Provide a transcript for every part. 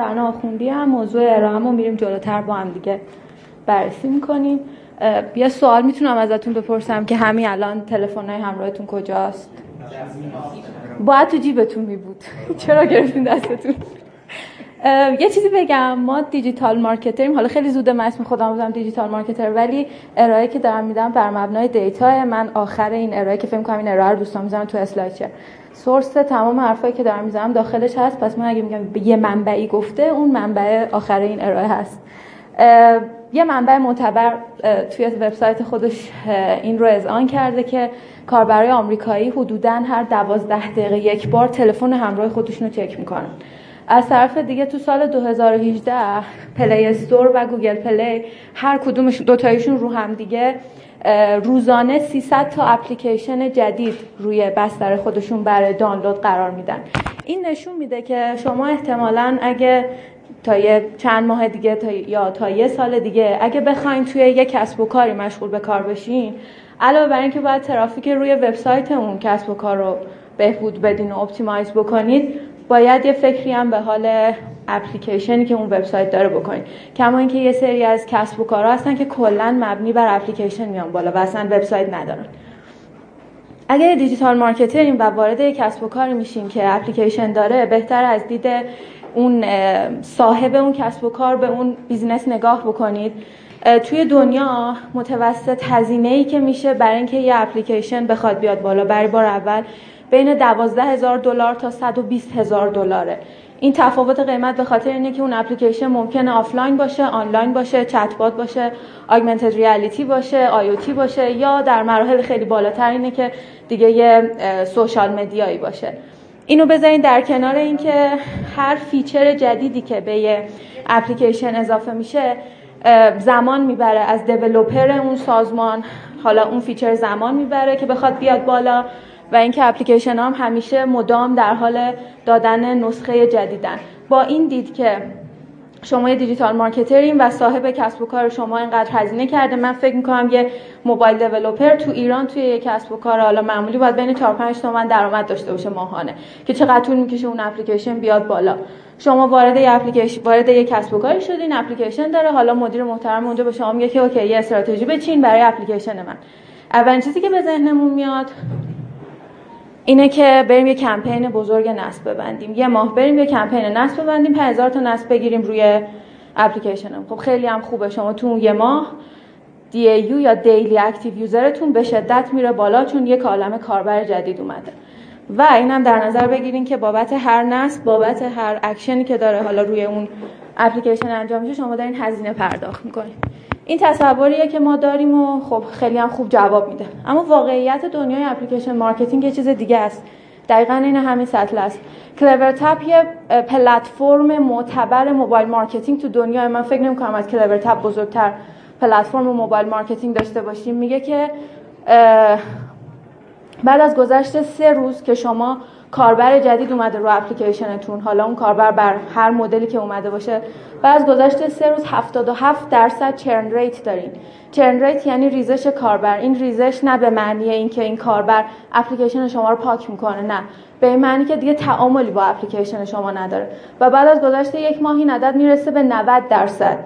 رنا آخوندی هم موضوع ارائهمون میریم جلوتر با هم دیگه بررسی می‌کنیم. یه سوال می‌تونم ازتون بپرسم که همین الان تلفن های همراهتون کجاست؟ باید تو جیبتون می بود چرا گرفتین دستتون؟ یه چیزی بگم ما دیجیتال مارکتریم. حالا خیلی زوده من اسم خودم بودم دیجیتال مارکتر ولی ارائه که دارم میدم بر مبنای دیتا من آخر این ارائه که فکر کنم این ارائه رو دوستان می‌ذارم تو اسلایدشر source تمام حرفایی که دارم می‌زنم داخلش هست. پس من اگه میگم یه منبعی گفته اون منبع آخر این ارائه هست. یه منبع معتبر توی وبسایت خودش این رو اذعان کرده که کاربرای آمریکایی حدودا هر دوازده دقیقه یک بار تلفن همراه خودشون رو چک می‌کنن. از طرف دیگه تو سال 2018 Play Store و Google Play هر کدومش دوتایشون رو هم دیگه روزانه 300 تا اپلیکیشن جدید روی بستر خودشون برای دانلود قرار میدن. این نشون میده که شما احتمالا اگه تا یه چند ماه دیگه تا یا تا یه سال دیگه اگه بخواین توی یه کسب و کاری مشغول به کار بشین علاوه بر اینکه باید ترافیک روی وبسایت اون کسب و کار رو بهبود بدین و optimize بکنید باید یه فکری هم به حال اپلیکیشنی که اون وبسایت داره بکنید کما اینکه یه سری از کسب و کارها هستن که کلا مبنی بر اپلیکیشن میان بالا و اصلا وبسایت ندارن. اگر digital marketer ین و وارد یک کسب و کاری میشین که اپلیکیشن داره بهتر از دید اون صاحب اون کسب و کار به اون business نگاه بکنید. توی دنیا متوسط هزینه ای که میشه برای اینکه یه اپلیکیشن بخواد بیاد بالا. برای بار اول بین 12 هزار دلار تا 120 هزار دلاره. این تفاوت قیمت به خاطر اینه که اون اپلیکیشن ممکنه آفلاین باشه آنلاین باشه چت بات باشه augmented reality باشه AI باشه یا در مراحل خیلی بالاتر اینه که دیگه یه social media یی باشه. اینو بذارین در کنار اینکه هر feature جدیدی که به یه اپلیکیشن اضافه میشه زمان می‌بره. از developer اون سازمان حالا اون feature زمان می‌بره که بخواد بیاد بالا. و اینکه اپلیکیشن هم همیشه مدام در حال دادن نسخه جدیدن. با این دید که شما یه digital marketer ین و صاحب کسب و کار شما اینقدر هزینه کرده من فکر می‌کنم یه mobile developer تو ایران توی یه کسب و کار حالا معمولی باید بین 4 5 تومن درآمد داشته باشه ماهانه که چقدر طول می‌کشه اون اپلیکیشن بیاد بالا. شما وارد یه اپلیکیشن وارد یه کسب و کاری شدین اپلیکیشن داره حالا مدیر محترم اونجا به شما میگه که OK یه استراتژی بچین برای اپلیکیشن من. اولین چیزی که به ذهنمون میاد اینه که بریم یه کمپین بزرگ نصب ببندیم. یه ماه بریم یه کمپین نصب ببندیم 5000 تا نصب بگیریم روی اپلیکیشنم. خب خیلی هم خوبه. شما تو یه ماه DAU یا daily active user تون به شدت میره بالا چون یک عالم کاربر جدید اومده. و اینم در نظر بگیریم که بابت هر نصب بابت هر اکشنی که داره حالا روی اون اپلیکیشن انجام میشه شما دارین هزینه پرداخت می‌کنید این تصوریه که ما داریم و خب خیلی هم خوب جواب میده. اما واقعیت دنیای application marketing یه چیز دیگه است. دقیقا این همین سطل است. CleverTap یه پلتفرم معتبر mobile marketing تو دنیا من. فکر نمی کنم از CleverTap بزرگتر پلتفرم mobile marketing داشته باشیم. میگه که بعد از گذشت سه روز که شما کاربر جدید اومده رو اپلیکیشنتون حالا اون کاربر بر هر مدلی که اومده باشه و از گذشته سه روز 77 درصد churn rate دارین churn rate یعنی ریزش کاربر. این ریزش نه به معنی اینکه این کاربر اپلیکیشن شما رو پاک می‌کنه نه. به این معنی که دیگه تعاملی با اپلیکیشن شما نداره. و بعد از گذشته یک ماه این عدد می‌رسه به 90 درصد.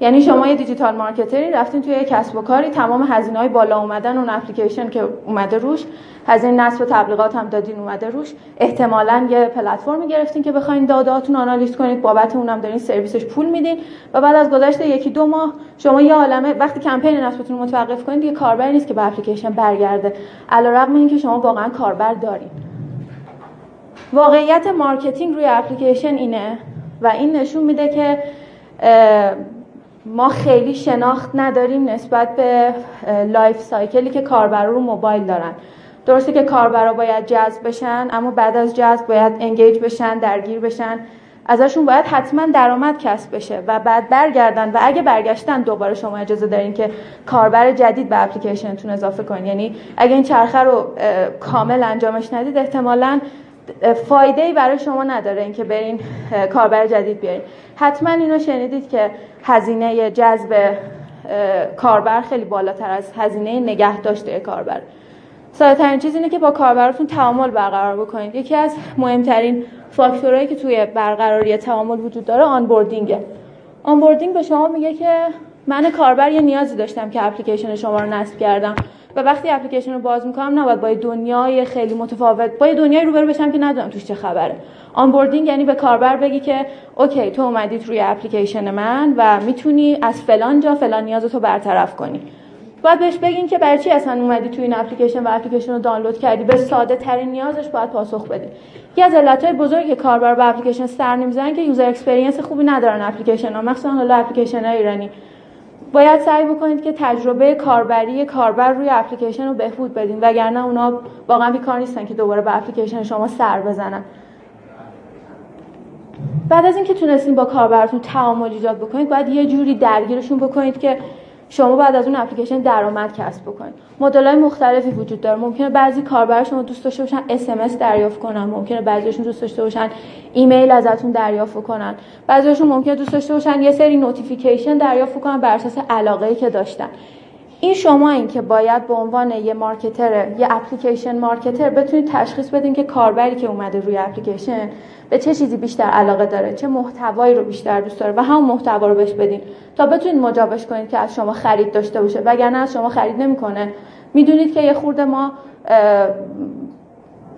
یعنی شما یه digital marketer ی رفتین توی یه کسب و کاری تمام هزینه های بالا اومدن اون اپلیکیشن که اومده روش هزینه نصب تبلیغات هم دادین اومده روش. احتمالا یه پلتفرمی گرفتین که بخواین دادهاتون آنالیز کنید بابت اونم دارین سرویسش پول میدین. و بعد از گذشت یکی دو ماه شما یه عالمه وقتی کمپین نصبتون رو متوقف کنید دیگه کاربر نیست که به اپلیکیشن برگرده. علیرغم اینکه شما واقعا کاربر دارین. واقعیت marketing روی اپلیکیشن اینه و این نشون میده که ما خیلی شناخت نداریم نسبت به life cycle ی که کاربرا رو موبایل دارن. درسته که کاربرا باید جذب بشن اما بعد از جذب باید engage بشن درگیر بشن. ازشون باید حتما درآمد کسب بشه و بعد برگردن و اگه برگشتن دوباره شما اجازه دارین که کاربر جدید به اپلیکیشنتون اضافه کنین. یعنی اگه این چرخه رو کامل انجامش ندید احتمالاً فایده ای برای شما نداره اینکه برین کاربر جدید بیارین. حتما اینو شنیدید که هزینه جذب کاربر خیلی بالاتر از هزینه نگه داشته کاربر. ساده ترین چیز اینه که با کاربراتون تعامل برقرار بکنید. یکی از مهمترین فاکتورهایی که توی برقراری تعامل وجود داره onboarding ه. onboarding به شما میگه که من کاربر یه نیازی داشتم که اپلیکیشن شما رو نصب کردم. و وقتی اپلیکیشن رو باز می‌کنم نباید با دنیای خیلی متفاوت با دنیای روبرو بشم که ندونم توش چه خبره. onboarding یعنی به کاربر بگی که OK تو اومدید روی اپلیکیشن من و می‌تونی از فلان جا فلان نیاز تو برطرف کنی. باید بهش بگین که برای چی اصلا اومدی تو این اپلیکیشن و اپلیکیشن رو دانلود کردی؟ به ساده ترین نیازش باید پاسخ بدی. یکی از علتهای بزرگی که کاربر به اپلیکیشن سر نمی‌زنن که user experience خوبی ندارن اپلیکیشن ها مخصوصا حالا اپلیکیشن های ایرانی. باید سعی بکنید که تجربه کاربری کاربر روی اپلیکیشن رو بهبود بدین وگرنه اونا واقعا بیکار نیستن که دوباره به اپلیکیشن شما سر بزنن. بعد از اینکه تونستین با کاربرتون تعامل ایجاد بکنید باید یه جوری درگیرشون بکنید که شما بعد از اون اپلیکیشن درآمد کسب بکنید. مدل های مختلفی وجود داره. ممکنه بعضی کاربر شما دوست داشته باشن SMS دریافت کنن. ممکنه بعضیشون دوست داشته باشن ایمیل ازتون دریافت کنن بعضیشون ممکنه دوست داشته باشن یه سری notification دریافت کنن بر اساس علاقه که داشتن. این شما این که باید به عنوان یه marketer یه application marketer بتونید تشخیص بدین که کاربری که اومده روی اپلیکیشن به چه چیزی بیشتر علاقه داره چه محتوایی رو بیشتر دوست داره و همون محتوا رو بهش بدین تا بتونید مجابش کنید که از شما خرید داشته باشه. وگرنه از شما خرید نمی‌کنه. می‌دونید که یه خورده ما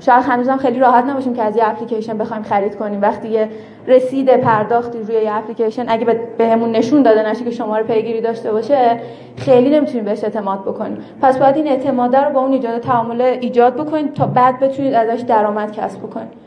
شاید هنوزم خیلی راحت نباشیم که از یه اپلیکیشن بخوایم خرید کنیم. وقتی یه رسید پرداختی روی یه اپلیکیشن اگه بهمون نشون داده نشه که شما رو پیگیری داشته باشه خیلی نمی‌تونیم بهش اعتماد بکنیم. پس باید این اعتماد رو با اون ایجاد تعامل ایجاد بکنید تا بعد بتونید ازش درآمد کسب بکنید.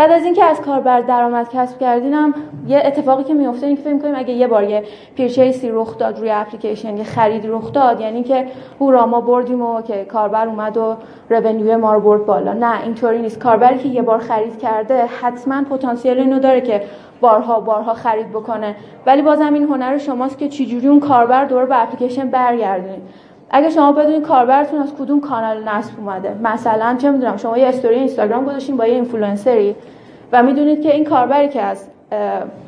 بعد از اینکه از کاربر درآمد کسب کردینم یه اتفاقی که میفته این که فکر کنیم اگه یه بار یه purchaseی رخ داد روی اپلیکیشن یه خرید رخ داد یعنی که هورا ما بردیم و که کاربر اومد و revenue ما رو برد بالا. نه اینطوری نیست. کاربری که یه بار خرید کرده حتما پتانسیل اینو داره که بارها بارها خرید بکنه. ولی بازم این هنر شماست که چجوری اون کاربر دوباره به اپلیکیشن برگردونید اگه شما بدونید کاربرتون از کدوم کانال نصب اومده مثلا چه می‌دونم شما یه استوری اینستاگرام گذاشتین با یه اینفلوئنسری و می‌دونید که این کاربری که از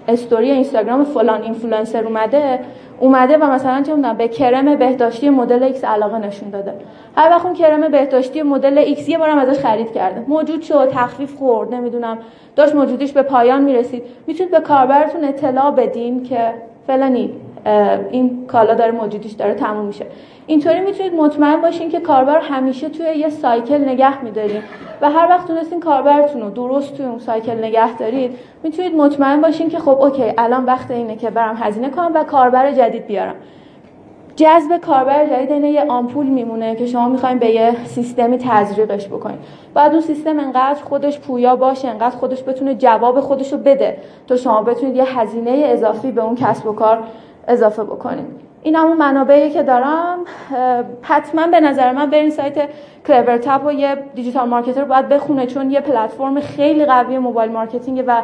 استوری اینستاگرام فلان اینفلوئنسر اومده اومده و مثلا چه می‌دونم به کرم بهداشتی مدل X علاقه نشون داده. هر وقت اون کرم بهداشتی مدل X یه بارم ازش خرید کرده. موجود شد تخفیف خورد نمی‌دونم داشت موجودیش به پایان می‌رسید. می‌تونید به کاربرتون اطلاع بدین که فلانی این کالا داره موجودیش داره تموم میشه. اینطوری می‌تونید مطمئن باشین که کاربر همیشه توی یه cycle نگه میدارین و هر وقت تونستین کاربرتون رو درست توی اون سایکل نگه دارید می‌تونید مطمئن باشین که خب اوکی الان وقت اینه که برم هزینه کنم و کاربر جدید بیارم. جذب کاربر جدید اینه یه آمپول میمونه که شما می‌خواین به یه سیستمی تزریقش بکنید بعد اون سیستم انقدر خودش پویا باشه انقدر خودش بتونه جواب خودش رو بده تا شما بتونید یه هزینه اضافی به اون کسب و کار اضافه بکنید این همون منابعی که دارم حتما به نظر من برین سایت CleverTap و یه digital marketer باید بخونه چون یه پلتفرم خیلی قوی mobile marketing و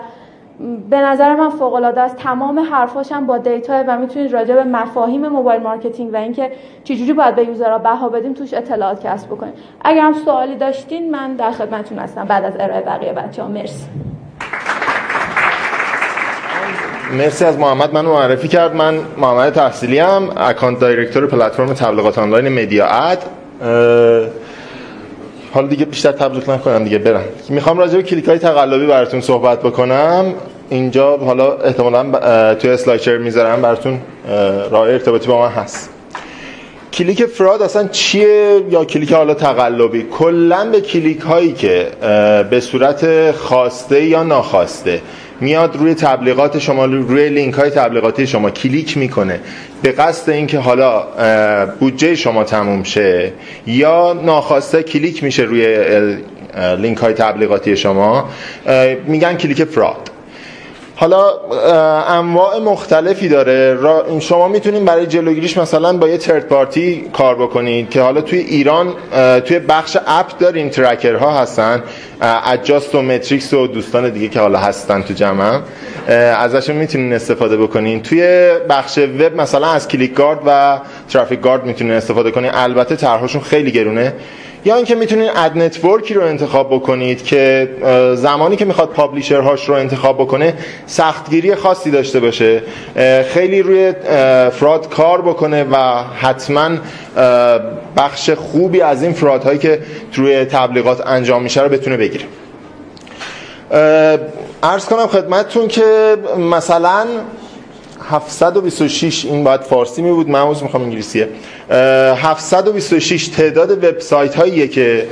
به نظر من فوق العاده است. تمام حرفاش هم با دیتا و می‌تونید راجع به مفاهیم mobile marketing و اینکه چجوری باید به user ها بها بدیم توش اطلاعات کسب بکنید. اگر هم سوالی داشتین من در خدمتتون هستم. بعد از ارائه بقیه بچه‌ها مرسی. مرسی از محمد. منو معرفی کرد. من محمد تحصیلی هم account director پلتفرم تبلیغات آنلاین مدیا اد. حالا دیگه بیشتر تبلیغ نکنم دیگه برم. می‌خوام راجع به کلیک های تقلبی براتون صحبت بکنم. اینجا حالا احتمالا توی اسلاید آخر می‌ذارم. براتون راه ارتباطی با من هست. click fraud اصلا چیه یا کلیک حالا تقلبی؟ کلا به کلیک هایی که به صورت خواسته یا ناخواسته. میاد روی تبلیغات شما روی لینک های تبلیغاتی شما کلیک می‌کنه. به قصد اینکه حالا بودجه شما تموم شه یا ناخواسته کلیک میشه روی لینک های تبلیغاتی شما میگن click fraud. حالا انواع مختلفی داره. شما می‌تونید برای جلوگیریش مثلا با یه third party کار بکنید که حالا توی ایران توی بخش اپ داریم tracker ها هستن Adjust و متریکس و دوستان دیگه که حالا هستن تو جمع. ازشون می‌تونین استفاده بکنین. توی بخش وب مثلا از ClickGuard و ترافیک گارد می‌تونین استفاده کنین. البته طرحشون خیلی گرونه. یا اینکه می‌تونید اد نتورکی رو انتخاب بکنید که زمانی که می‌خواد پابلیشرهاش رو انتخاب بکنه سختگیری خاصی داشته باشه خیلی روی فراد کار بکنه و حتما بخش خوبی از این فراد هایی که روی تبلیغات انجام میشه رو بتونه بگیره. ارز کنم خدمتتون که مثلا 726 این باید فارسی می بود. من می‌خوام انگلیسیه. 726 تعداد وبسایت هاییه که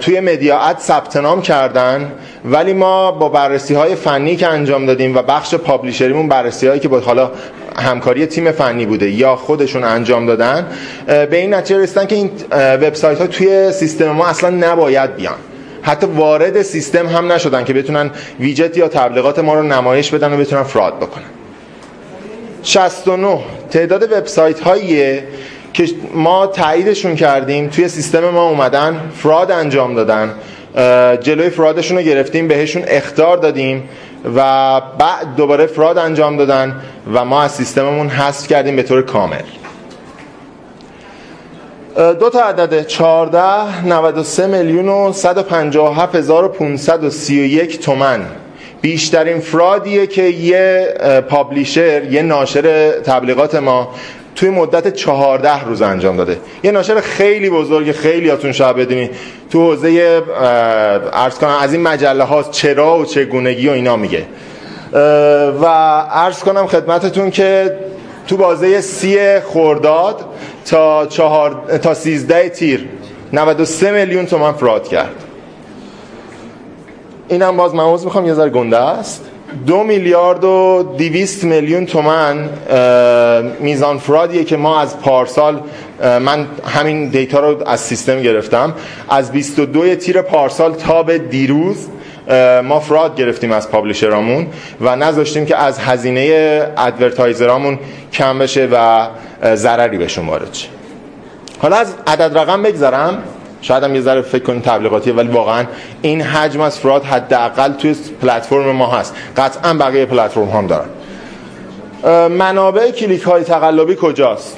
توی مدیاعت ثبت نام کردن ولی ما با بررسی های فنی که انجام دادیم و بخش پابلیشریمون بررسی هایی که با حالا همکاری تیم فنی بوده یا خودشون انجام دادن به این نتیجه رسیدن که این وبسایت ها توی سیستم ما اصلا نباید بیان. حتی وارد سیستم هم نشدن که بتونن ویجت یا تبلیغات ما رو نمایش بدن و بتونن فراد بکنن. 69 تعداد وبسایت هاییه که ما تاییدشون کردیم توی سیستم ما اومدن فراد انجام دادن. جلوی فرادشون رو گرفتیم بهشون اختار دادیم و بعد دوباره فراد انجام دادن و ما از سیستممون حذف کردیم به طور کامل. دو تا عدد 14 93 میلیون و 157 هزار و 531 تومن. بیشترین فرادیه که یه پابلیشر یه ناشر تبلیغات ما توی مدت چهارده روز انجام داده. یه ناشر خیلی بزرگ خیلی هاتون شاید بدونی. تو حوزه ارز کنم از این مجله هاست چرا و چگونگی و اینا میگه. و ارز کنم خدمتتون که تو بازه سی خورداد تا, چهار... تا سیزده تیر 93 میلیون تومن فراد کرد. اینم باز من می‌خوام یه ذره گنده است. دو میلیارد و دیویست میلیون تومن میزان فرادیه که ما از پارسال من همین دیتا رو از سیستم گرفتم. از 22 تیر پارسال تا به دیروز ما فراد گرفتیم از پابلیشرامون و نذاشتیم که از هزینه ادورتایزرامون کم بشه و ضرری بهشون وارد شه. حالا از عدد رقم بگذرم. شاید هم یه ذره فکر کنید تبلیغاتیه ولی واقعا این حجم از فراد حداقل توی پلتفرم ما هست. قطعا بقیه پلتفرم هم دارن. منابع کلیک های تقلبی کجاست؟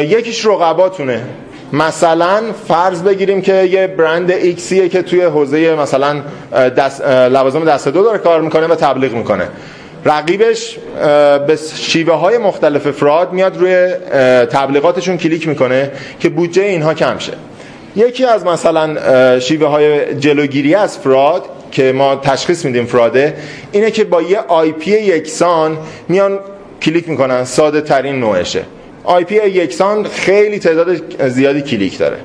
یکیش رقباتونه. مثلا فرض بگیریم که یه برند ایکسیه که توی حوزه مثلا دست لوازم دست دو داره کار می‌کنه و تبلیغ می‌کنه. رقیبش به شیوه های مختلف فراد میاد روی تبلیغاتشون کلیک می‌کنه که بودجه اینها کم شه. یکی از مثلا شیوه های جلوگیری از fraud که ما تشخیص میدیم fraud ه اینه که با یه IP یکسان میان کلیک می‌کنن ساده ترین نوعشه. IP یکسان خیلی تعداد زیادی کلیک داره.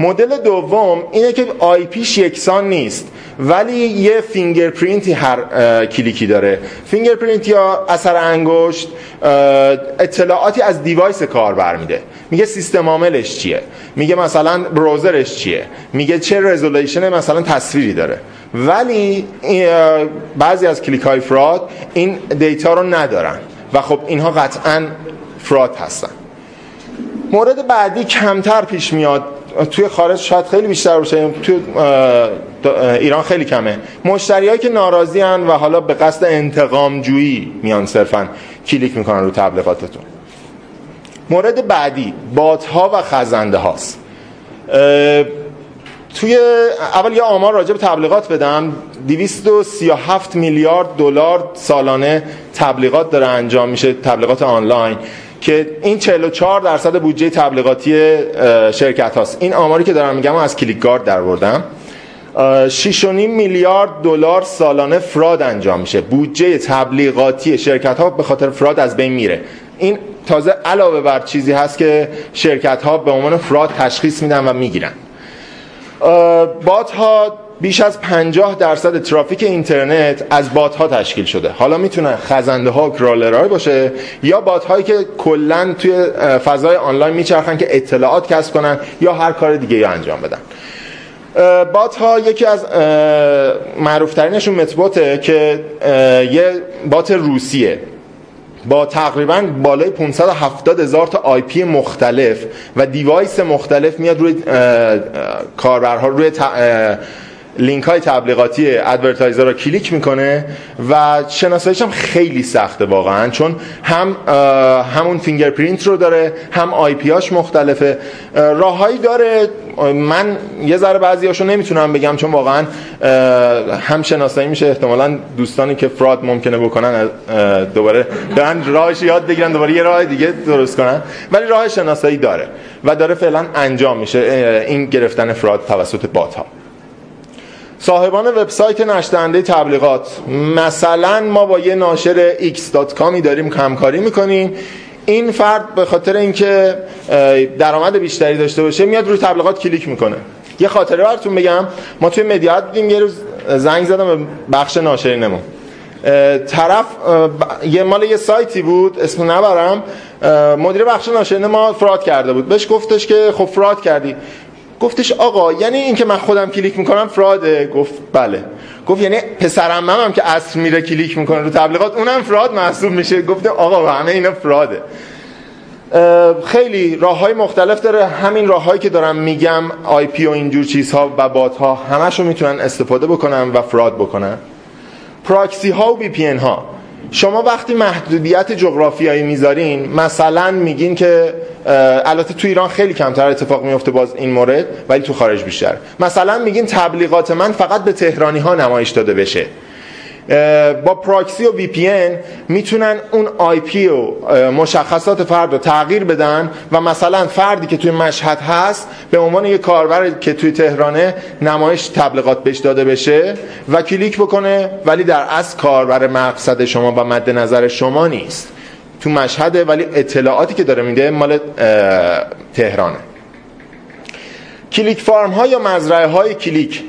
مدل دوم اینه که IP ش یکسان نیست ولی یه fingerprint ی هر کلیکی داره. fingerprint یا اثر انگشت اطلاعاتی از device کاربر میده میگه سیستم عاملش چیه؟ میگه مثلا browser ش چیه؟ میگه چه resolution مثلا تصویری داره؟ ولی بعضی از کلیک های fraud این دیتا رو ندارن و خب اینها قطعا fraud هستن. مورد بعدی کمتر پیش میاد. توی خارج شاید خیلی بیشتر باشه توی ایران خیلی کمه. مشتری که ناراضی هن و حالا به قصد انتقام جویی میان صرفا کلیک می‌کنن رو تبلیغاتتون. مورد بعدی بات ها و خزنده هاست. توی اول یه آمار راجع به تبلیغات بدم. 237 میلیارد دلار سالانه تبلیغات داره انجام میشه تبلیغات آنلاین. که این 44 درصد بودجه تبلیغاتی شرکت هاست. این آماری که دارم میگم از کلیک گارد در بردم 6.5 میلیارد دلار سالانه فراد انجام میشه. بودجه تبلیغاتی شرکت ها به خاطر فراد از بین میره. این تازه علاوه بر چیزی هست که شرکت ها به عنوان فراد تشخیص میدن و می‌گیرن. بات ها بیش از 50 درصد ترافیک اینترنت از بات ها تشکیل شده. حالا می‌تونه خزنده ها کرالرهای باشه یا bot هایی که کلا توی فضای آنلاین میچرخن که اطلاعات کسب کنن یا هر کار دیگه انجام بدن. bot ها یکی از معروف ترینشون Methbot ه که یه bot روسیه. با تقریبا بالای 570 هزار تا IP مختلف و device مختلف میاد روی کاربرها روی لینک های تبلیغاتی advertiser رو کلیک می‌کنه و شناساییش هم خیلی سخته واقعا چون هم همون fingerprint رو داره هم IP هاش مختلفه. راههایی داره. من یه ذره بعضی هاشو نمی‌تونم بگم چون واقعا هم شناسایی میشه. احتمالا دوستانی که fraud ممکنه بکنن دوباره دارن راهش یاد بگیرن دوباره یه راه دیگه درست کنن. ولی راه شناسایی داره و داره فعلا انجام میشه این گرفتن fraud توسط bot ها صاحبان وبسایت نشر تبلیغات. مثلا ما با یه ناشر x.com داریم همکاری می‌کنیم. این فرد به خاطر اینکه درآمد بیشتری داشته باشه میاد روی تبلیغات کلیک می‌کنه. یه خاطره براتون بگم. ما توی مدیات دیدیم یه روز زنگ زدم به بخش ناشرینمون. طرف یه مال یه سایتی بود اسم نبرم. مدیر بخش ناشرین ما فراد کرده بود. بهش گفتش که خب فراد کردی. گفتش آقا یعنی اینکه من خودم کلیک می‌کنم fraud ه گفت بله. گفت یعنی پسرم هم که عصر میره کلیک می‌کنه رو تبلیغات اونم fraud محسوب میشه. گفته آقا همه اینا fraud ه. خیلی راه های مختلف داره. همین راههایی که دارم میگم IP و اینجور چیزها و bot ها همشو می‌تونن استفاده بکنن و fraud بکنن. پراکسی ها و VPN ها. شما وقتی محدودیت جغرافیایی می‌ذارین مثلا میگین که البته تو ایران خیلی کمتر اتفاق میفته باز این مورد ولی تو خارج بیشتر. مثلا میگین تبلیغات من فقط به تهرانی ها نمایش داده بشه. با پراکسی و VPN می‌تونن اون IP و مشخصات فرد رو تغییر بدن و مثلا فردی که توی مشهد هست به عنوان یک کاربر که توی تهرانه نمایش تبلیغات بهش داده بشه و کلیک بکنه ولی در اصل کاربر مقصد شما و مد نظر شما نیست. تو مشهده ولی اطلاعاتی که داره میده مال تهرانه. click farm ها یا مزرعه های کلیک؟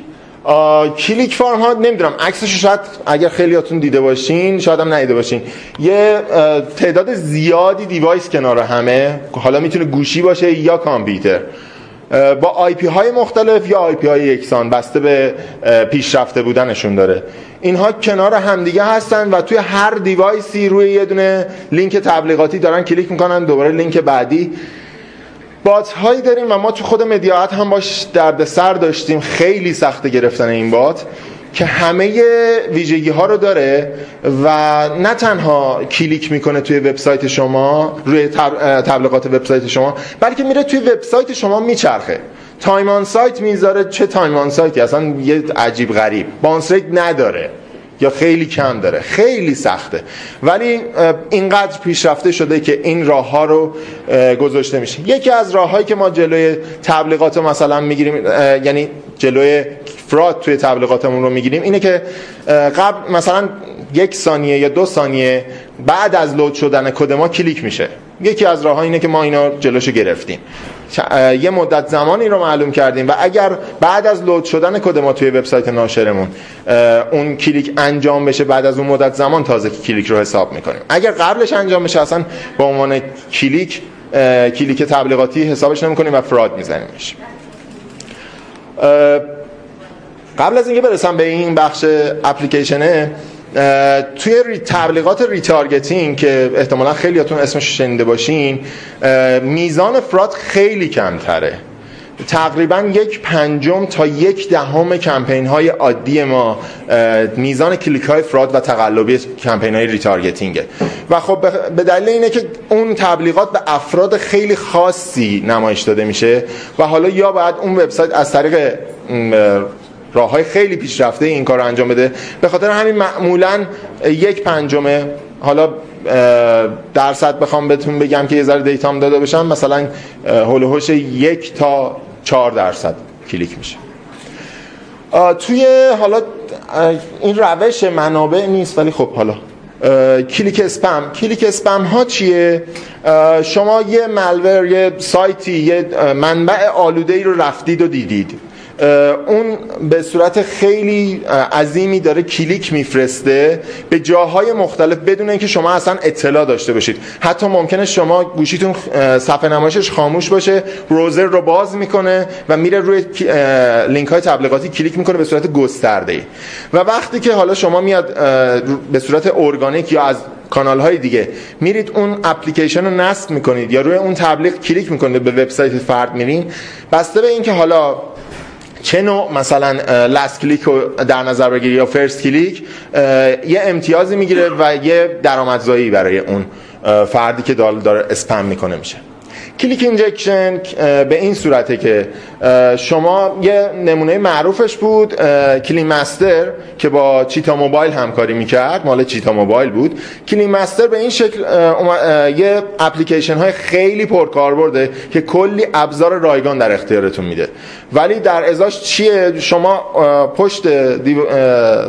click farm ها نمی‌دونم عکسش شاید اگر خیلیاتون دیده باشین شاید هم ندیده باشین. یه تعداد زیادی device کنار همه. حالا می‌تونه گوشی باشه یا کامپیوتر. با IP های مختلف یا IP های یکسان بسته به پیشرفته بودنشون داره. اینها کنار همدیگه هستن و توی هر device ی روی یه دونه لینک تبلیغاتی دارن کلیک می‌کنن دوباره لینک بعدی. bot هایی داریم و ما تو خود مدیا اد هم باهاش درد سر داشتیم. خیلی سخت گرفتن این bot که همه ویژگی ها رو داره و نه تنها کلیک می‌کنه توی وبسایت شما روی تبلیغات وبسایت شما بلکه میره توی وبسایت شما میچرخه. time on site می‌ذاره چه time on site ی؟ اصلا یه عجیب غریب. bounce نداره. یا خیلی کم داره. خیلی سخته. ولی اینقدر پیشرفته شده که این راه ها رو گذاشته میشه. یکی از راههایی که ما جلوی تبلیغات مثلا می‌گیریم یعنی جلوی فراد توی تبلیغاتمون رو می‌گیریم اینه که قبل مثلا یک ثانیه یا دو ثانیه بعد از لود شدن کد ما کلیک میشه. یکی از راه اینه که ما اینا جلوشو گرفتیم. یه مدت زمانی رو معلوم کردیم و اگر بعد از load شدن کد ما توی وبسایت ناشرمون اون کلیک انجام بشه بعد از اون مدت زمان تازه کلیک رو حساب می‌کنیم. اگر قبلش انجام بشه اصلا به عنوان کلیک کلیک تبلیغاتی حسابش نمی‌کنیم و fraud میزنیمش. قبل از اینکه برسم به این بخش اپلیکیشنه توی تبلیغات retargeting که احتمالا خیلیاتون اسمش شنیده باشین میزان fraud خیلی کمتره. تقریبا یک پنجم تا یک دهم کمپین های عادی ما میزان کلیک های fraud و تقلبی کمپین های retargeting ه. و خب به دلیل اینه که اون تبلیغات به افراد خیلی خاصی نمایش داده میشه و حالا یا باید اون وبسایت از طریق راه های خیلی پیشرفته این کار رو انجام بده. به خاطر همین معمولا یک پنجمه حالا درصد بخوام بهتون بگم که یه ذره data م داده باشم مثلا هولوهوش یک تا چهار درصد کلیک میشه. توی حالا این روش منابع نیست ولی خب حالا click spam. click spam ها چیه؟ شما یه malware یه سایتی یه منبع آلوده ای رو رفتید و دیدید. اون به صورت خیلی عظیمی داره کلیک میفرسته به جاهای مختلف بدون اینکه شما اصلا اطلاع داشته باشید. حتی ممکنه شما گوشیتون صفحه نمایشش خاموش باشه browser رو باز می‌کنه و میره روی لینک های تبلیغاتی کلیک می‌کنه به صورت گسترده. و وقتی که حالا شما میاد به صورت ارگانیک یا از کانال های دیگه میرید اون اپلیکیشن رو نصب می‌کنید یا روی اون تبلیغ کلیک می‌کنید به وبسایت فرد میرین. بسته به اینکه حالا چه نوع مثلا last click رو در نظر بگیری یا first click یه امتیازی می‌گیره و یه درآمدزایی برای اون فردی که داره اسپم می‌کنه میشه. click injection به این صورته که شما یه نمونه معروفش بود Clean Master که با Cheetah Mobile همکاری می‌کرد مال Cheetah Mobile بود. Clean Master به این شکل یه اپلیکیشن های خیلی پرکاربرده که کلی ابزار رایگان در اختیارتون میده. ولی در ازاش چیه؟ شما پشت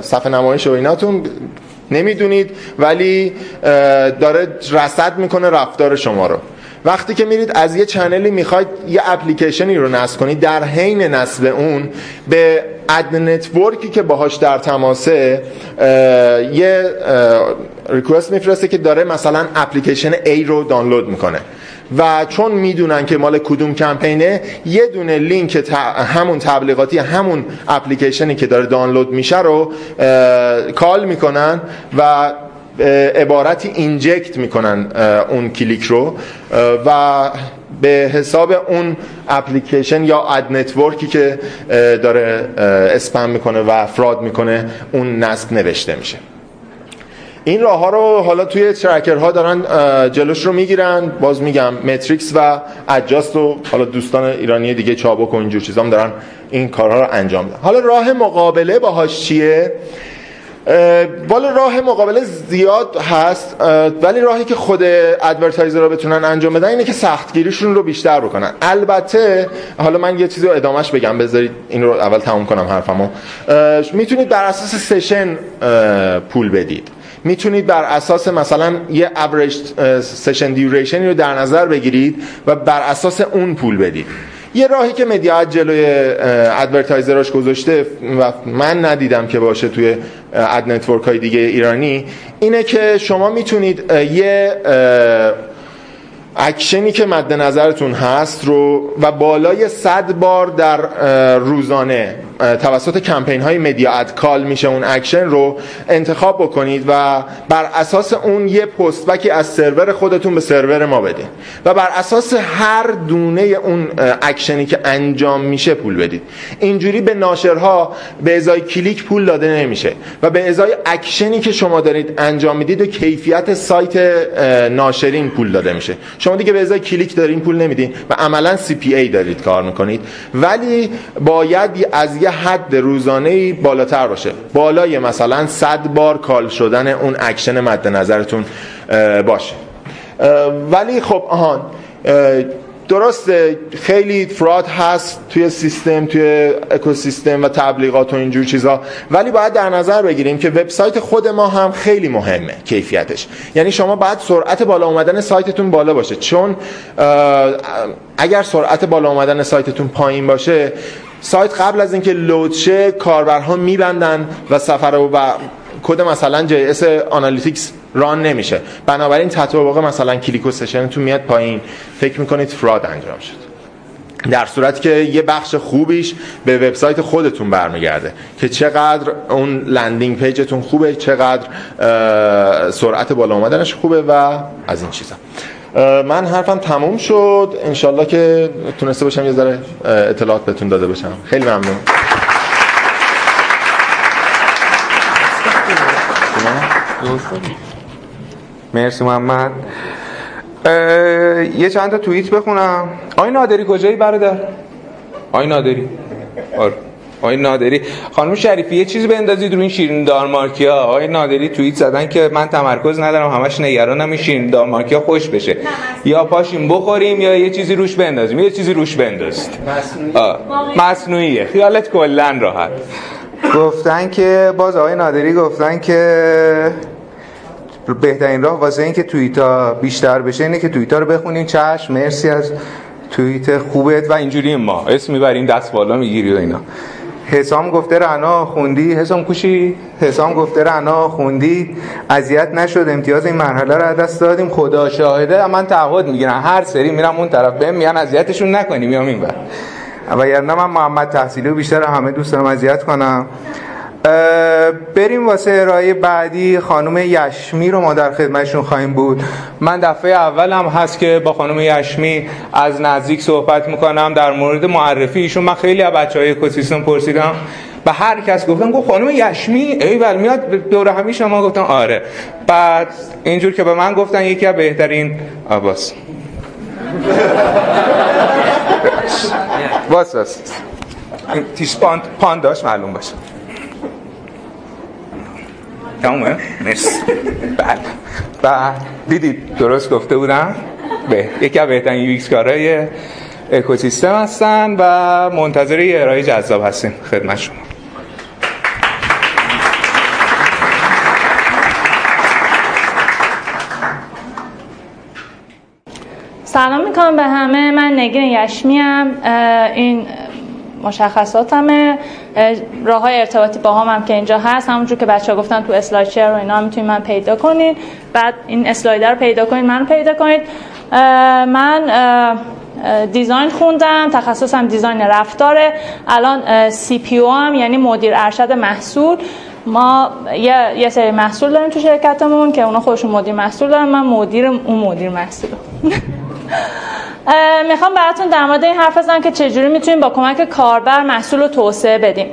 صفحه نمایش و ایناتون نمی‌دونید ولی داره رصد می‌کنه رفتار شما رو. وقتی که میرید از یه چنلی می‌خواید یه اپلیکیشنی رو نصب کنید در حین نصب اون به اد نتورکی که باهاش در تماسه یه request میفرسته که داره مثلا اپلیکیشن A رو دانلود می‌کنه. و چون می‌دونن که مال کدوم کمپینه یه دونه لینک همون تبلیغاتی همون اپلیکیشنی که داره دانلود میشه رو call می‌کنن و عبارتی inject می‌کنن اون کلیک رو و به حساب اون اپلیکیشن یا ad network ی که داره اسپم می‌کنه و fraud می‌کنه اون نصب نوشته میشه. این راه ها رو حالا توی tracker ها دارن جلوش رو می‌گیرن باز میگم متریکس و Adjust و حالا دوستان ایرانی دیگه چابک و اینجور چیزام دارن این کارها رو انجام میدن. حالا راه مقابله باهاش چیه؟ والا راه مقابله زیاد هست ولی راهی که خود advertiser رو بتونن انجام بدن اینه که سختگیریشون رو بیشتر بکنن. البته حالا من یه چیزی رو ادامهش بگم بذارید این رو اول تموم کنم حرفمو. می‌تونید بر اساس session پول بدید. می‌تونید بر اساس مثلا یه average session duration رو در نظر بگیرید و بر اساس اون پول بدید. یه راهی که مدیا اد جلوی advertiser اش گذاشته و من ندیدم که باشه توی ad network های دیگه ایرانی اینه که شما می‌تونید یه اکشنی که مد نظرتون هست رو و بالای صد بار در روزانه توسط کمپین های مدیا اد call میشه اون اکشن رو انتخاب بکنید و بر اساس اون یه postback ی از سرور خودتون به سرور ما بدید و بر اساس هر دونه اون اکشنی که انجام میشه پول بدید. اینجوری به ناشرها به ازای کلیک پول داده نمیشه و به ازای اکشنی که شما دارید انجام می‌دید و کیفیت سایت ناشرین پول داده میشه. شما دیگه به ازای کلیک دارین پول نمیدین و عملا CPA ای دارید کار می‌کنید. ولی باید از یه حد روزانه بالاتر باشه. بالای مثلا 100 بار call شدن اون اکشن مد نظرتون باشه. ولی خب آهان درسته خیلی fraud هست توی سیستم توی اکوسیستم و تبلیغات و اینجور چیزا. ولی باید در نظر بگیریم که وبسایت خود ما هم خیلی مهمه کیفیتش. یعنی شما باید سرعت بالا اومدن سایتتون بالا باشه. چون اگر سرعت بالا اومدن سایتتون پایین باشه سایت قبل از اینکه load شه کاربرها میبندن و صفحه رو کد مثلا JS analytics run نمیشه. بنابراین تطابق مثلا کلیک و session تون میاد پایین. فکر می‌کنید fraud انجام شد. در صورتی که یه بخش خوبیش به وبسایت خودتون برمیگرده که چقدر اون landing page تون خوبه چقدر سرعت بالا اومدنش خوبه و از این چیزا. من حرفم تموم شد. انشالله که تونسته باشم یه ذره اطلاعات بهتون داده باشم. خیلی ممنون. مرسی محمد. یه چند تا توییت بخونم. آی نادری کجایی برادر؟ آی نادری. آره. آی نادری. خانم شریفی یه چیزی بندازید رو این شیرین دارمارکیا آی نادری توییت زدن که من تمرکز ندارم همش نگرانم این شیرین دارمارکیا خوش بشه. یا پاشیم بخوریم یا یه چیزی روش بندازیم. یه چیزی روش بندازید. مصنوعیه. خیالت کلا راحت. گفتن که باز آقای نادری گفتن که بهترین راه واسه اینکه توییتا بیشتر بشه اینه که توییتا رو بخونین. چشم مرسی از توییت خوبت و اینجوری ما. اسم می‌بریم دست بالا می‌گیری و اینا. حسام گفته رعنا خوندی. حسام کوشی. حسام گفته رعنا خوندی. اذیت نشد. امتیاز این مرحله رو دست دادیم. خدا شاهده. من تعهد می‌گیرم. هر سری میرم اون طرف بهم میگن اذیتشون نکنیم. میام این بر. وگرنه من محمد تحصیلی و بیشتر همه دوست دارم اذیت کنم. بریم واسه ارائه بعدی خانم یشمی رو ما در خدمتشون خواهیم بود. من دفعه اول هم هست که با خانم یشمی از نزدیک صحبت می‌کنم در مورد معرفی ایشون. من خیلی از بچه های اکوسیستم پرسیدم و هر کس گفتم گفت خانم یشمی؟ ایول میاد دور همی شما گفتم آره. بعد اینجور که به من گفتن یکی از بهترین آباس واس واس تیش پاند پانداش معلوم باشه. تمومه؟ مرسی. بله. بله دیدید درست گفته بودم؟ به یکی از بهترین یو کارهای اکوسیستم هستن و منتظر یه ارائه جذاب هستیم. خدمت شما. سلام می‌کنم به همه. من نگین یشمی هم این مشخصاتم راه های ارتباطی با هم, هم که اینجا هست همونجور که بچه ها گفتن تو اسلاید شیر رو اینا می‌تونید من پیدا کنید. بعد این اسلاید رو پیدا کنید من پیدا کنید. من design خوندم تخصصم design رفتاره. الان CPO ام یعنی مدیر ارشد محصول. ما یه, یه سری محصول داریم تو شرکتمون که اونا خودشون مدیر محصول دارن من مدیر اون مدیر محصول. می‌خوام براتون در مورد این حرف بزنم که چجوری می‌تونیم با کمک کاربر محصول رو توسعه بدیم.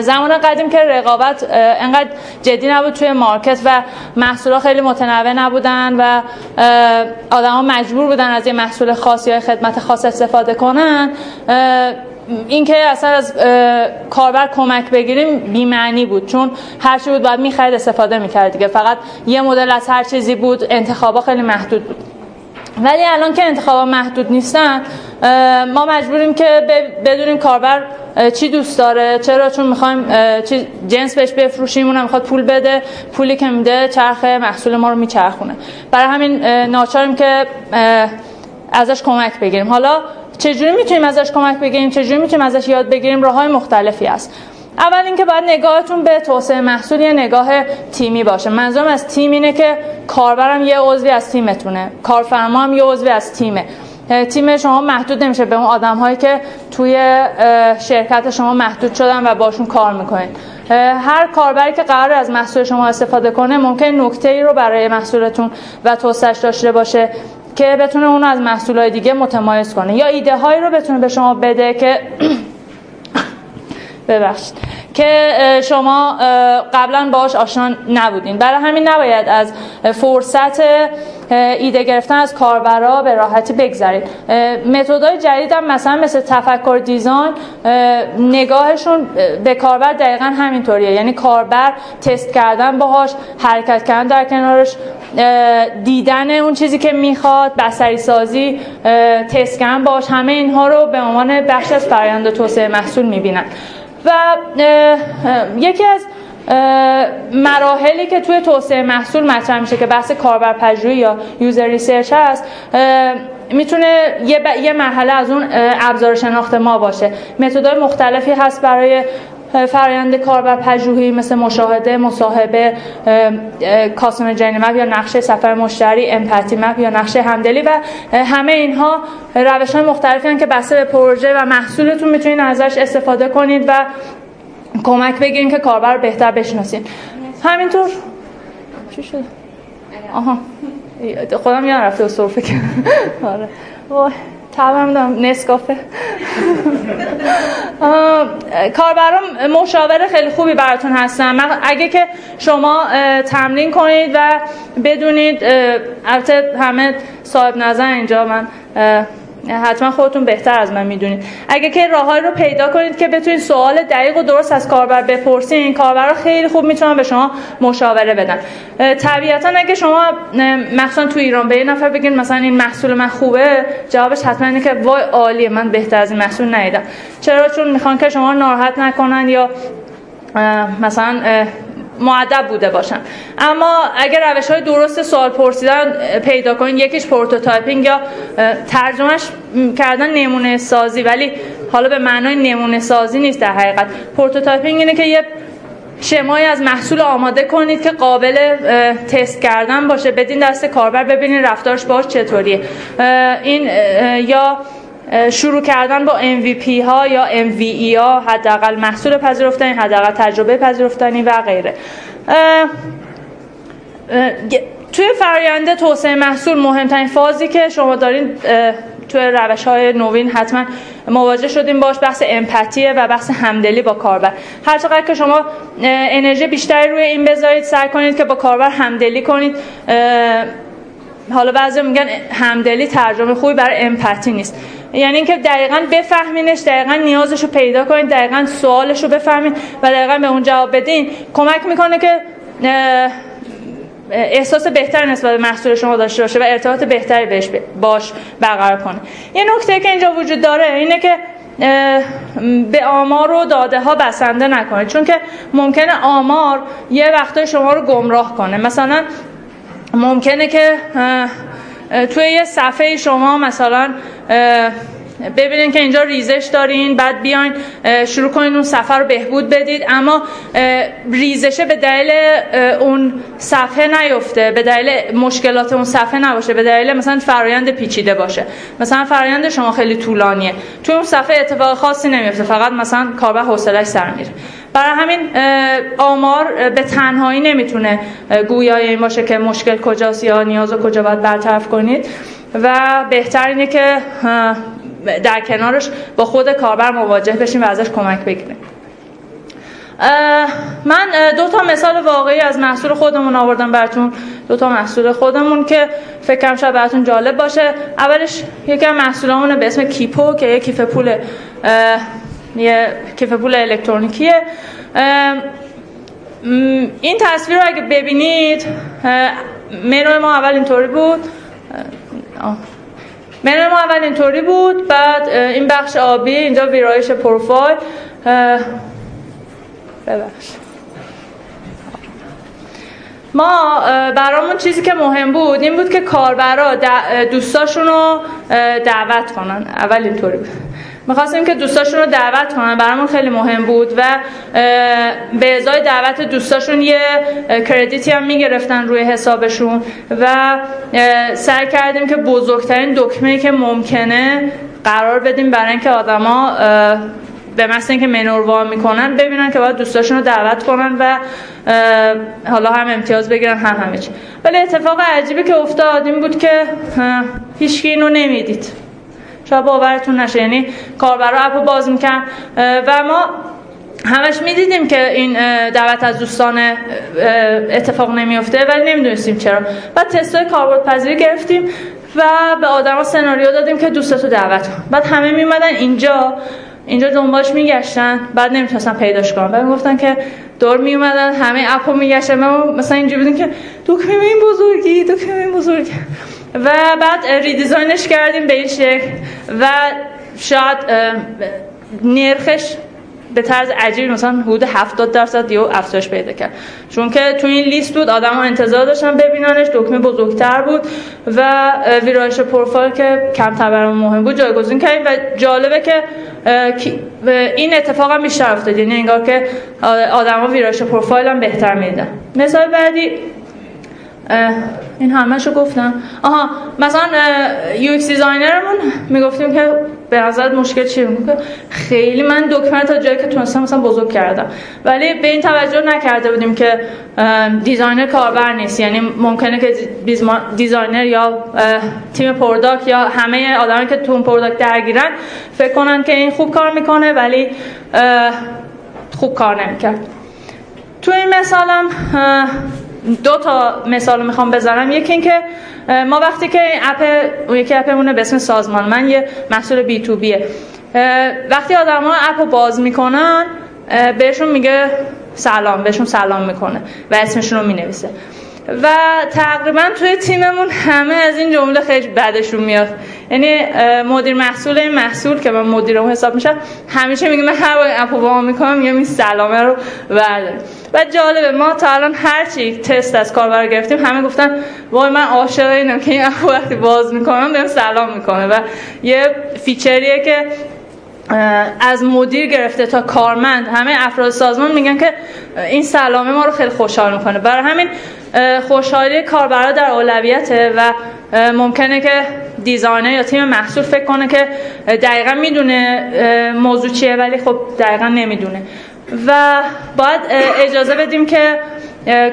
زمان قدیم که رقابت انقدر جدی نبود توی market و محصول خیلی متنوع نبودن و ها مجبور بودن از یه محصول خاص یا خدمت خاص استفاده کنن اینکه اصلا از کاربر کمک بگیریم بی‌معنی بود. چون هر چی بود باید می‌خرید استفاده می‌کرد دیگه. فقط یه مدل از هر چیزی بود انتخابا خیلی محدود بود. ولی الان که انتخابا محدود نیستن ما مجبوریم که بدونیم کاربر چی دوست داره چرا؟ چون می‌خوایم جنس بهش بفروشیم اونم می‌خواد پول بده پولی که میده چرخه محصول ما رو میچرخونه. برای همین ناچاریم که ازش کمک بگیریم. حالا چجوری می‌تونیم ازش کمک بگیریم؟ چجوری می‌تونیم ازش یاد بگیریم؟ راه های مختلفی هست. اول اینکه باید نگاهتون به توسعه محصول یه نگاه تیمی باشه. منظورم از تیم اینه که کاربرم یه عضوی از تیمتونه. کارفرما هم یه عضوی از تیمه. تیم شما محدود نمیشه. به اون آدم هایی که توی شرکت شما محدود شدن و باشون کار می‌کنید هر کاربری که قرار از محصول شما استفاده کنه ممکن نکته ای رو برای محصولتون و توسعهش داشته باشه که بتونه اونو از محصولات دیگه متمایز کنه. یا ایده هایی رو بتونه به شما بده که ببخشید. که شما قبلا باش آشنا نبودین. برای همین نباید از فرصت ایده گرفتن از کاربرا به راحتی بگذرید. متدای جدید هم مثلا مثل تفکر design نگاهشون به کاربر دقیقا همینطوریه. یعنی کاربر تست کردن باهاش حرکت کردن در کنارش دیدن اون چیزی که می‌خواد بصری سازی تست کردن باهاش همه اینها رو به عنوان بخش از فرآیند توسعه محصول می‌بینن. و یکی از مراحلی که توی توسعه محصول مطرح میشه که بحث کاربر پژوهی یا user research هست می‌تونه یه, یه مرحله از اون ابزار شناخت ما باشه. متدهای مختلفی هست برای فرایند کاربر پژوهی مثل مشاهده، مصاحبه، کاسم جرنی مپ یا نقشه سفر مشتری، امپاتی مپ یا نقشه همدلی و همه اینها روش های مختلفی که بسته به پروژه و محصولتون می‌تونید ازش استفاده کنید و کمک بگیرین که کاربر بهتر بشناسید. همینطور. چی شد؟ آها. خودم یاد رفته و صرفه آره. تبم دارم. نسکافه. کاربران مشاور خیلی خوبی براتون هستن. اگه که شما تمرین کنید و بدونید البته همه صاحب نظر اینجا من حتما خودتون بهتر از من می‌دونید. اگه که راههایی رو پیدا کنید که بتونید سوال دقیق و درست از کاربر این کاربرا خیلی خوب می‌تونن به شما مشاوره بدن طبیعتا اگه شما مثلا تو ایران به یه نفر بگین مثلا این محصول من خوبه جوابش حتما اینه که وای عالیه من بهتر از این محصول ندیدم. چرا؟ چون می‌خوان که شما ناراحت نکنن یا مثلا مؤدب بوده باشن. اما اگر روش های درست سوال پرسیدن پیدا کنید یکیش prototyping یا ترجمهش کردن نمونه سازی ولی حالا به معنای نمونه سازی نیست در حقیقت. prototyping اینه که یه شمایی از محصول آماده کنید که قابل تست کردن باشه. بدین دست کاربر ببینید رفتارش باش چطوریه. این یا شروع کردن با MVP ها یا MVE ها حداقل محصول پذیرفتنی حداقل تجربه پذیرفتنی و غیره. توی فرآیند توسعه محصول مهمترین فازی که شما دارین توی روش های نوین حتما مواجه شدیم باش بحث امپاتیه و بحث همدلی با کاربر. هر چقدر که شما انرژی بیشتری روی این بذارید سعی کنید که با کاربر همدلی کنید. حالا بعضی میگن همدلی ترجمه خوبی برای امپاتی نیست. یعنی اینکه دقیقا بفهمینش دقیقا نیازش رو پیدا کنید دقیقا سوالش رو بفهمید و دقیقا به اون جواب بدین. کمک می‌کنه که احساس بهتر نسبت به محصول شما داشته باشه و ارتباط بهتری بهش باش برقرار کنه. یه نکته که اینجا وجود داره اینه که به آمار و داده ها بسنده نکنید چون که ممکنه آمار یه وقتای شما رو گمراه کنه. مثلا ممکنه که توی یه صفحه شما مثلا ببینین که اینجا ریزش دارین بعد بیاین شروع کنین اون صفحه رو بهبود بدید. اما ریزشه به دلیل اون صفحه نیفته به دلیل مشکلات اون صفحه نباشه به دلیل مثلا فرایند پیچیده باشه. مثلا فرایند شما خیلی طولانیه. توی اون صفحه اتفاق خاصی نمیفته فقط مثلا کاربر حوصلش سر میره برای همین آمار به تنهایی نمی‌تونه گویای این باشه که مشکل کجاست یا نیاز کجا باید برطرف کنید. و بهتر اینه که در کنارش با خود کاربر مواجه بشیم و ازش کمک بگیریم. من دو تا مثال واقعی از محصول خودمون آوردم براتون. دو تا محصول خودمون که فکر کنم شاید براتون جالب باشه. اولش یکی از محصولامونه به اسم کیپو که یه کیف پول یه کیف پول الکترونیکیه. این تصویر رو اگه ببینید منو ما اول اینطوری بود. منو ما اول اینطوری بود بعد این بخش آبی اینجا ویرایش پروفایل. ببخش. ما برامون چیزی که مهم بود این بود که کاربرا دوستاشون رو دعوت کنن. اول اینطوری بود. می‌خواستیم که دوستاشون رو دعوت کنن. برامون خیلی مهم بود و به ازای دعوت دوستاشون یه کردیتی هم می‌گرفتن روی حسابشون و سعی کردیم که بزرگترین دکمه که ممکنه قرار بدیم برای اینکه آدما به مثل اینکه منور وا می‌کنن ببینن که باید دوستاشون رو دعوت کنن و حالا هم امتیاز بگیرن هم همه چی. ولی اتفاق عجیبی که افتاد این بود که هیچکی اینو نمی‌دید. شاید باورتون نشه؟ یعنی کاربرا اپو باز میکن و ما همش می‌دیدیم که این دعوت از دوستان اتفاق نمیفته ولی نمی‌دونستیم چرا. بعد تستای کاربرد پذیری گرفتیم و به آدما سناریو دادیم که دوستتو دعوت کن. بعد همه میمدن اینجا. اینجا دنبالش میگشتن. بعد نمی‌تونستن پیداش کنن. بعد می‌گفتن که دور میومدن همه اپو میگشتن. ما مثلا اینجوری بودیم که دکمه این بزرگی؟ دکمه این بزرگی؟ و بعد ریدیزاینش کردیم به این شکل. و شاید نرخش به طرز عجیبی مثلا حدود 70 درصد یه افزایش پیدا کرد. چون که تو این لیست بود آدم ها انتظار داشتن ببیننش دکمه بزرگتر بود و ویرایش پروفایل که کمتر برام مهم بود جایگزین کردیم. و جالبه که این اتفاق هم بیشتر افتاد. یعنی انگار که آدما ویرایش پروفایل هم بهتر میدن مثال بعدی این همه گفتم. آها مثلا UX designer مون می‌گفتیم که به نظرت مشکل چیه که خیلی من دکمه تا جایی که تونستم مثلا بزرگ کردم. ولی به این توجه نکرده بودیم که designer کاربر نیست. یعنی ممکنه که designer یا تیم product یا همه آدمایی که تو product درگیرن فکر کنن که این خوب کار می‌کنه ولی خوب کار نمی‌کرد. تو این مثالم دو تا مثال می‌خوام بذارم. یکی اینکه ما وقتی که اپ یکی اپمونه به اسم سازمان من یه محصول بی تو بیه وقتی آدم ها اپ رو باز می‌کنن بهشون میگه سلام بهشون سلام می‌کنه و اسمشون رو می‌نویسه. و تقریبا توی تیممون همه از این جمله خیلی بدشون میاد. یعنی مدیر محصول این محصول که من مدیرم حساب میشم همیشه میگه من هر وقت اپو با می‌کنم میگم این سلامه رو برداریم. و جالبه ما تا الان هر چی تست از کاربر گرفتیم همه گفتن وای من عاشق اینم که این app و وقتی باز می‌کنم بهم سلام می‌کنه و یه feature یه که از مدیر گرفته تا کارمند همه افراد سازمان میگن که این سلامه ما رو خیلی خوشحال می‌کنه. برای همین خوشحالی کاربرا در اولویته و ممکنه که designer یا تیم محصول فکر کنه که دقیقا می‌دونه موضوع چیه ولی خب دقیقا نمی‌دونه. و باید اجازه بدیم که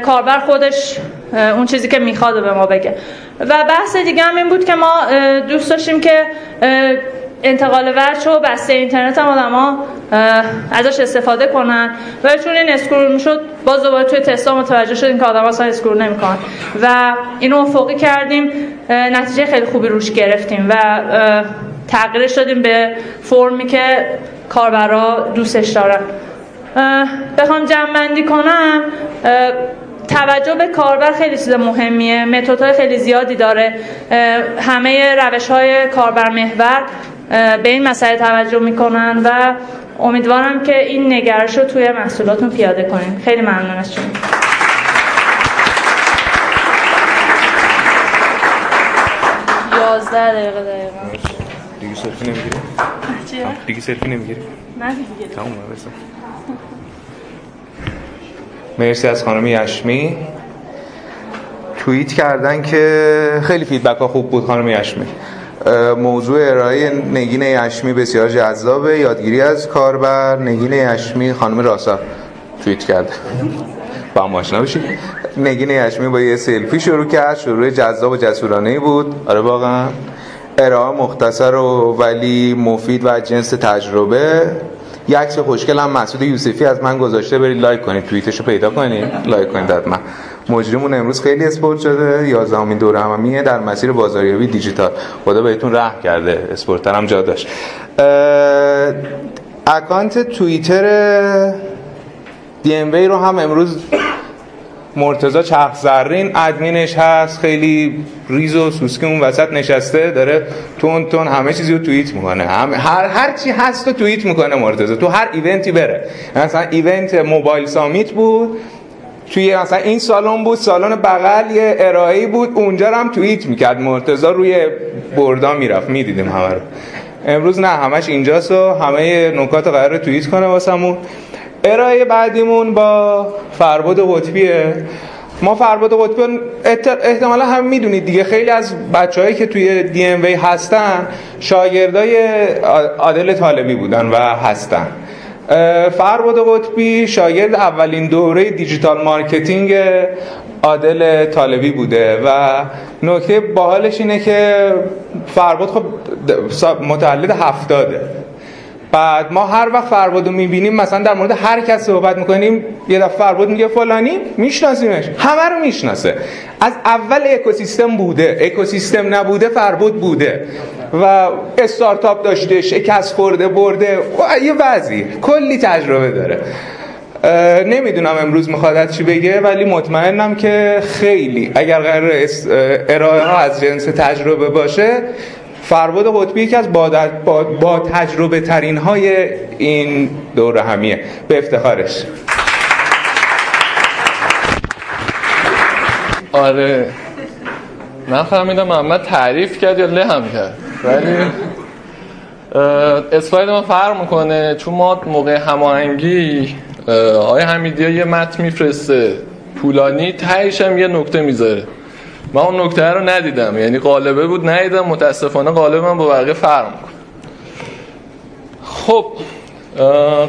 کاربر خودش اون چیزی که می‌خواد به ما بگه. و بحث دیگه هم این بود که ما دوست داشتیم که انتقال وجه و بسته اینترنت هم آدما ازش استفاده کنن. و چون این اسکرول می‌شد باز دوباره توی تستا متوجه شدیم که آدم اصلا اسکرول نمی‌کنن. و اینو افقی کردیم نتیجه خیلی خوبی روش گرفتیم و تغییرش دادیم به فرمی که کاربرا دوستش دارن. بخوام جمع بندی کنم توجه به کاربر خیلی چیز مهمیه. های خیلی زیادی داره. همه روش های کاربر محور. به این مسئله توجه می‌کنن و امیدوارم که این نگرش رو توی محصولاتون پیاده کنین. خیلی ممنون از شما. یازده دقیقه دقیقا دیگه سلفی نمی‌گیری؟ دیگه سلفی نمی‌گیری؟ نه دیگه تمومه بسا مرسی از خانم یشمی. توییت کردن که خیلی فیدبک ها خوب بود خانم یشمی. موضوع ارائه نگین یشمی بسیار جذابه. یادگیری از کاربر. نگین یشمی خانم راسا توییت کرده با هم آشنا بشید نگین یشمی با یه سلفی شروع کرد. شروع جذاب و جسورانه بود. آره واقعا. ارائه مختصر و ولی مفید و جنس تجربه. یک عکس خوشگل هم مسعود یوسفی از من گذاشته. برید لایک کنید. توییتشو پیدا کنید. لایک کنید حتما. مجریمون امروز خیلی اسپورت شده 11 دورهمیه در مسیر بازاریابی دیجیتال. خدا بهتون رحم کرده اسپورت هم جا داشت. اکانت توییتر DMWay رو هم امروز مرتضی چرخ زرین ادمینش هست خیلی ریز و سوسکی اون وسط نشسته داره تند تند همه چیزی رو توییت می‌کنه. هر هر چی هست رو توییت می‌کنه مرتضی تو هر event ی بره. مثلا event Mobile Summit بود توی مثلا این سالن بود سالن بغل یه ارائه بود. اونجا هم توییت می‌کرد. مرتضی روی بردا می‌رفت. می‌دیدیم همه رو. امروز نه همش اینجاست و همه نکات قراره توییت کنه واسمون. ارائه بعدیمون با فربد قطبیه. ما فربد قطبی احتمالا هم می‌دونید دیگه. خیلی از بچههایی که توی DMWay هستن شاگردای عادل طالبی بودن و هستن. فربد قطبی شاگرد اولین دوره digital marketing عادل طالبی بوده و نکته باحالش اینه که فربد خب متولد هفتاده. بعد ما هر وقت فربادو می‌بینیم مثلا در مورد هر کس صحبت می‌کنیم یه دفعه فرباد میگه فلانی میشناسیمش. همه رو می‌شناسه. از اول اکوسیستم بوده. اکوسیستم نبوده فرباد بوده. و استارتاپ داشته شکست خورده برده. یه وضعی. کلی تجربه داره. نمی‌دونم امروز می‌خواد چی بگه ولی مطمئنم که خیلی. اگر قرار ارائه ها از جنس تجربه باشه فرباد قطبی یکی از با, با, با تجربه ترین های این دوره همیه. به افتخارش. آره. من فهمیدم محمد تعریف کرد یا لهم کرد. ولی اسلاید ما فرق می‌کنه. چون ما موقع هماهنگی آقای حمیدی یه متن میفرسته. طولانی تهش هم یه نکته می‌ذاره. من اون نکته رو ندیدم. یعنی قالبه بود ندیدم. متاسفانه قالب من با بقیه فرق خب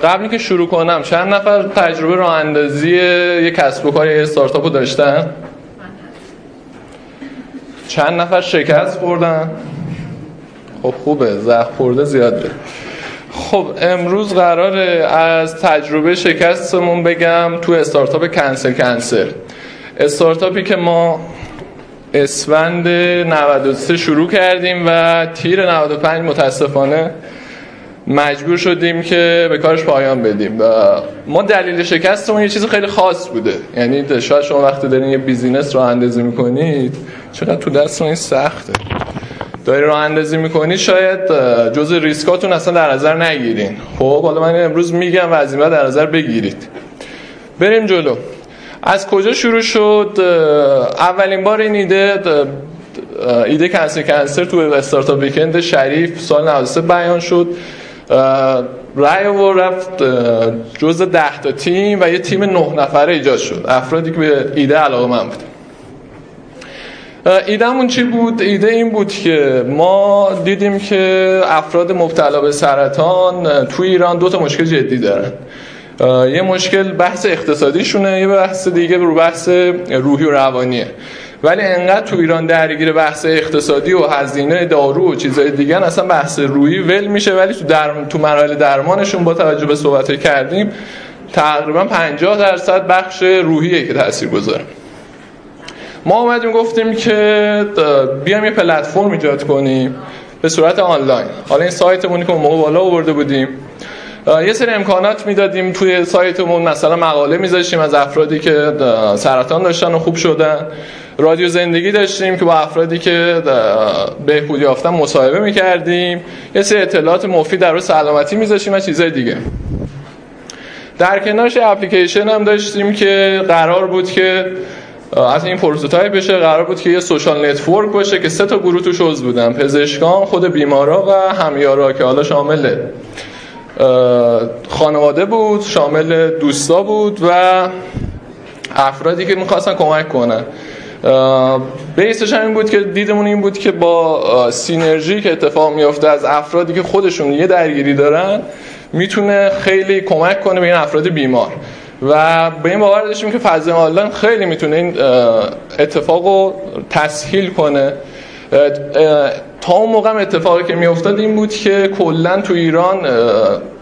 قبل که شروع کنم چند نفر تجربه راه اندازی یک کسب و کار استارتاپ رو داشتن؟ چند نفر شکست خوردن؟ خب خوبه. زخ خورده زیاد به خب امروز قراره از تجربه شکستمون بگم تو استارتاپ کنسل کنسل. استارتاپی که ما اسفند 93 شروع کردیم و تیر 95 متاسفانه مجبور شدیم که به کارش پایان بدیم و ما دلیل شکستمون یه چیز خیلی خاص بوده. یعنی شاید شما وقتی دارین یه business راه اندازی می‌کنید چقدر تو دست این سخته. داری راه اندازی می‌کنید شاید جز ریسکاتون اصلا در نظر نگیرین. خب حالا من امروز میگم و از این در نظر بگیرید. بریم جلو. از کجا شروع شد؟ اولین بار این ایده ایده کنسر کنسر تو استارتاپ ویکند شریف سال 93 بیان شد. رای و رفت جز ده تا تیم و یه تیم نه نفره ایجاد شد. افرادی که به ایده علاقه من بود ایدهمون چی بود؟ ایده این بود که ما دیدیم که افراد مبتلا به سرطان تو ایران دو تا مشکل جدی دارن. یه مشکل بحث اقتصادیشونه یه بحث دیگه رو بحث روحی و روانیه. ولی انقدر تو ایران درگیر بحث اقتصادی و هزینه دارو و چیزای دیگه اصلا بحث روی ول میشه. ولی تو در... تو مراحل درمانشون با توجه به صحبت کردیم تقریبا 50 درصد بخش روحیه که تاثیر گذاره. ما اومدیم گفتیم که بیام یه پلتفرم ایجاد کنیم به صورت آنلاین. حالا این سایتمونی که موقع بالا آورده بودیم. یه سری امکانات می‌دادیم توی سایتمون. مثلا مقاله میذاشتیم از افرادی که سرطان داشتن و خوب شدن. رادیو زندگی داشتیم که با افرادی که بهبودی یافتن مصاحبه می‌کردیم. یه سری اطلاعات مفید در سلامتی میذاشتیم و چیزای دیگه. در کنارش اپلیکیشن هم داشتیم که قرار بود که از این prototype بشه. قرار بود که یه social network باشه که سه تا گروه توش عضو بودن. پزشکان خود بیمارا و همیارا که حالا شامل خانواده بود شامل دوستا بود و افرادی که می‌خواستن کمک کنن. بیسش این بود که دیدمون این بود که با سینرژی که اتفاق میافته از افرادی که خودشون یه درگیری دارن می‌تونه خیلی کمک کنه به این افراد بیمار. و به این باور داشتیم که فضای آنلاین خیلی می‌تونه این اتفاق رو تسهیل کنه. تا اون موقع اتفاقی که میافتاد این بود که کلا تو ایران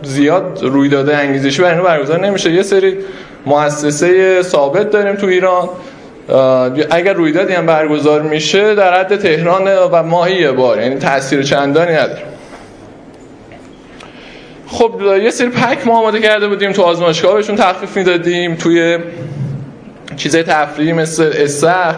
زیاد رویداد انگیزشی برای برگزار نمیشه. یه سری مؤسسه ثابت داریم تو ایران. اگر رویدادی هم برگزار میشه در حد تهران و ماهی یه بار یعنی تاثیر چندانی نداره. خب یه سری پک ما آماده کرده بودیم تو آزمایشگاه بهشون تخفیف می‌دادیم توی چیزای تفریحی مثل اسخ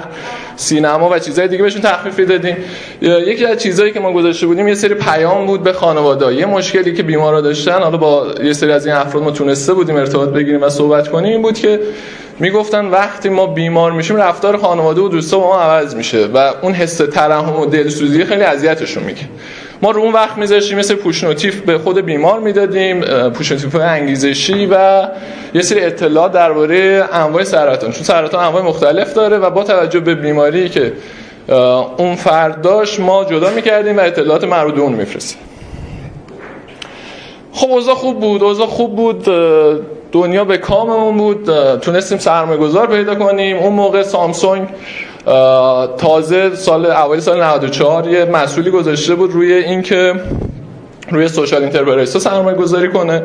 سینما و چیزای دیگه بهشون تخفیف دادیم. یکی از چیزایی که ما گذاشته بودیم یه سری پیام بود به خانواده. یه مشکلی که بیمارا داشتن حالا با یه سری از این افراد ما تونسته بودیم ارتباط بگیریم و صحبت کنیم این بود که می‌گفتن وقتی ما بیمار میشیم رفتار خانواده و دوستا با ما عوض میشه و اون حس ترحم و دلسوزی خیلی اذیتشون میگه ما رو اون وقت میذاشتیم مثل پوش نوتیف به خود بیمار می‌دادیم پوش نوتیف انگیزشی و یه سری اطلاعات درباره انواع سرطان. چون سرطان انواع مختلف داره و با توجه به بیماری که اون فرداش ما جدا می‌کردیم و اطلاعات مربوط اون میفرستیم. خب اوضاع خوب بود اوضاع خوب بود دنیا به کاممون بود تونستیم سرمایه گذار پیدا کنیم. اون موقع سامسونگ تازه سال اوایل سال 94 یه مسئولی گذاشته بود روی اینکه روی social enterprise سرمایه گذاری کنه.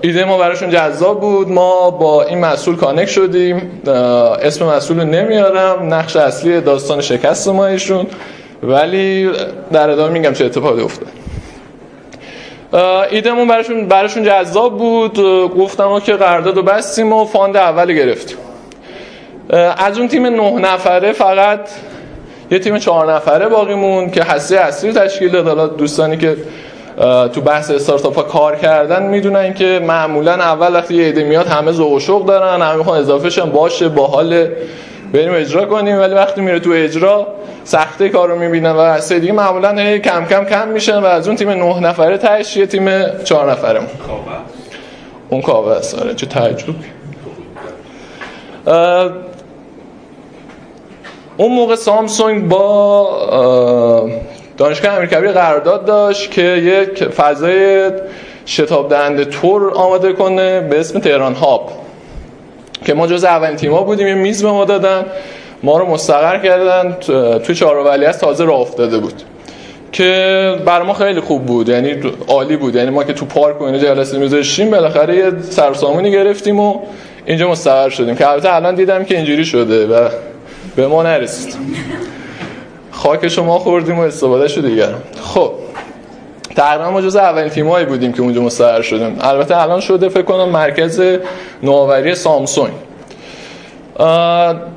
ایده ما براشون جذاب بود. ما با این مسئول connect شدیم. اسم مسئول رو نمیارم. نقش اصلی داستان شکست ما ایشون. ولی در ادامه میگم چه اتفاقی افتاد. ایدهمون براشون براشون جذاب بود. گفتم که قرارداد رو بستیم و فاند اول گرفتیم. از اون تیم نه نفره فقط یه تیم چهار نفره باقی مون که هسته اصلی تشکیل داد. حالا دوستانی که تو بحث استارتاپ ها کار کردن می‌دونن که معمولا اول وقتی یه ایده میاد همه ذوق و شوق دارن همه می‌خوان اضافه باشه باحال بریم اجرا کنیم. ولی وقتی میره تو اجرا سخته کار رو می‌بینن و هسته دیگه معمولا کم کم کم میشن و از اون تیم نه نفره تش یه تیم چهار نفره مون اون کاوه است. آره چه تعجب. اون موقع سامسونگ با دانشگاه امیرکبیر قرارداد داشت که یک فضای شتاب دهنده تور آماده کنه به اسم تهران هاب که ما جز اولین تیما بودیم یه میز به ما دادن ما رو مستقر کردن توی چهار از تازه راه افتاده بود که بر ما خیلی خوب بود یعنی عالی بود یعنی ما که تو پارک و اینجا جلسه میذاشتیم بالاخره یه سرسامونی گرفتیم و اینجا مستقر شدیم که البته الان دیدم که اینجوری شده و به ما نرسید. خاک شما خوردیم و استفاده شده دیگر. خب تقریبا ما جز اولین تیمایی بودیم که اونجا مستقر شدیم. البته الان شده فکر کنم مرکز نوآوری سامسونگ.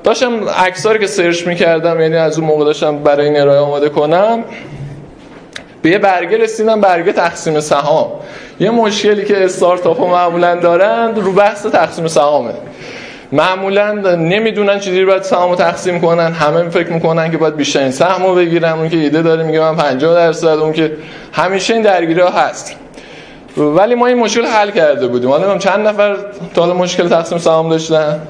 داشتم عکساری که سرچ می‌کردم یعنی از اون موقع داشتم برای این ارائه آماده کنم به یه برگه رسیدم برگه تقسیم سهام. یه مشکلی که استارتاپ ها معمولا دارند رو بحث تقسیم سهامه. معمولا نمی‌دونن چجوری باید سهامو تقسیم کنن. همه فکر می‌کنن که باید بیشترین سهمو بگیرن. اون که ایده داره میگه من 50 درصد اون که همیشه این درگیری هست. ولی ما این مشکل حل کرده بودیم. حالا چند نفر تا حالا مشکل تقسیم سهام داشتن؟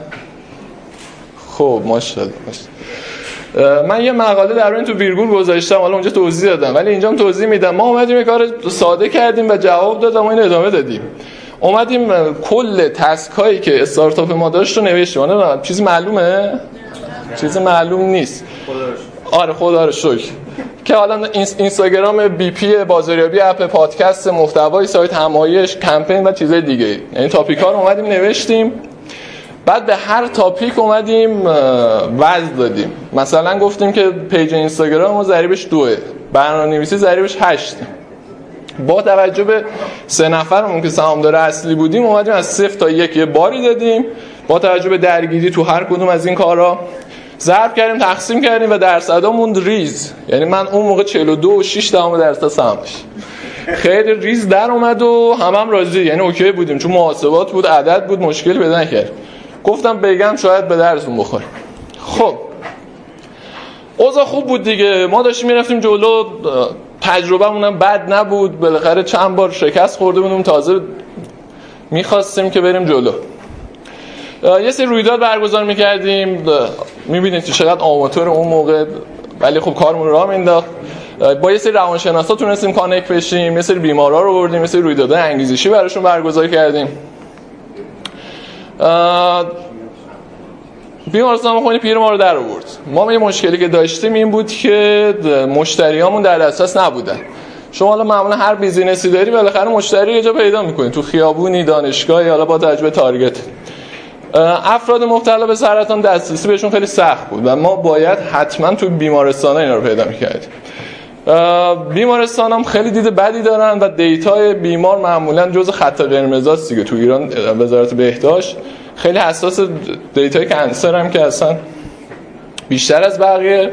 خب ماشاءالله من یه مقاله در این تو ویرگول گذاشتم. حالا اونجا توضیح دادم. ولی اینجا توضیح میدم. ما اومدیم یه کار ساده کردیم و جواب دادم و این ادامه دادیم. اومدیم کل تسک هایی که استارتاپ ما داشت رو نوشتیم. نه چیزی معلومه؟ چیزی معلوم نیست. آره خدا رو شکر. که حالا اینستاگرام BP بازاریابی app پادکست محتوای سایت همایش کمپین و چیزای دیگه. یعنی topic ها رو اومدیم نوشتیم. بعد به هر topic اومدیم وزن دادیم. مثلا گفتیم که page اینستاگرام ما ضریبش دوه. برنامه نویسی ضریبش هشت. با توجه به سه نفرمون که سهامدار اصلی بودیم اومدیم از صفر تا یک یه باری دادیم. با توجه به درگیری تو هر کدوم از این کارا ضرب کردیم تقسیم کردیم و درصدامون ریز. یعنی من اون موقع 42 و 6 دهم درصد سهم خیلی ریز در اومد و همه هم راضی. یعنی okay بودیم چون محاسبات بود عدد بود مشکلی پیدا نکرد. گفتم بگم شاید به دردتون بخوره. خب. اوضاع خوب بود دیگه. ما داشتیم می‌رفتیم جلو تجربه مونم بد نبود. بالاخره چند بار شکست خورده بودیم تازه می‌خواستیم که بریم جلو. یه سری رویداد برگزار می‌کردیم. می‌بینید که چقدر آماتور اون موقع. ولی خب کارمون راه مینداخت با یه سری روانشناسا تونستیم connect بشیم. یه سری بیمارا رو بردیم. یه سری رویدادهای انگیزشی براشون برگزار کردیم. بیمارستان خونی پیر ما رو در آورد. ما یه مشکلی که داشتیم این بود که مشتریامون در دسترس نبودن. شما حالا معمولا هر business ی داری بالاخره مشتری یه جا پیدا می‌کنی. تو خیابونی دانشگاهی حالا با تجربه target. افراد مبتلا به سرطان دسترسی بهشون خیلی سخت بود و ما باید حتما تو بیمارستان اینا رو پیدا می‌کردیم. بیمارستان هم خیلی دید بدی دارن و data ی بیمار معمولا جز خط قرمز دیگه. تو ایران وزارت بهداشت خیلی حساس data ی cancer هم که اصلا بیشتر از بقیه.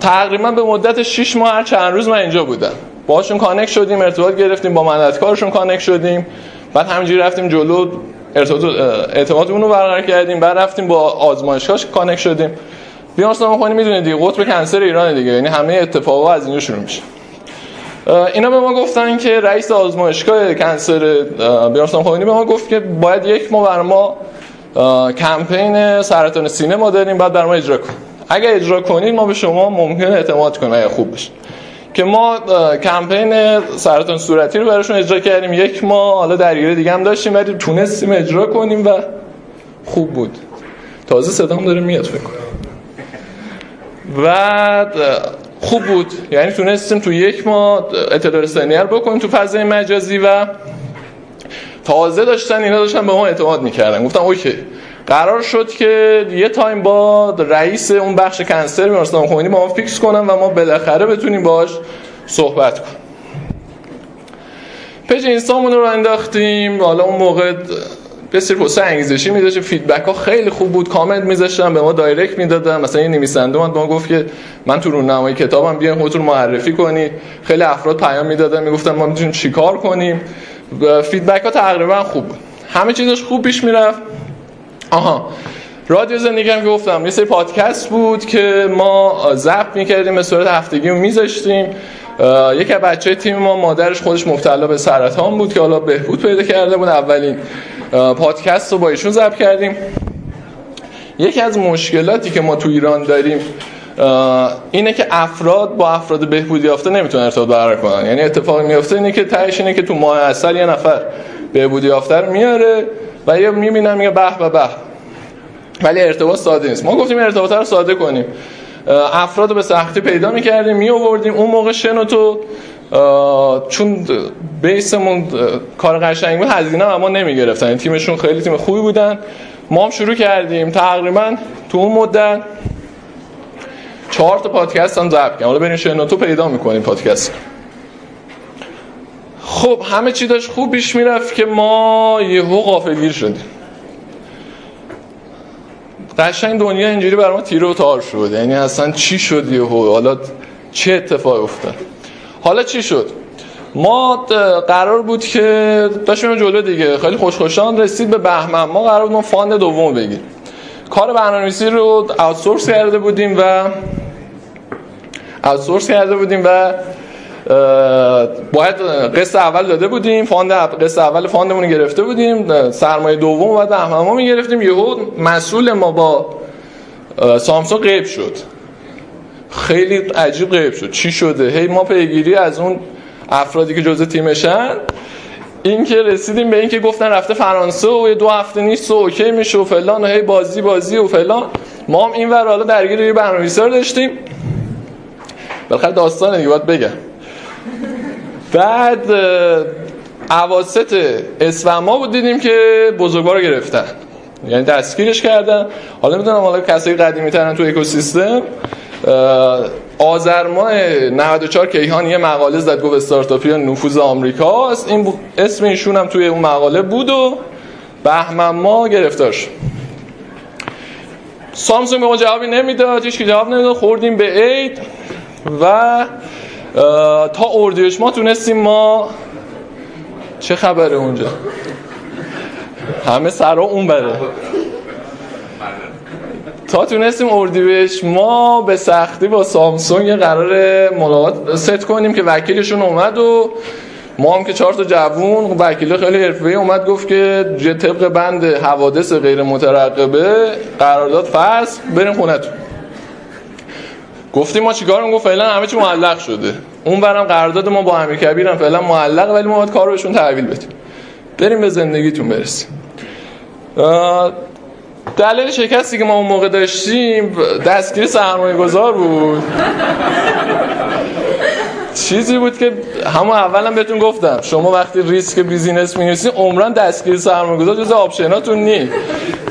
تقریبا به مدت 6 ماه هر چند روز من اینجا بودم. باشون connect شدیم ارتباط گرفتیم با مددکارشون connect شدیم. بعد همینجوری رفتیم جلو ارتباط اون رو برقرار کردیم. بعد رفتیم با آزمایشگاهش کانک شدیم. بیمارستان خونی می‌دونید دیگه قطب کنسر ایران دیگه. یعنی همه اتفاقا از اینجا شروع میشه. اینا به ما گفتن که رئیس آزمایشگاه کنسر بیمارستان خونی به ما گفت که باید یک ما بر ما کمپین سرطان سینه ما داریم بعد بر ما اجرا کن. اگر اجرا کنید ما به شما ممکن اعتماد کنیم اگه خوب بشه که ما کمپین سرطان صورتی رو براشون اجرا کردیم یک ماه حالا درگیری دیگه هم داشتیم ولی تونستیم اجرا کنیم و خوب بود. تازه صدام داره میاد فکر کنم. و خوب بود. یعنی تونستیم تو یک ماه اطلاع رسانی بکنیم تو فضای مجازی و تازه داشتن اینا داشتن به ما اعتماد می‌کردن. گفتم okay. قرار شد که یه time با رئیس اون بخش cancer بیمارستان خمینی با ما fix کنم و ما بالاخره بتونیم باش صحبت کنیم. page اینستامون رو انداختیم. حالا اون موقع یه سری پست انگیزشی میذاشت. feedback ها خیلی خوب بود. کامنت میذاشتن به ما direct می‌دادن. مثلا یه نویسنده من به ما گفت که من تو رونمایی کتابم بیاین خودتون معرفی کنی. خیلی افراد پیام می‌دادن می‌گفتن ما می‌تونیم چیکار کنیم. feedback ها تقریبا خوب همه چیزش خوب پیش می‌رفت. آها. رادیو زندگی هم گفتم یه سری پادکست بود که ما ضبط می‌کردیم به صورت هفتگی میذاشتیم. یکی از بچه تیم ما مادرش خودش مبتلا به سرطان بود که حالا بهبود پیدا کرده بود. اولین پادکست رو با ایشون ضبط کردیم. یکی از مشکلاتی که ما تو ایران داریم اینه که افراد با افراد بهبودی یافته نمی‌تونن ارتباط برقرار کنن. یعنی اتفاقی میفته اینه که تهش اینه که تو ماه اصل یه نفر بهبودی یافته میاره و یه می‌بینن میگه به به به. ولی ارتباط ساده نیست. ما گفتیم ارتباط رو ساده کنیم. افراد رو به سختی پیدا می‌کردیم می آوردیم اون موقع شنو تو چون بیسمون کار قشنگ بود هزینه اما نمی گرفتن یعنی تیمشون خیلی تیم خوبی بودن. ما هم شروع کردیم. تقریبا تو اون مدت چهار تا پادکست هم ضبط کردیم. حالا بریم شنو تو پیدا می‌کنیم پادکست خب همه چی داشت خوب پیش می‌رفت که ما یهو غافلگیر شدیم. قشنگ دنیا اینجوری برای ما تیره و تار شد. یعنی اصلا چی شد یهو؟ حالا چه اتفاقی افتاد؟ حالا چی شد؟ ما قرار بود که داشتیم جلو دیگه. خیلی خوشخوشان رسید به بهمن. ما قرار بود ما fund دوم بگیریم. کار برنامه‌نویسی رو outsource کرده بودیم و outsource کرده بودیم و باید قسط اول داده بودیم. fund قسط اول fund مون رو گرفته بودیم. سرمایه دوم بعد بهمن ما می‌گرفتیم. یهو مسئول ما با سامسونگ غیب شد. خیلی عجیب غیب شد. چی شده؟ هی ما پیگیری از اون افرادی که جزء تیمشن. این که رسیدیم به اینکه گفتن رفته فرانسه و دو هفته نیست و اوکی میشه و فلان و هی بازی بازی و فلان. ما هم این ور حالا درگیر یه برنامه‌نویسا داشتیم. بالاخره داستان دیگه باید بگم. بعد اواسط اسفند ما بود دیدیم که بزرگوار رو گرفتن. یعنی دستگیرش کردن. حالا می‌دونم حالا کسایی قدیمی ترن تو اکوسیستم. آذر ماه 94 کیهان یه مقاله زد گفت استارتاپی نفوذ آمریکاست این اسم ایشون هم توی اون مقاله بود و بهمن ما گرفتار شد سامسونگ به ما جوابی نمی‌داد هیچ جواب نمی‌داد. خوردیم به عید و تا اردیش ما تونستیم ما چه خبره اونجا؟ همه سرا اون بره. تا تونستیم اردیبهشت ما به سختی با سامسونگ قرار ملاقات ست کنیم که وکیلشون اومد و ما هم که چهار تا جوون وکیل خیلی حرفه‌ای اومد گفت که طبق بند حوادث غیر مترقبه قرارداد فصل بریم خونتون. گفتیم ما چیکار گفت فعلا همه چی معلق شده. اون برم قرارداد ما با امیر کبیرم فعلا معلق ولی ما باید کارو بهشون تحویل بدیم. بریم به زندگیتون برسیم. دلیل شکستی که ما اون موقع داشتیم دستگیری سرمایه گذار بود. چیزی بود که همون اولم بهتون گفتم شما وقتی ریسک business می‌نویسین عمراً دستگیری سرمایه گذار جز option اتون نی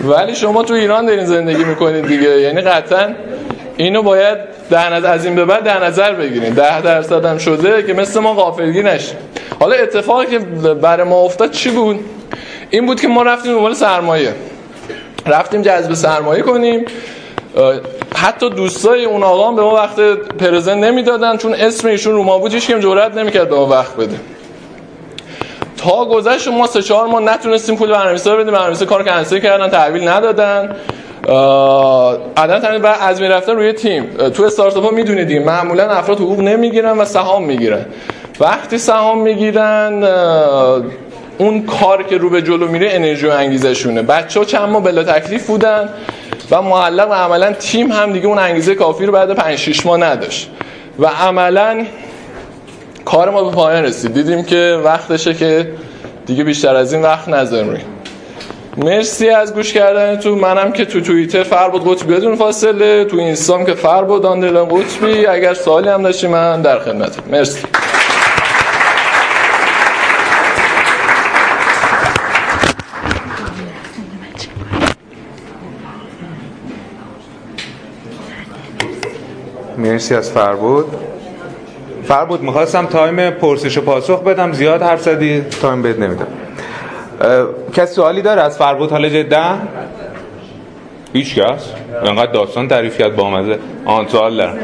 ولی شما تو ایران دارین زندگی می‌کنید دیگه. یعنی قطعا اینو باید در نظر از این به بعد در نظر بگیرین. ده درصد هم شده که مثل ما غافلگیر نشیم حالا اتفاقی که برای ما افتاد چی بود؟ این بود که ما رفتیم دنبال سرمایه. رفتیم جذب سرمایه کنیم. حتی دوستای اون آقا به ما وقت پرزنت نمی‌دادن چون اسم ایشون رو ما بود هیچ کم جرئت نمی‌کرد به ما وقت بده. تا گذشت ما سه چهار ما نتونستیم پول برنامه‌نویسا بدیم. برنامه‌نویسا کار کنسل کردن تحویل ندادن. تنید بعد از می‌رفتن روی تیم. تو استارتاپ ها می‌دونید معمولا افراد حقوق نمی‌گیرن و سهام می‌گیرن. وقتی سهام می‌گیرن اون کار که رو به جلو میره انرژی و انگیزشونه. بچه ها چند ماه بلا تکلیف بودن و معلق و عملا تیم هم دیگه اون انگیزه کافی رو بعد 5 6 ماه نداشت. و عملا کار ما به پایان رسید. دیدیم که وقتشه که دیگه بیشتر از این وقت نذاریم. مرسی از گوش تو منم که تو توییتر فر بود قطبی بدون فاصله. تو اینستام که فر بود آندرلان قطبی. اگر سوالی هم داشتی من در خدمتم مرسی. مرسی از فربود فربود می‌خواستم تایم پرسش و پاسخ بدم. زیاد حرف زدی تایم بد نمیدم. کسی سوالی داره از فربود حالا جدا؟ هیچ کس؟ انقدر داستان تعریف کرد با مزه آن سوال دارم.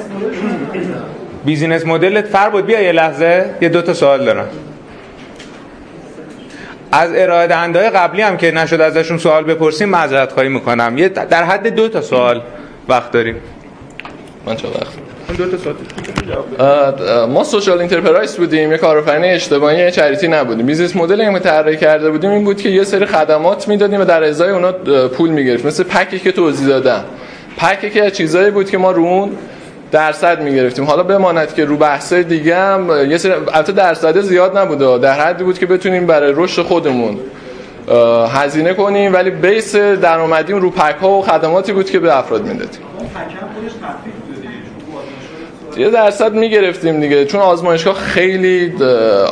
business model ت فربود بیا یه لحظه. یه دو تا سوال دارم. از ارائه دهنده قبلی هم که نشد ازشون سوال بپرسیم معذرت خواهی می‌کنم. یه در حد دو تا سوال وقت داریم. من چه وقت؟ ما social enterprise بودیم یه کارآفرین اجتماعی یه charity نبودیم. business model که طراحی کرده بودیم این بود که یه سری خدمات می‌دادیم و در ازای اونا پول می‌گرفت مثل پکی که توضیح دادم. پکی که چیزایی بود که ما رو اون درصد می‌گرفتیم. حالا بماند که رو بحث دیگه هم یه سری البته درصد زیاد نبوده در حدی بود که بتونیم برای رشد خودمون هزینه کنیم ولی بیس درآمدیم رو پک ها و خدماتی بود که به افراد می‌دادیم. یه درصد می‌گرفتیم دیگه. چون آزمایشگاه خیلی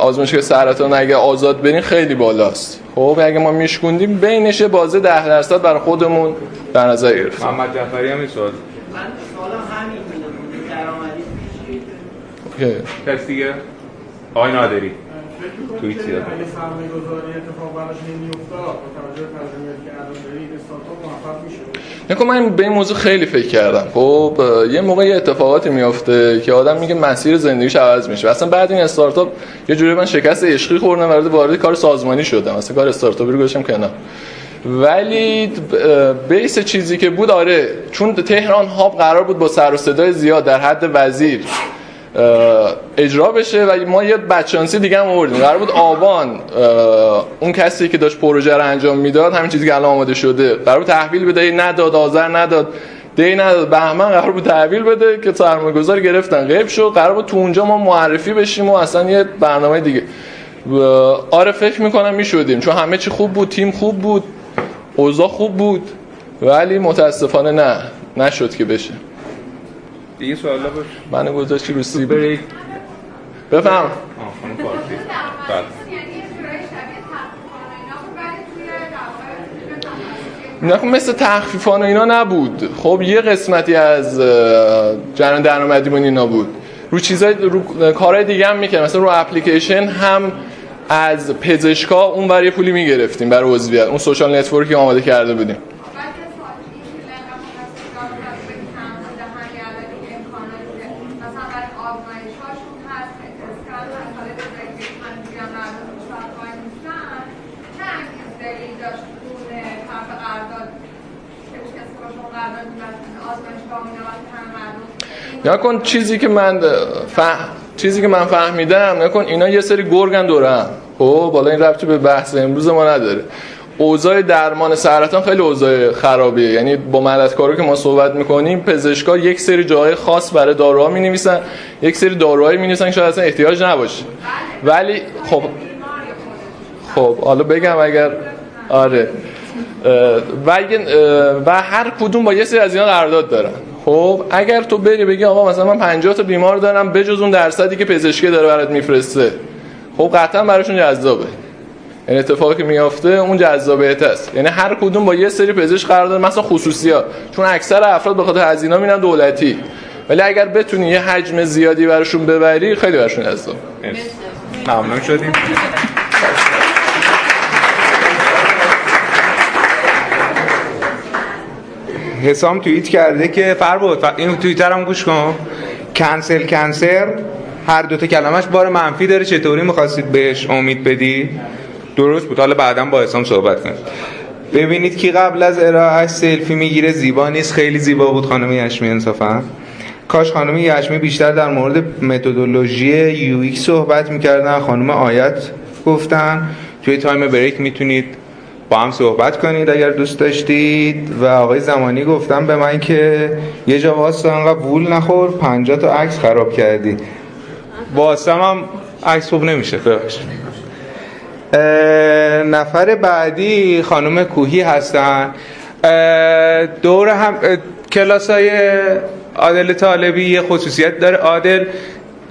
آزمایشگاه سرطان اگه آزاد برین خیلی بالاست. خب اگه ما میشکوندیم بینش بازه ده درصد برای خودمون در نظر گرفتیم. محمد جعفری هم سوال. من سوالم همین درآمدی کسی دیگه؟ آقای نادری. توییت اگه سرمایه گذاری اتفاق براش نمیافتاد. با توجه تجربه که الان دارید استارتاپ موفق میشه. من به این موضوع خیلی فکر کردم. خب یه موقع یه اتفاقاتی میافته که آدم میگه مسیر زندگیش عوض میشه. اصلا بعد این استارتاپ یه جوری من شکست عشقی خوردم وارد وارد کار سازمانی شدم. اصلا کار استارتاپی رو گذاشتم کنار. ولی بیس چیزی که بود آره چون تهران هاب قرار بود با سر و صدای زیاد در حد وزیر اجرا بشه و ما یه بچانسی دیگه هم آوردیم. قرار بود آبان اون کسی که داشت پروژه رو انجام می‌داد همین چیزی که الان آماده شده. قرار بود تحویل بده نداد آذر نداد. دی نداد بهمن قرار بود تحویل بده که سرمایه گذار گرفتن. غیب شد. قرار بود تو اونجا ما معرفی بشیم و اصلا یه برنامه دیگه. آره فکر می‌کنم می‌شدیم. چون همه چی خوب بود تیم خوب بود اوضاع خوب بود. ولی متاسفانه نه نشد که بشه. دیگه سوالا باش. من گذاشتی رو سی بریک بفهم آه، خانم فارسی. نه خب مثل تخفیفان و اینا نبود. خب یه قسمتی از جریان درآمدیمون اینا بود. رو چیزای رو کارهای دیگه هم می‌کنه مثلا رو اپلیکیشن هم از پزشکا اون برای پولی می‌گرفتیم برای عضویت. اون سوشال نتورکی آماده کرده بودیم. یا کن چیزی که من فهم چیزی که من فهمیدم نکن اینا یه سری گرگن دورم خب بالا این ربطی به بحث امروز ما نداره. اوضاع درمان سرطان خیلی اوضاع خرابیه. یعنی با مددکارا که ما صحبت می‌کنیم پزشکا یک سری جای خاص برای داروها می نویسن یک سری داروهایی می نویسن شاید اصلا احتیاج نباشه. ولی خب خب حالا بگم اگر آره. و, و هر کدوم با یه سری از اینا قرارداد دارن. خب اگر تو بری بگی آقا مثلا من 50 تا بیمار دارم بجز اون درصدی که پزشکی داره برات میفرسته. خب قطعا براشون جذابه. این اتفاقی که میافته اون جذابیت است. یعنی هر کدوم با یه سری پزشک قرار داره مثلا خصوصی ها چون اکثر افراد به خاطر هزینه میرن دولتی. ولی اگر بتونی یه حجم زیادی براشون ببری خیلی براشون جذاب. ممنون شدیم. حسام توییت کرده که فربود این توییتر هم گوش کن. cancel cancer هر دوتا کلمش بار منفی داره. چطوری می‌خواستید بهش امید بدی؟ درست بود. حالا بعدا با حسام صحبت کنید ببینید کی قبل از ارائهش سلفی می‌گیره. زیبا نیست. خیلی زیبا بود خانم یشمی انصافا. کاش خانم یشمی بیشتر در مورد متدولوژی یو صحبت می‌کردن. خانم آیت گفتن. توی time break می‌تونید با هم صحبت کنید اگر دوست داشتید. و آقای زمانی گفتن به من که یه جا واسه انقدر وول نخور 50 تا عکس خراب کردی. واسه هم عکس خوب نمیشه ببخشید. نفر بعدی خانم کوهی هستن. دور هم کلاس های عادل طالبی یه خصوصیت داره. عادل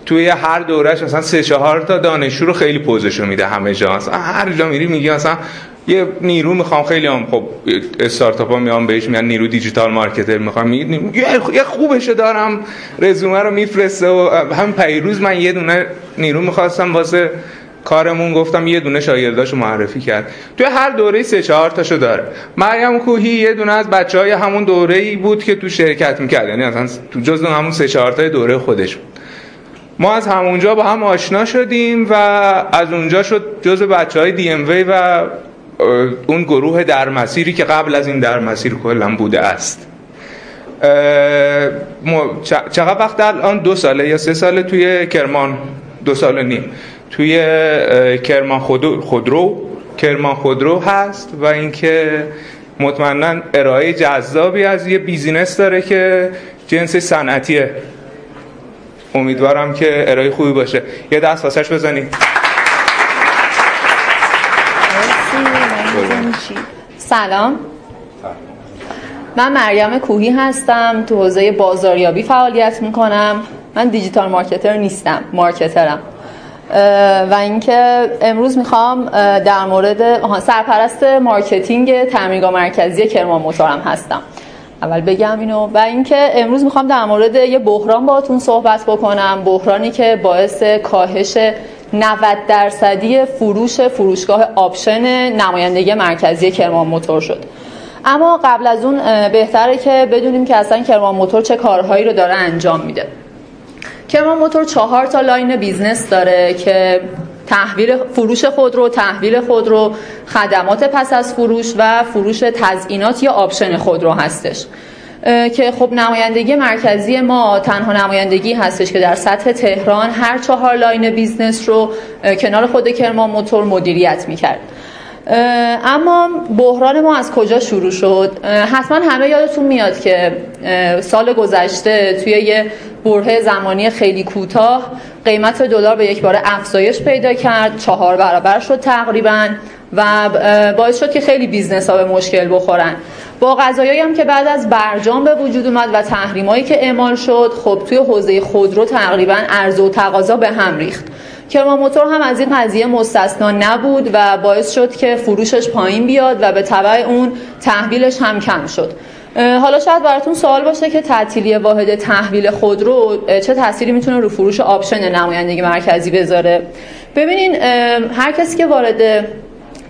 توی هر دورش مثلا سه چهار تا دانشجو رو خیلی پوزشو میده همه جا. هر جا میری میگی مثلا یه نیرو می‌خوام خیلی هم خب استارتاپ ها میان بهش میگن نیرو دیجیتال مارکتر می‌خوام. میگی یه خوبشو دارم رزومه رو میفرسته و هم پیروز من یه دونه نیرو می‌خواستم واسه کارمون گفتم یه دونه شاگرداشو معرفی کرد. توی هر دوره سه چهار تاشو داره. مریم کوهی یه دونه از بچه های همون دوره ای بود که تو شرکت می‌کرد. یعنی اصلا تو جزء همون سه چهار تای دوره خودش بود. ما از همونجا با هم آشنا شدیم و از اونجا شد جزء بچه های دی ام وی و اون گروه در مسیری که قبل از این در مسیر کلا بوده است. چقدر وقت الان دو ساله یا سه ساله توی کرمان دو سال و نیم. توی کرمان خودرو, خودرو کرمان خودرو هست و اینکه مطمئنا ارائه جذابی از یه بیزینس داره که جنس صنعتیه امیدوارم که ارائه خوبی باشه. یه دست واسش بزنید سلام. من مریم کوهی هستم. تو حوزه بازاریابی فعالیت می‌کنم. من digital marketer نیستم marketer م. و اینکه امروز می‌خوام در مورد سرپرست marketing تعمیرگاه مرکزی کرمان موتورم هستم. اول بگم اینو. و اینکه امروز می‌خوام در مورد یه بحران باهاتون صحبت بکنم. بحرانی که باعث کاهش 90 درصدی فروش فروشگاه آپشن نمایندگی مرکزی کرمان موتور شد اما قبل از اون بهتره که بدونیم که اصلا کرمان موتور چه کارهایی رو داره انجام میده کرمان موتور چهار تا line business داره که تحویل فروش خودرو، تحویل خودرو، خدمات پس از فروش و فروش تزیینات یا آپشن خودرو هستش. که خب نمایندگی مرکزی ما تنها نمایندگی هستش که در سطح تهران هر چهار line business رو کنار خود کرمان موتور مدیریت می‌کرد. اما بحران ما از کجا شروع شد؟ حتما همه یادتون میاد که سال گذشته توی یه برهه زمانی خیلی کوتاه قیمت دلار به یک بار افزایش پیدا کرد. چهار برابر شد تقریبا. و باعث شد که خیلی business ها به مشکل بخورن. با قضایایی هم که بعد از برجام به وجود اومد و تحریمایی که اعمال شد خب توی حوزه خودرو تقریبا عرضه و تقاضا به هم ریخت. کرمان موتور هم از این قضیه مستثنا نبود و باعث شد که فروشش پایین بیاد و به تبع اون تحویلش هم کم شد. حالا شاید براتون سوال باشه که تعطیلی واحد تحویل خودرو چه تأثیری می‌تونه رو فروش آپشن نمایندگی مرکزی بذاره؟ ببینین هر کسی که وارد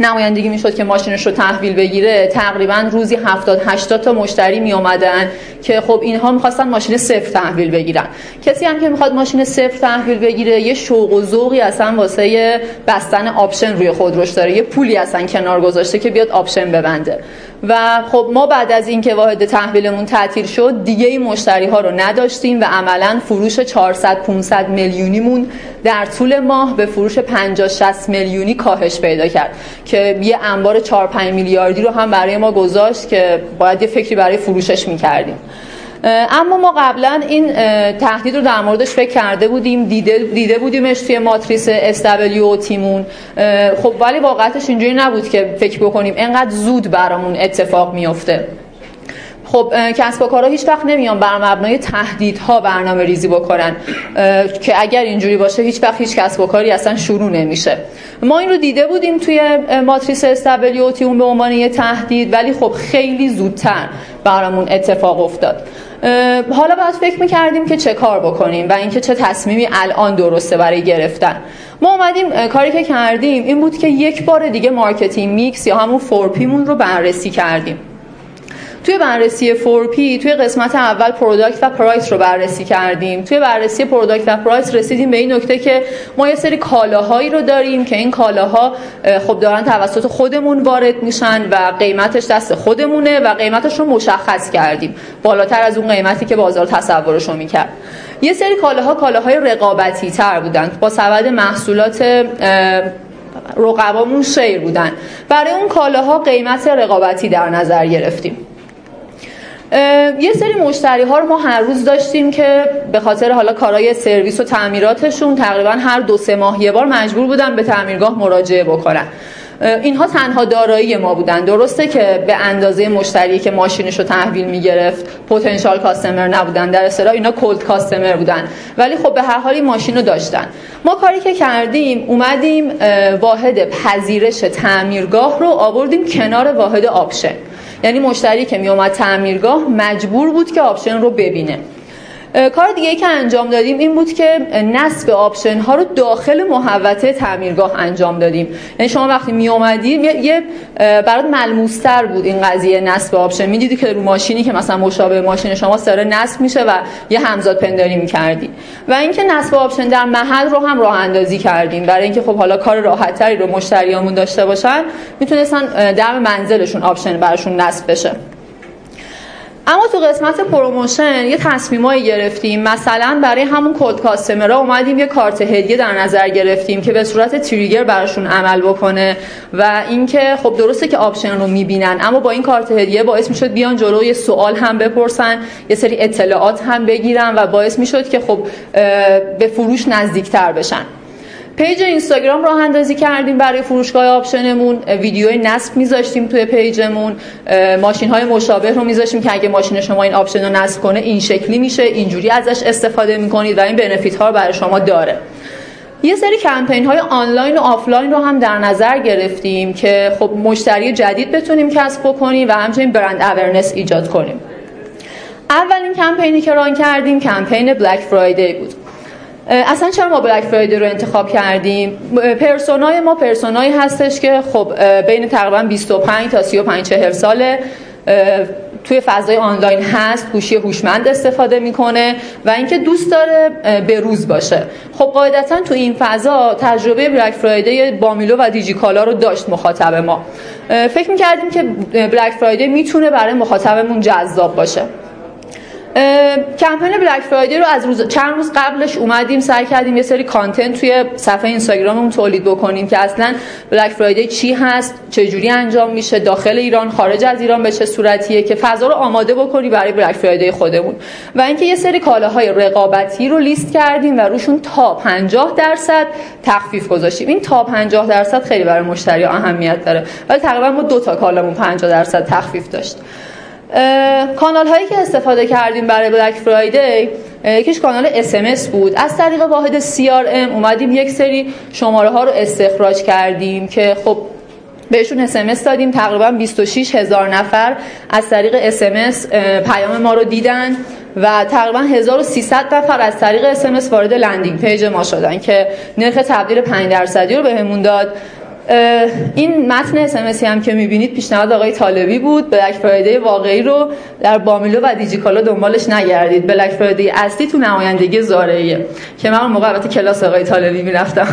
نمایندگی می‌شد که ماشینش رو تحویل بگیره. تقریبا روزی 70 80 تا مشتری می اومدن که خب اینها می‌خواستن ماشین صفر تحویل بگیرن. کسی هم که می‌خواد ماشین صفر تحویل بگیره یه شوق و ذوقی اصلا واسه بستن آپشن روی خودروش داره. یه پولی اصلا کنار گذاشته که بیاد آپشن ببنده. و خب ما بعد از اینکه واحد تحویلمون تعطیل شد دیگه این مشتری ها رو نداشتیم و عملا فروش 400 500 میلیونیمون در طول ماه به فروش 50 60 میلیونی کاهش پیدا کرد که یه انبار 4 5 میلیاردی رو هم برای ما گذاشت که باید یه فکری برای فروشش می‌کردیم. اما ما قبلا این تهدید رو در موردش فکر کرده بودیم دیده, دیده بودیمش توی ماتریس SW تیمون. خب ولی واقعتش اینجوری نبود که فکر بکنیم انقدر زود برامون اتفاق میفته خب کسب و کارها هیچ وقت نمیان بر مبنای تهدیدها برنامه ریزی بکنن. که اگر اینجوری باشه هیچ وقت هیچ کسب و کاری اصلا شروع نمیشه. ما این رو دیده بودیم توی ماتریس stability اون به عنوان یه تهدید ولی خب خیلی زودتر برامون اتفاق افتاد. حالا باید فکر می‌کردیم که چه کار بکنیم و اینکه چه تصمیمی الان درسته برای گرفتن. ما اومدیم کاری که کردیم این بود که یک بار دیگه marketing mix یا همون 4P مون رو بررسی کردیم. توی بررسی 4P توی قسمت اول product و price رو بررسی کردیم. توی بررسی product و price رسیدیم به این نکته که ما یه سری کالاهایی رو داریم که این کالاها خب دارن توسط خودمون وارد میشن و قیمتش دست خودمونه و قیمتش رو مشخص کردیم. بالاتر از اون قیمتی که بازار تصورش رو می‌کرد. یه سری کالاها کالاهای رقابتی تر بودن. با سبد محصولات رقبامون شیر بودن. برای اون کالاها قیمت رقابتی در نظر گرفتیم. یه سری مشتری ها رو ما هر روز داشتیم که به خاطر حالا کارهای سرویس و تعمیراتشون تقریبا هر دو سه ماه یه بار مجبور بودن به تعمیرگاه مراجعه بکنن. اینها تنها دارایی ما بودن. درسته که به اندازه مشتری که ماشینش رو تحویل می‌گرفت potential customer نبودن. در اصطلاح اینا cold customer بودن. ولی خب به هر حالی ماشین رو داشتن. ما کاری که کردیم اومدیم واحد پذیرش تعمیرگاه رو آوردیم کنار واحد آپشن. یعنی مشتری که میومد تعمیرگاه مجبور بود که آپشن رو ببینه. کار دیگه ای که انجام دادیم این بود که نصب آپشن ها رو داخل محوطه تعمیرگاه انجام دادیم. یعنی شما وقتی می اومدید یه برات ملموستر بود این قضیه نصب آپشن. می‌دیدی که رو ماشینی که مثلا مشابه ماشین شما داره نصب میشه و یه همزاد پنداری می‌کردی. و اینکه نصب آپشن در محل رو هم راه اندازی کردیم. برای اینکه خب حالا کار راحت تری رو مشتریامون داشته باشن می‌تونستن در منزلشون آپشن براشون نصب بشه. اما تو قسمت promotion یه تصمیمایی گرفتیم. مثلا برای همون cold customer ها اومدیم یه کارت هدیه در نظر گرفتیم که به صورت trigger براشون عمل بکنه و اینکه خب درسته که آپشن رو می‌بینن اما با این کارت هدیه باعث می‌شد بیان جلو یه سوال هم بپرسن یه سری اطلاعات هم بگیرن و باعث می‌شد که خب به فروش نزدیکتر بشن. page اینستاگرام راه اندازی کردیم برای فروشگاه آپشنمون. ویدیوی نصب میذاشتیم توی page مون. ماشین های مشابه رو میذاشتیم که اگه ماشین شما این آپشن رو نصب کنه این شکلی میشه اینجوری ازش استفاده می‌کنید و این benefit ها رو برای شما داره. یه سری کمپین های آنلاین و آفلاین رو هم در نظر گرفتیم که خب مشتری جدید بتونیم کسب بکنیم و همچنین brand awareness ایجاد کنیم. اولین کمپینی که run کردیم کمپین Black Friday بود. اصلا چرا ما Black Friday رو انتخاب کردیم؟ persona ی ما persona یی هستش که خب بین تقریبا 25 تا 35 40 ساله. توی فضای آنلاین هست گوشی هوشمند استفاده می‌کنه و اینکه دوست داره به روز باشه. خب قاعدتا تو این فضا تجربه بلک فرایدی بامیلو و دیجیکالا رو داشت مخاطب ما. فکر می‌کردیم که بلک فرایدی می‌تونه برای مخاطبمون جذاب باشه. کمپین بلک فرایدی رو از روز چند روز قبلش اومدیم سعی کردیم یه سری کانتنت توی صفحه اینستاگراممون تولید بکنیم که اصلا بلک فرایدی چی هست چه جوری انجام میشه داخل ایران خارج از ایران به چه صورتیه که فضا رو آماده بکنی برای بلک فرایدی خودمون. و اینکه یه سری کالاهای رقابتی رو لیست کردیم و روشون تا 50 درصد تخفیف گذاشتیم. این تا 50 درصد خیلی برای مشتری اهمیت داره. ولی تقریبا ما دو تا کالامون 50 درصد تخفیف داشت. کانال هایی که استفاده کردیم برای بلک فرایدی یکیش کانال اس بود. از طریق واحد CRM اومدیم یک سری شماره ها رو استخراج کردیم که خب بهشون اس دادیم. تقریبا 26 هزار نفر از طریق اس پیام ما رو دیدن و تقریبا 1300 نفر از طریق اس وارد landing page ما شدن که نرخ تبدیل 5 درصدی رو بهمون داد. این متن اسمسی هم که می‌بینید پیشنهاد آقای طالبی بود. Black Friday واقعی رو در بامیلو و دیجیکالا دنبالش نگردید. Black Friday اصلی تو نمایندگی زارعیه. که من موقع کلاس آقای طالبی می‌رفتم.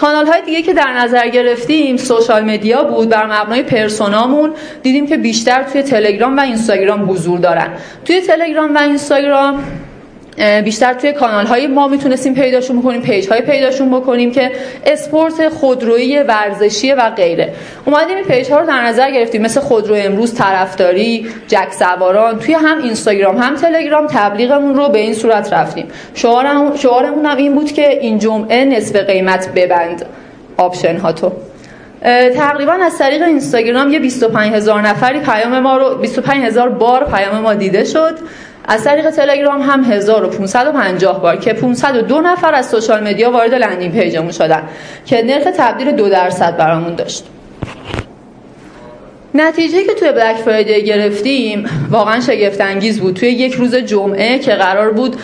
کانال های دیگه که در نظر گرفتیم social media بود بر مبنای persona مون دیدیم که بیشتر توی تلگرام و اینستاگرام حضور دارن. توی تلگرام و اینستاگرام بیشتر توی کانال های ما می‌تونستیم پیداشون بکنیم page های پیداشون بکنیم که اسپورت خودرویی ورزشی و غیره. اومدیم این page ها رو در نظر گرفتیم مثل خودرو امروز طرفداری جک سواران توی هم اینستاگرام هم تلگرام تبلیغمون رو به این صورت رفتیم. شعارمون هم این بود که این جمعه نصف قیمت ببند آپشن هاتو تقریبا از طریق اینستاگرام یه 25 هزار نفری پیام ما رو 25 هزار بار پیام ما دیده شد. از طریق تلگرام هم 1550 بار که 502 نفر از social media وارد landing page مون شدن که نرخ تبدیل دو درصد برامون داشت. نتیجه که توی Black Friday گرفتیم واقعا شگفت انگیز بود. توی یک روز جمعه که قرار بود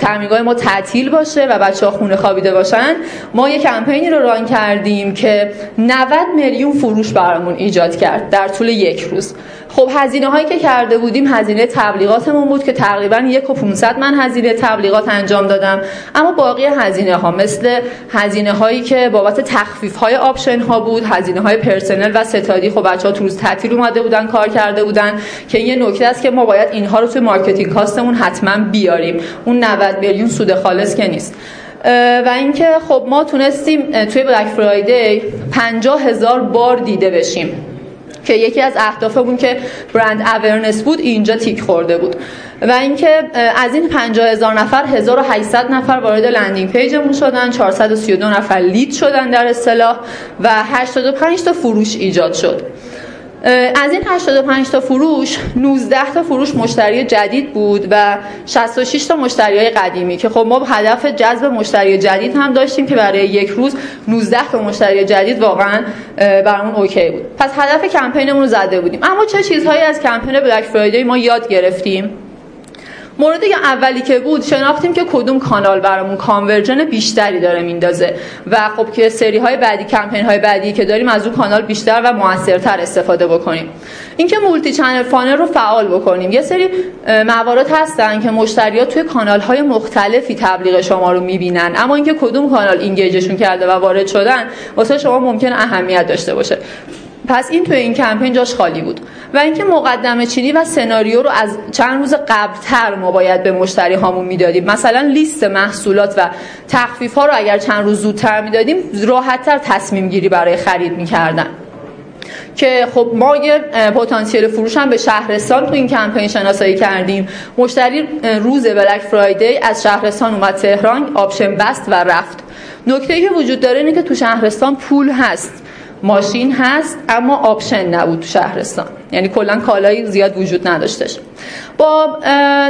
ترمینگاه ما تعطیل باشه و بچه ها خونه خوابیده باشن ما یه کمپینی رو run کردیم که 90 میلیون فروش برامون ایجاد کرد در طول یک روز. خب هزینه هایی که کرده بودیم هزینه تبلیغاتمون بود که تقریبا یک و 500 من هزینه تبلیغات انجام دادم. اما باقی هزینه ها مثل هزینه هایی که بابت تخفیف های آپشن ها بود هزینه های پرسنل و ستادی خب بچه ها تو روز تعطیل اومده بودن کار کرده بودن که یه نکته است که ما باید اینها رو توی marketing cost مون حتما بیاریم. اون 90 میلیون سود خالص که نیست. و اینکه خب ما تونستیم توی Black Friday 50 هزار بار دیده بشیم. که یکی از اهدافمون که brand awareness بود اینجا تیک خورده بود. و اینکه از این 50 هزار نفر 1800 نفر وارد landing page مون شدن 432 نفر lead شدن در اصطلاح و 85 تا فروش ایجاد شد. از این 85 تا فروش 19 تا فروش مشتری جدید بود و 66 تا مشتری های قدیمی که خب ما هدف جذب مشتری جدید هم داشتیم که برای یک روز 19 تا مشتری جدید واقعا برامون OK بود. پس هدف کمپینمون رو زده بودیم. اما چه چیزهایی از کمپین Black Friday ما یاد گرفتیم؟ مورد اولی که بود شناختیم که کدوم کانال برامون conversion بیشتری داره میندازه. و خب که سری های بعدی کمپین های بعدی که داریم از اون کانال بیشتر و موثرتر استفاده بکنیم. اینکه multi-channel funnel رو فعال بکنیم. یه سری موارد هستن که مشتریات توی کانال های مختلفی تبلیغ شما رو می‌بینن. اما اینکه کدوم کانال engage شون کرده و وارد شدن واسه شما ممکن اهمیت داشته باشه. پس این توی این کمپین جاش خالی بود. و اینکه مقدمه چینی و سناریو رو از چند روز قبلتر ما باید به مشتری هامون می‌دادیم. مثلا لیست محصولات و تخفیف ها رو اگر چند روز زودتر می‌دادیم راحتتر تصمیم گیری برای خرید می‌کردن. که خب ما یه پتانسیل فروش هم به شهرستان تو این کمپین شناسایی کردیم. مشتری روز Black Friday از شهرستان اومد تهران آپشن بست و رفت. نکته که وجود داره اینه که تو شهرستان پول هست. ماشین هست اما آپشن نبود تو شهرستان. یعنی کلا کالایی زیاد وجود نداشتش. با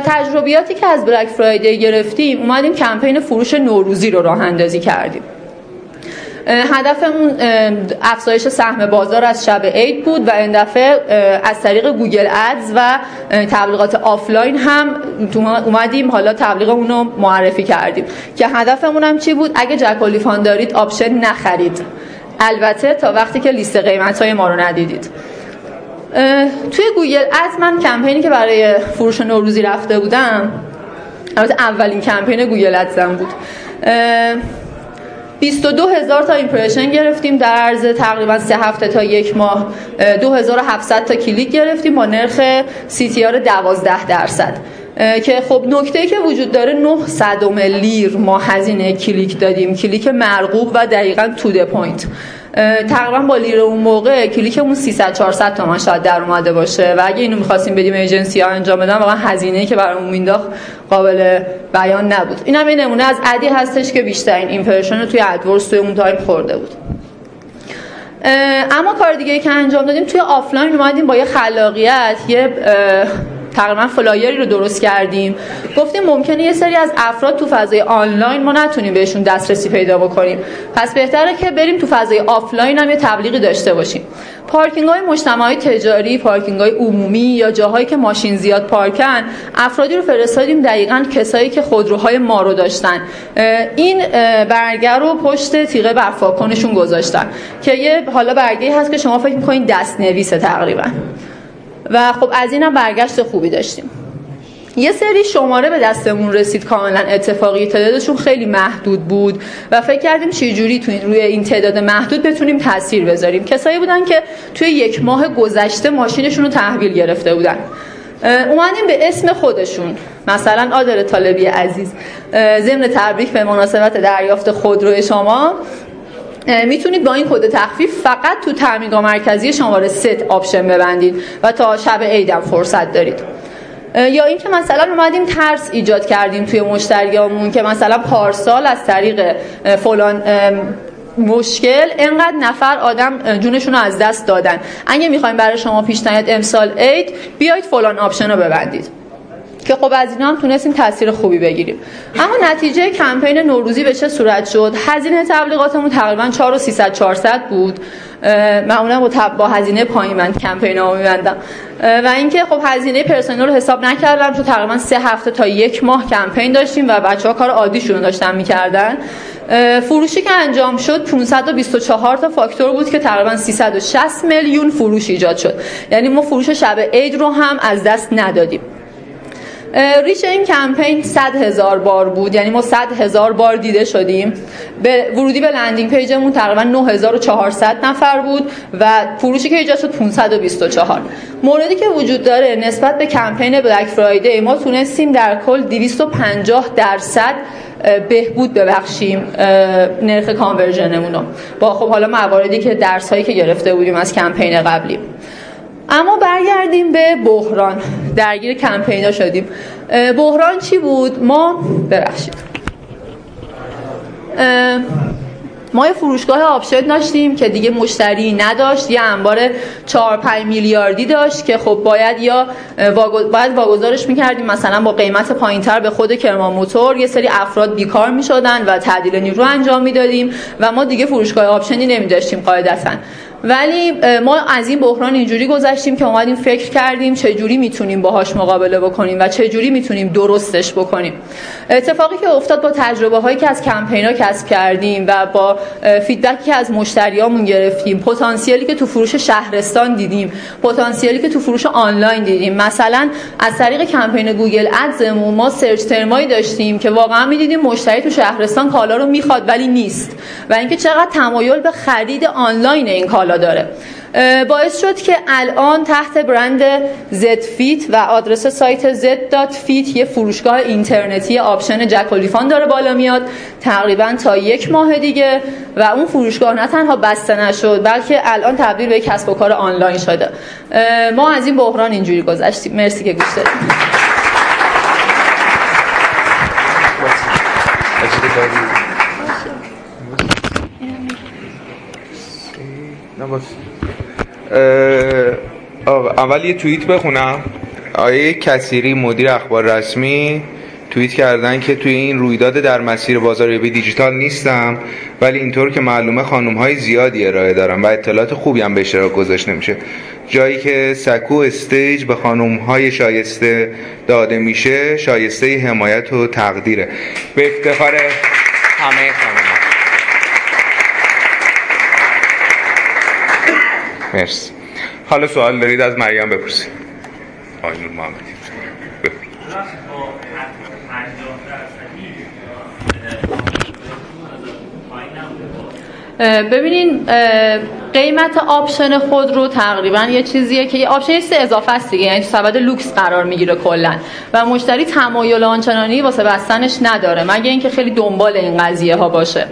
تجربیاتی که از Black Friday گرفتیم اومدیم کمپین فروش نوروزی رو راه اندازی کردیم. هدفمون افزایش سهم بازار از شب عید بود و این دفعه از طریق Google Ads و تبلیغات آفلاین هم اومدیم. حالا تبلیغمون رو معرفی کردیم. که هدفمون هم چی بود؟ اگه جک و لیفان دارید آپشن نخرید. البته تا وقتی که لیست قیمت های ما رو ندیدید. توی Google Ads من کمپینی که برای فروش نوروزی رفته بودم البته اولین کمپین Google Ads م بود. 22 هزار تا impression گرفتیم در عرض تقریبا سه هفته تا یک ماه. 2700 تا کلیک گرفتیم با نرخ CTR 12 درصد. که خب نکته که وجود داره 9 صدم لیر ما هزینه کلیک دادیم. کلیک مرغوب و دقیقا to the point تقریبا با لیر اون موقع کلیکمون 300 400 تومن شاید در اومده باشه. و اگه اینو می‌خواستیم بدیم ایجنسی ها انجام بدن واقعا هزینه که برامون مینداخت قابل بیان نبود. این هم نمونه از ad ی هستش که بیشترین impression رو توی AdWords توی اون تایم خورده بود. اما کار دیگه که انجام دادیم توی آفلاین اومدیم با یه خلاقیت یه تقریبا flyer ی رو درست کردیم. گفتیم ممکنه یه سری از افراد تو فضای آنلاین ما نتونیم بهشون دسترسی پیدا بکنیم. پس بهتره که بریم تو فضای آفلاین هم یه تبلیغی داشته باشیم. پارکینگ های مجتمعی تجاری پارکینگ های عمومی یا جاهایی که ماشین زیاد پارکن افرادی رو فرستادیم دقیقا کسایی که خودروهای ما رو داشتن. این برگه رو پشت تیغه برفاکنشون گذاشتن. که یه حالا برگه هست که شما فکر می‌کنین دست نویسه تقریبا. و خب از اینم برگشت خوبی داشتیم. یه سری شماره به دستمون رسید کاملا اتفاقی. تعدادشون خیلی محدود بود و فکر کردیم چه جوری توی روی این تعداد محدود بتونیم تاثیر بذاریم. کسایی بودن که توی یک ماه گذشته ماشینشون رو تحویل گرفته بودن. اومدیم به اسم خودشون. مثلا آدر طالبی عزیز. ضمن تبریک به مناسبت دریافت خودرو شما. می‌تونید با این کد تخفیف فقط تو تامینگاه مرکزی شماره ست آپشن ببندید و تا شب عیدم فرصت دارید. یا اینکه مثلا اومدیم ترس ایجاد کردیم توی مشتریامون که مثلا پارسال از طریق فلان مشکل انقدر نفر آدم جونشون رو از دست دادن. اگه می‌خوایم برای شما پیشنهاد امسال عید بیاید فلان آپشن رو ببندید. که خب از اینا هم تونستیم تاثیر خوبی بگیریم. اما نتیجه کمپین نوروزی به چه صورت شد؟ هزینه تبلیغاتمون تقریبا 4 و 300 400 بود. معمولا با. با هزینه پایین من کمپین ها میبندم. و اینکه خب هزینه پرسنل رو حساب نکردم چون تقریبا سه هفته تا یک ماه کمپین داشتیم و بچه ها کار عادیشون داشتن می‌کردن. فروشی که انجام شد 524 تا فاکتور بود که تقریبا 360 میلیون فروش ایجاد شد. یعنی ما فروش شب عید رو هم از دست ندادیم. reach این کمپین 100 هزار بار بود. یعنی ما 100 هزار بار دیده شدیم. به ورودی به landing page مون تقریبا 9400 نفر بود و فروشی که ایجاد شد 524 موردی که وجود داره نسبت به کمپین Black Friday ما تونستیم در کل 250 درصد بهبود ببخشیم نرخ conversion مون رو. با خب حالا مواردی که درس هایی که گرفته بودیم از کمپین قبلی. اما برگردیم به بحران. درگیر کمپینا شدیم. بحران چی بود؟ ما ببخشید. ما یه فروشگاه آپشن داشتیم که دیگه مشتری نداشت. یه انبار 4 5 میلیاردی داشت که خب باید یا باید واگذارش می‌کردیم. مثلا با قیمت پایینتر به خود کرمان موتور یه سری افراد بیکار می‌شدن و تعدیل نیرو انجام می‌دادیم و ما دیگه فروشگاه آپشنی نمیداشتیم قاعدتا. ولی ما از این بحران اینجوری گذشتیم که اومدیم فکر کردیم چه جوری می‌تونیم باهاش مقابله بکنیم و چه جوری می‌تونیم درستش بکنیم. اتفاقی که افتاد با تجربه هایی که از کمپینا کسب کردیم و با feedback ی که از مشتریامون گرفتیم پتانسیلی که تو فروش شهرستان دیدیم پتانسیلی که تو فروش آنلاین دیدیم. مثلا از طریق کمپین Google Ads مون ما search term ایی داشتیم که واقعا می‌دیدیم مشتری تو شهرستان کالا رو می‌خواد ولی نیست. و اینکه چقدر تمایل به خرید آنلاین این کالا داره. باعث شد که الان تحت برند زد فیت و آدرس سایت z.fit یه فروشگاه اینترنتی آپشن جک و لیفان داره بالا میاد تقریبا تا یک ماه دیگه و اون فروشگاه نه تنها بسته نشد بلکه الان تبدیل به کسب و کار آنلاین شده. ما از این بحران اینجوری گذشتیم. مرسی که گوش دادید. اول یه توییت بخونم. آیه کسیری مدیر اخبار رسمی توییت کردن که توی این رویداد در مسیر بازاریابی دیجیتال نیستم ولی اینطور که معلومه خانم های زیادی ارائه دارم و اطلاعات خوبی هم به اشتراک گذاشته میشه. جایی که سکو استیج به خانم های شایسته داده میشه شایسته حمایت و تقدیره. به افتخار همه خانم مرسی. حالا سوال دارید از مریم بپرسید. آقای نور محمدی. ببینین قیمت آپشن خودرو تقریبا یه چیزیه که یه آپشن سه اضافه است دیگه یعنی سبد لوکس قرار می‌گیره کلا. و مشتری تمایل آنچنانی واسه بستنش نداره مگه اینکه خیلی دنبال این قضیه ها باشه.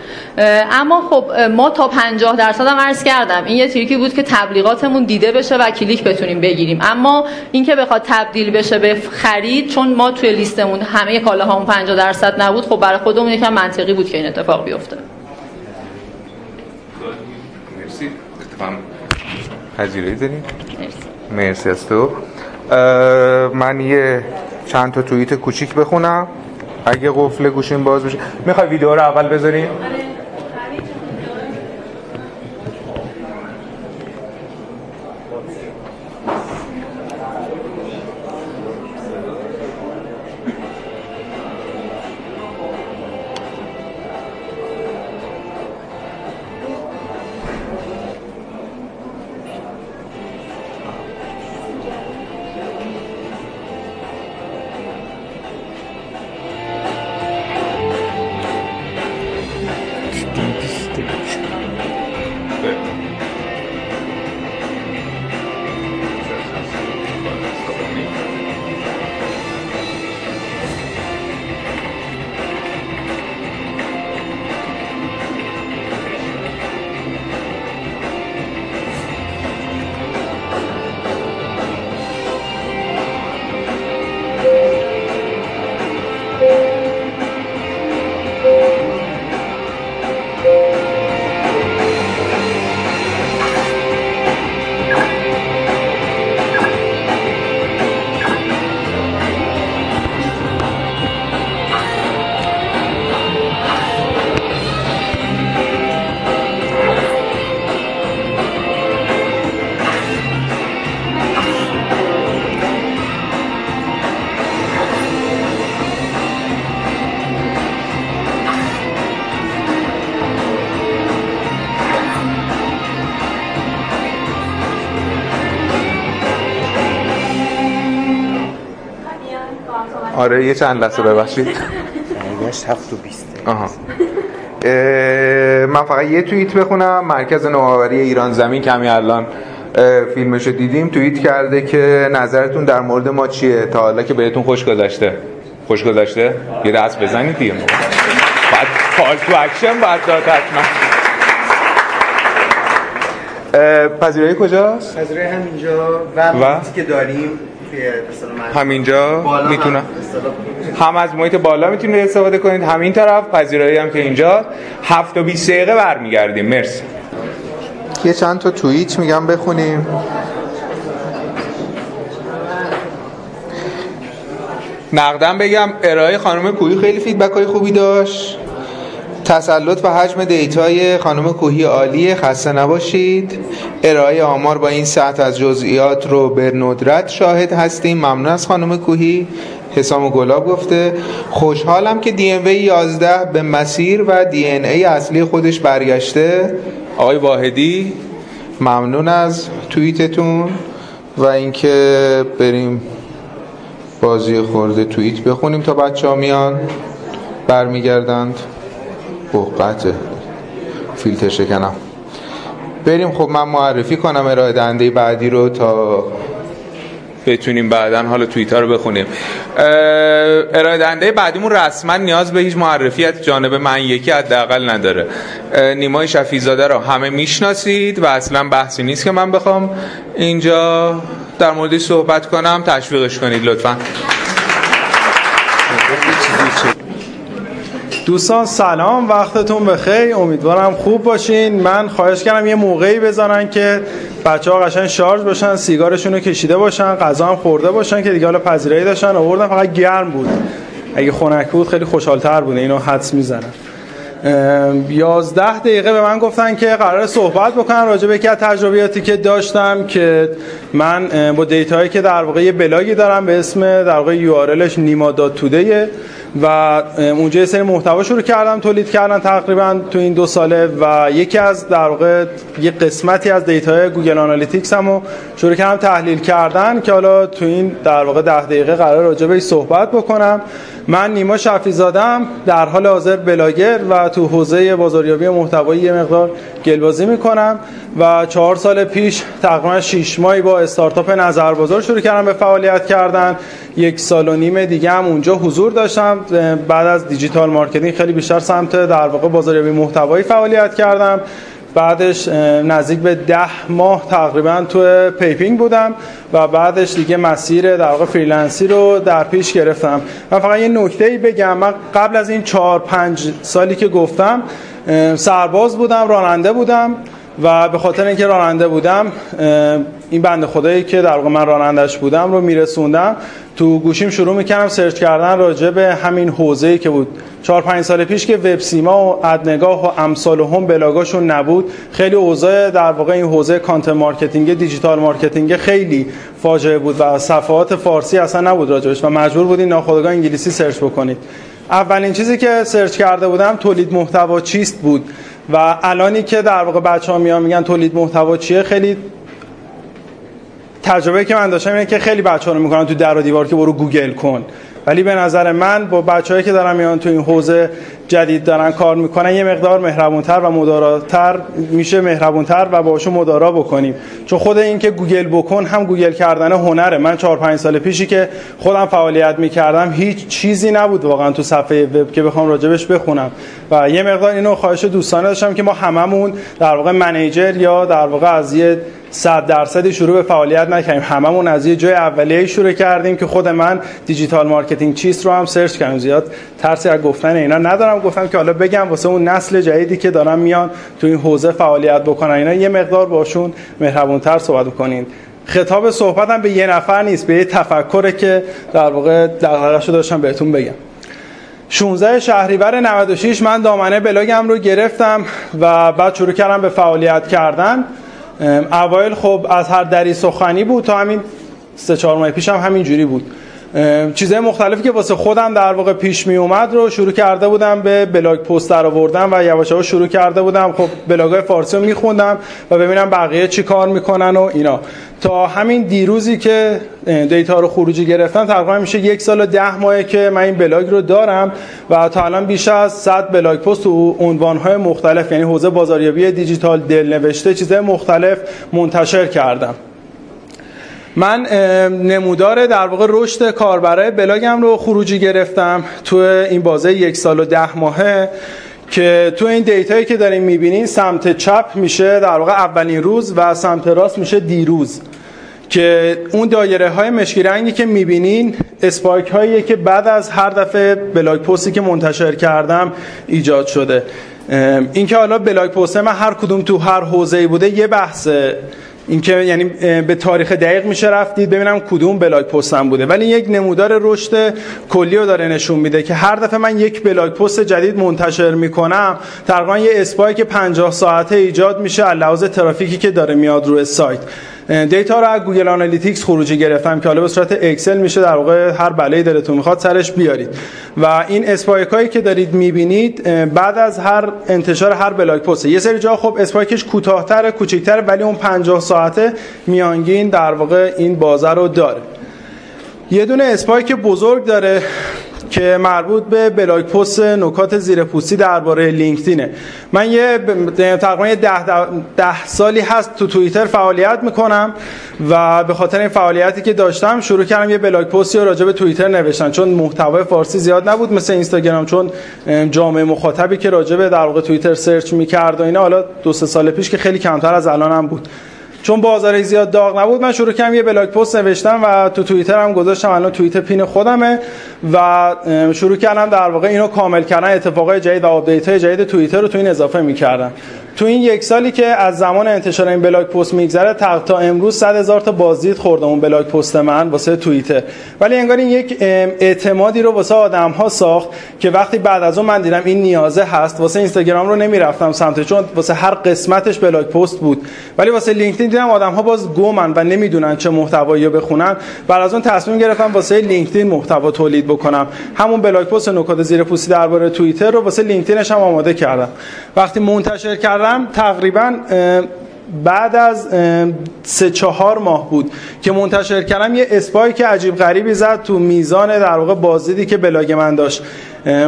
اما خب ما تا 50 درصد هم عرض کردم این یه trick ی بود که تبلیغاتمون دیده بشه و کلیک بتونیم بگیریم. اما اینکه بخواد تبدیل بشه به خرید چون ما توی لیستمون همه کالاهامون 50 درصد نبود خب برای خودمون یکم منطقی بود که این اتفاق بیفته. اتفاقا پذیرایی داریم مرسی. از تو. من یه چند تا توییت کوچیک بخونم. اگه قفل گوشیم باز بشه می‌خوای ویدیو رو اول بذاریم آره یه چند لحظه ببخشید. برگشت 7 و 20 آها. من فقط یه توییت بخونم. مرکز نوآوری ایران زمین کمی الان فیلمش رو دیدیم. توییت کرده که نظرتون در مورد ما چیه؟ تا حالا که بهتون خوش گذشته. خوش گذشته؟ یه دست بزنید دیگه. بعد call to action باید داد حتما. پذیرایی کجاست؟ پذیرایی همینجا و, و؟ که داریم همینجا؟ می‌تونم؟ هم از محیط بالا می‌تونید استفاده کنید همین طرف پذیرایی هم که اینجا. هفت و 20 دقیقه برمیگردیم. مرسی. یه چند تا توییت میگم بخونیم. نقدم بگم ارائه خانم کوهی خیلی feedback های خوبی داشت. تسلط و حجم data ی خانم کوهی عالیه خسته نباشید. ارائه آمار با این سطح از جزئیات رو به ندرت شاهد هستیم. ممنون از خانم کوهی. حسام گلاب گفته خوشحالم که دی ام 11 به مسیر و دی ان ای اصلی خودش برگشته. آقای واحدی ممنون از توییتتون و اینکه بریم بازی خورده توییت بخونیم تا بچه ها میان. برمیگردند. بقته فیلتر شکنم. بریم خب من معرفی کنم ارائه دهنده بعدی رو تا بتونیم بعدا حالا توییت رو بخونیم. ارائه دهنده بعدیمون رسما نیاز به هیچ معرفی از جانب من یکی حداقل نداره. نیمای شفیزاده رو همه می‌شناسید و اصلا بحثی نیست که من بخوام اینجا در موردش صحبت کنم. تشویقش کنید لطفا. دوستان سلام. وقتتون بخیر. امیدوارم خوب باشین. من خواهش کردم یه موقعی بذارن که بچه ها قشنگ شارژ باشن سیگارشون رو کشیده باشن غذا هم خورده باشن که دیگه حالا پذیرایی داشتن آوردن فقط گرم بود. اگه خنک بود خیلی خوشحالتر بوده اینو حدس می‌زنم. یازده دقیقه به من گفتن که قرار صحبت بکنم راجع به از تجربیاتی که داشتم که من با data یی که در واقع یه بلاگی دارم به اسم در واقع یو آر نیما توده و اونجا یه سری محتوا شروع کردم تولید کردن تقریبا تو این دو ساله و یکی از در واقع یه قسمتی از data های Google Analytics هم شروع کردم تحلیل کردن که حالا تو این در واقع ده دقیقه قرار راجع بهش صحبت بکنم. من نیما شفی زادم در حال حاضر بلاگر و تو حوزه بازاریابی محتوایی یه مقدار گلبازی می‌کنم و چهار سال پیش تقریبا 6 ماهی با استارتاپ نظر بازار شروع کردم به فعالیت کردن. یک سال و نیم دیگه هم اونجا حضور داشتم. بعد از digital marketing خیلی بیشتر سمت در واقع بازاریابی محتوایی فعالیت کردم. بعدش نزدیک به ده ماه تقریبا تو پیپینگ بودم و بعدش دیگه مسیر در واقع freelance ی رو در پیش گرفتم. من فقط یه نکته بگم. من قبل از این چهار پنج سالی که گفتم سرباز بودم راننده بودم. و به خاطر اینکه راننده بودم این بنده خدایی که در واقع من رانندش بودم رو میرسوندم. تو گوشیم شروع می‌کردم search کردن راجع به همین حوزه‌ای که بود. چهار پنج سال پیش که وب سیما و ادنگاه و امثالهم بلاگاشون نبود خیلی اوضاع در واقع این حوزه content marketing digital marketing خیلی فاجعه بود و صفحات فارسی اصلا نبود راجبش و مجبور بودین ناخودآگاه انگلیسی search بکنید. اولین چیزی که search کرده بودم تولید محتوا چیست بود؟ و الانی که در واقع بچه ها میان میگن تولید محتوا چیه خیلی تجربه که من داشتم اینه که خیلی بچه ها رو می‌کنن تو در و دیوار که برو گوگل کن. ولی به نظر من با بچههایی که دارن میان تو این حوزه جدید دارن کار می‌کنن یه مقدار مهربونتر و مداراتر میشه مهربونتر و باشون مدارا بکنیم. چون خود این که گوگل بکن هم گوگل کردن هنره. من چهار پنج سال پیشی که خودم فعالیت می‌کردم هیچ چیزی نبود واقعا تو صفحه وب که بخوام راجبش بخونم. و یه مقدار اینو خواهش دوستانه داشتم که ما هممون در واقع manager یا در واقع از یه صد درصدی شروع به فعالیت نکردیم. هممون از یه جای اولیه شروع کردیم که خود من digital marketing چیست رو هم سرچ کردم. زیاد ترسی از گفتن اینا ندارم. گفتم که حالا بگم واسه اون نسل جدیدی که دارن میان تو این حوزه فعالیت بکنن. اینا یه مقدار باشون مهربونتر صحبت بکنین. خطاب صحبتم به یه نفر نیست به یه تفکره که در واقع دغدغه‌شو داشتم بهتون بگم. 16 شهریور 96 من دامنه بلاگم رو گرفتم و بعد شروع کردم به فعالیت کردن. اوایل خب از هر دری سخنی بود تا همین سه چهار ماه پیش هم همین جوری بود. چیزهای مختلفی که واسه خودم در واقع پیش می اومد رو شروع کرده بودم به بلاگ پست در آوردم و یواش یواش شروع کرده بودم. خب بلاگای فارسی رو میخوندم و ببینم بقیه چی کار می‌کنن و اینا. تا همین دیروزی که data رو خروجی گرفتم تقریبا میشه یک سال و ده ماهه که من این بلاگ رو دارم و تا الان بیش از 100 blog post و عنوانهای مختلف یعنی حوزه بازاریابی دیجیتال دل نوشته چیزهای مختلف منتشر کردم. من نمودار در واقع رشد کاربرای blogم رو خروجی گرفتم تو این بازه یک سال و ده ماهه که تو این dataیی که داریم می‌بینین سمت چپ میشه در واقع اولین روز و سمت راست میشه دیروز. که اون دایره های مشکی رنگی که می‌بینین spike هایی که بعد از هر دفعه blog postی که منتشر کردم ایجاد شده. اینکه حالا blog post من هر کدوم تو هر حوزه‌ای بوده یه بحثه. اینکه یعنی به تاریخ دقیق میشه رفتید ببینم کدوم blog postم بوده. ولی یک نمودار رشد کلی رو داره نشون میده که هر دفعه من یک blog post جدید منتشر می‌کنم تقریبا یه spike 50 ساعته ایجاد میشه لحاظ ترافیکی که داره میاد روی سایت. data رو از Google Analytics خروجی گرفتم که حالا به صورت اکسل میشه در واقع هر بلایی دلتون می‌خواد سرش بیارید. و این spike هایی که دارید می‌بینید بعد از هر انتشار هر blog post. یه سری جا خب spikeش کوتاهتر کوچیک‌تر ولی اون 50 ساعته میانگین در واقع این بازه رو داره. یه دونه spike بزرگ داره. که مربوط به blog post نکات زیر پوستی درباره لینکدینه. من یه تقریبا ده, ده, ده سالی هست تو توییتر فعالیت می‌کنم و به خاطر این فعالیتی که داشتم شروع کردم یه blog postی راجع به توییتر نوشتن. چون محتوای فارسی زیاد نبود مثل اینستاگرام چون جامعه مخاطبی که راجع به در واقع توییتر سرچ می‌کرد و اینا حالا دو سه سال پیش که خیلی کمتر از الان هم بود. چون بازار زیاد داغ نبود من شروع کردم یه blog post نوشتم و تو توییتر هم گذاشتم. الان توییت pin خودمه و شروع کردم در واقع اینو کامل کردن اتفاقای جدید و update های جدید توییتر رو تو این اضافه می‌کردم. تو این یک سالی که از زمان انتشار این blog post میگذره تا, امروز 100 هزار تا بازدید خورده اون blog post من واسه توییتر ولی انگار این یک اعتمادی رو واسه آدم ها ساخت که وقتی بعد از اون من دیدم این نیازه هست واسه اینستاگرام رو نمی‌رفتم سمت چون واسه هر قسمتش blog post بود. ولی واسه لینکدین دیدم آدم ها باز گمن و نمی‌دونن چه محتوایی رو بخونن. بعد از اون تصمیم گرفتم واسه لینکدین محتوا تولید بکنم. همون blog post نکات زیر پوستی درباره توییتر رو واسه لینکدینش هم آماده کردم. وقتی منتشر کردم تقریبا بعد از سه چهار ماه بود که منتشر کردم یه spike عجیب غریبی زد تو میزان در واقع بازدیدی که بلاگ من داشت.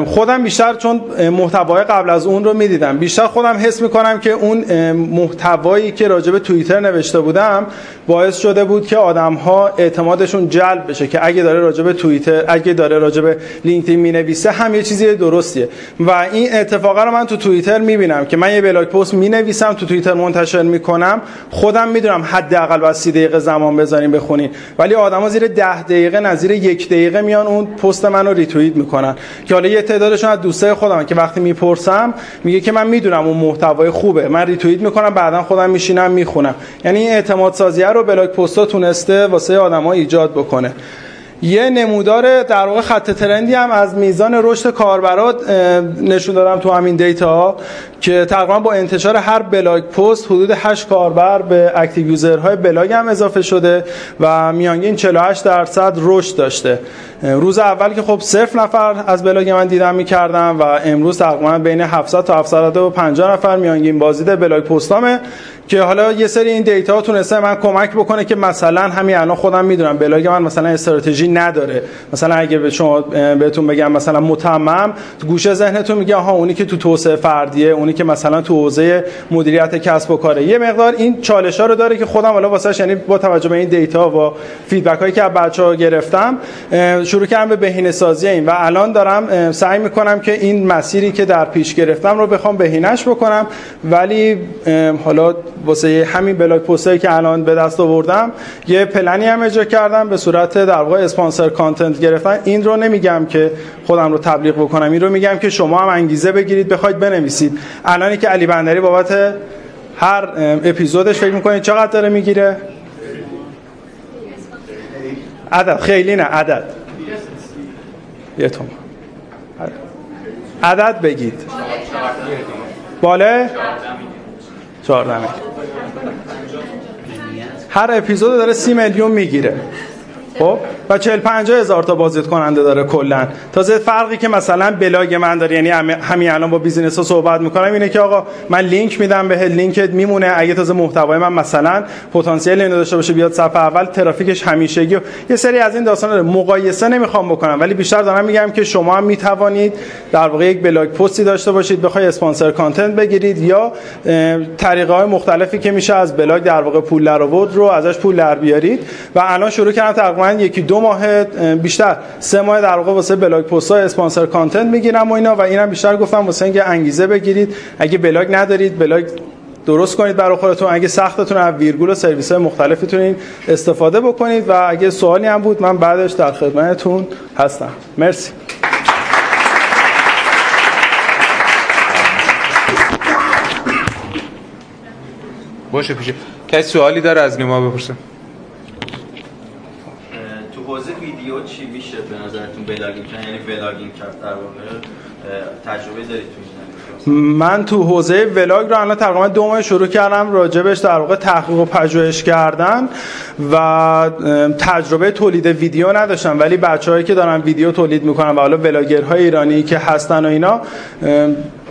خودم بیشتر چون محتوای قبل از اون رو می‌دیدم. بیشتر خودم حس می‌کنم که اون محتوایی که راجع به توییتر نوشته بودم باعث شده بود که آدم ها اعتمادشون جلب بشه که اگه داره راجع به توییتر اگه داره راجع به لینکدین می‌نویسه هم یه چیز درستیه. و این اتفاقا رو من تو توییتر می‌بینم که من یه blog post می‌نویسم تو توییتر منتشر می‌کنم. خودم می‌دونم حداقل باید 30 دقیقه زمان بذاریم بخونین. ولی آدما زیر 10 دقیقه زیر یک دقیقه میان اون پست منو ریتوییت می‌کنن. که حالا یه تعدادشون از دوستای خودم که وقتی می‌پرسم میگه که من می‌دونم اون محتوای خوبه. من ریتوییت می‌کنم بعدا خودم میشینم می‌خونم. یعنی این اعتماد سازی رو blog postا تونسته واسه آدما ایجاد بکنه. یه نمودار در واقع خط trendی هم از میزان رشد کاربرا نشون دادم تو همین data که تقریبا با انتشار هر blog post حدود 8 کاربر به active userهای blog هم اضافه شده و میانگین 48 درصد رشد داشته. روز اول که خب صفر نفر از بلاگ من دیدن می‌کردن و امروز تقریبا بین 700 تا 750 نفر میانگین بازدید blog postامه. که حالا یه سری این data تونسته من کمک بکنه که مثلا همین الان خودم می‌دونم بلاگ من مثلا استراتژی نداره. مثلا اگه به شما بهتون بگم مثلا متمم تو گوشه ذهنتون میگه ها اونی که تو توسعه فردیه اونی که مثلا تو حوزه مدیریت کسب و کاره. یه مقدار این چالش ها رو داره که خودم حالا واسه یعنی با توجه به این data و feedback هایی که از بچه‌ها گرفتم شروع کردم به بهینه سازی این. و الان دارم سعی می‌کنم که این مسیری که در پیش گرفتم رو بخوام بهینش بکنم. ولی حالا واسه همین بلاگ پستایی که الان به دست آوردم یه پلنی هم اجرا کردم به صورت در واقع اسپانسر کانتنت گرفتن. این رو نمیگم که خودم رو تبلیغ بکنم این رو میگم که شما هم انگیزه بگیرید بخواید بنویسید. الانی که علی بندری بابت هر اپیزودش فکر می‌کنید چقدر داره می‌گیره؟ عدد خیلی نه عدد. یه تومن عدد بگید. بله؟ 14 هر اپیزود داره سی میلیون می‌گیره. خب؟ و 40 50 هزار تا بازدید کننده داره کلا تازه فرقی که مثلا بلاگ من داره یعنی همین الان با business ها صحبت می‌کنم اینه که آقا من لینک میدم به لینکت میمونه. اگه تازه محتوای من مثلا پتانسیل اینو داشته باشه بیاد صفحه اول ترافیکش همیشگی یه سری از این داستانا رو مقایسه نمی‌خوام بکنم ولی بیشتر دارم میگم که شما هم می‌توانید در واقع یک blog postی داشته باشید بخوای sponsor content بگیرید یا طریقه های مختلفی که میشه از بلاگ در واقع پول در آورد رو ازش پول در بیارید. و الان شروع کردم تقریبا یکی دو ماه بیشتر سه ماه در واقع واسه blog post های sponsor content می‌گیرم و اینا و اینم بیشتر گفتم واسه اینکه انگیزه بگیرید. اگه بلاگ ندارید بلاگ درست کنید برای خودتون. اگه سختتونه از ویرگول و سرویس های مختلفی استفاده بکنید و اگه سوالی هم بود من بعدش در خدمتتون هستم. مرسی. باشه پیشه کسی سوالی داره از نیما بپرسه حوزه ویدیو چی میشه به نظرتون vlogging یعنی vlogging کرد در واقع تجربه دارید تو من تو حوزه vlog رو الان تقریبا دو ماه شروع کردم راجبش در واقع تحقیق و پژوهش کردن و تجربه تولید ویدیو نداشتم ولی بچه‌هایی که دارن ویدیو تولید می‌کنن و حالا ولاگرهای ایرانی که هستن و اینا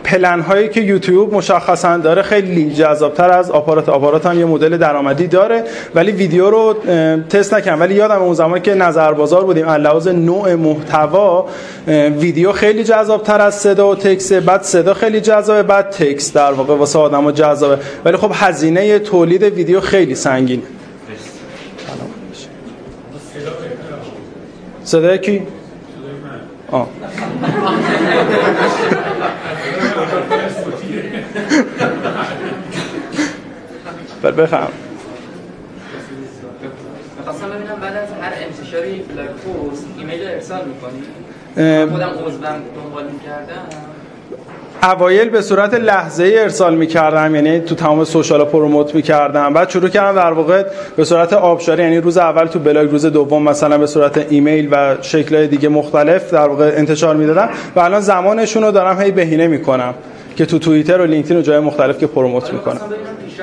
پلن هایی که یوتیوب مشخصا داره خیلی جذابتر از آپارات آپارات هم یه مدل درآمدی داره ولی ویدیو رو تست نکردم ولی یادم اون زمان که نظر بازار بودیم لحاظ نوع محتوا ویدیو خیلی جذابتر از صدا و تکس بعد صدا خیلی جذابه بعد تکس در واقع واسه آدما جذابه ولی خب هزینه تولید ویدیو خیلی سنگینه صدای کی؟ آه. بر بفهم می‌خواستم ببینم بعد از هر انتشاری blog post ایمیل ارسال می‌کنی؟ خودم عضوم دنبال می‌کردم. اوایل به صورت لحظه ای ارسال می‌کردم یعنی تو تمام social promote می‌کردم. بعد شروع کردم در واقع به صورت آبشاری یعنی روز اول تو بلاگ روز دوم مثلا به صورت ایمیل و شکل‌های دیگه مختلف در واقع انتشار می‌دادم و الان زمانشون رو دارم هی بهینه می‌کنم که تو توییتر و لینکدین و جای مختلف که promote می‌کنم.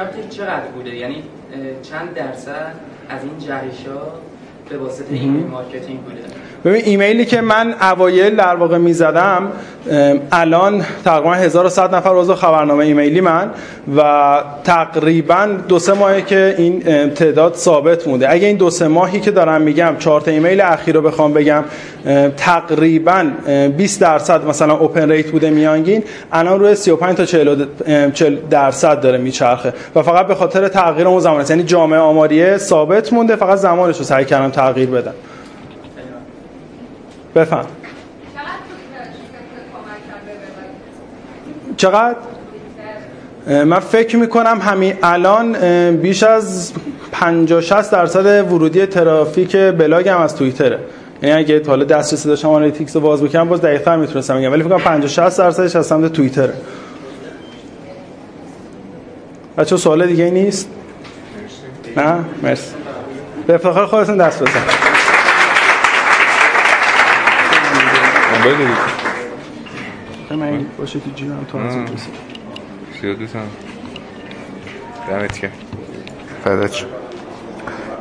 پیشرفت چقدر بوده؟ یعنی چند درصد از این جهش‌ها به ببین ایمیلی که من اوایل در واقع می‌زدم الان تقریبا 1100 نفر عضو خبرنامه ایمیلی من و تقریبا دو سه ماهه که این تعداد ثابت مونده. اگه این دو سه ماهی که دارم میگم چهار ایمیل اخیر رو بخوام بگم تقریبا 20 درصد مثلا اوپن ریت بوده میانگین الان روی 35 تا 40 درصد داره میچرخه. و فقط به خاطر تغییر اون زمان یعنی جامعه آماریه ثابت مونده فقط زمانش رو سعی کردم تغییر بدم بفهم چقدر؟ من فکر می‌کنم همین الان بیش از 50 60 درصد ورودی ترافیک بلاگ هم از توییتره یعنی اگه حالا دسترسی داشتم analytics رو باز بکنم باز دقیق‌تر می‌تونستم بگم ولی فکر کنم 50 60 درصدش از سمت توییتره بچه سوال دیگه نیست؟ نه؟ مرسی به افتخار خودتون دست بزن بگو من باشه تو جیبم تا از دوستم دمت که فدات شد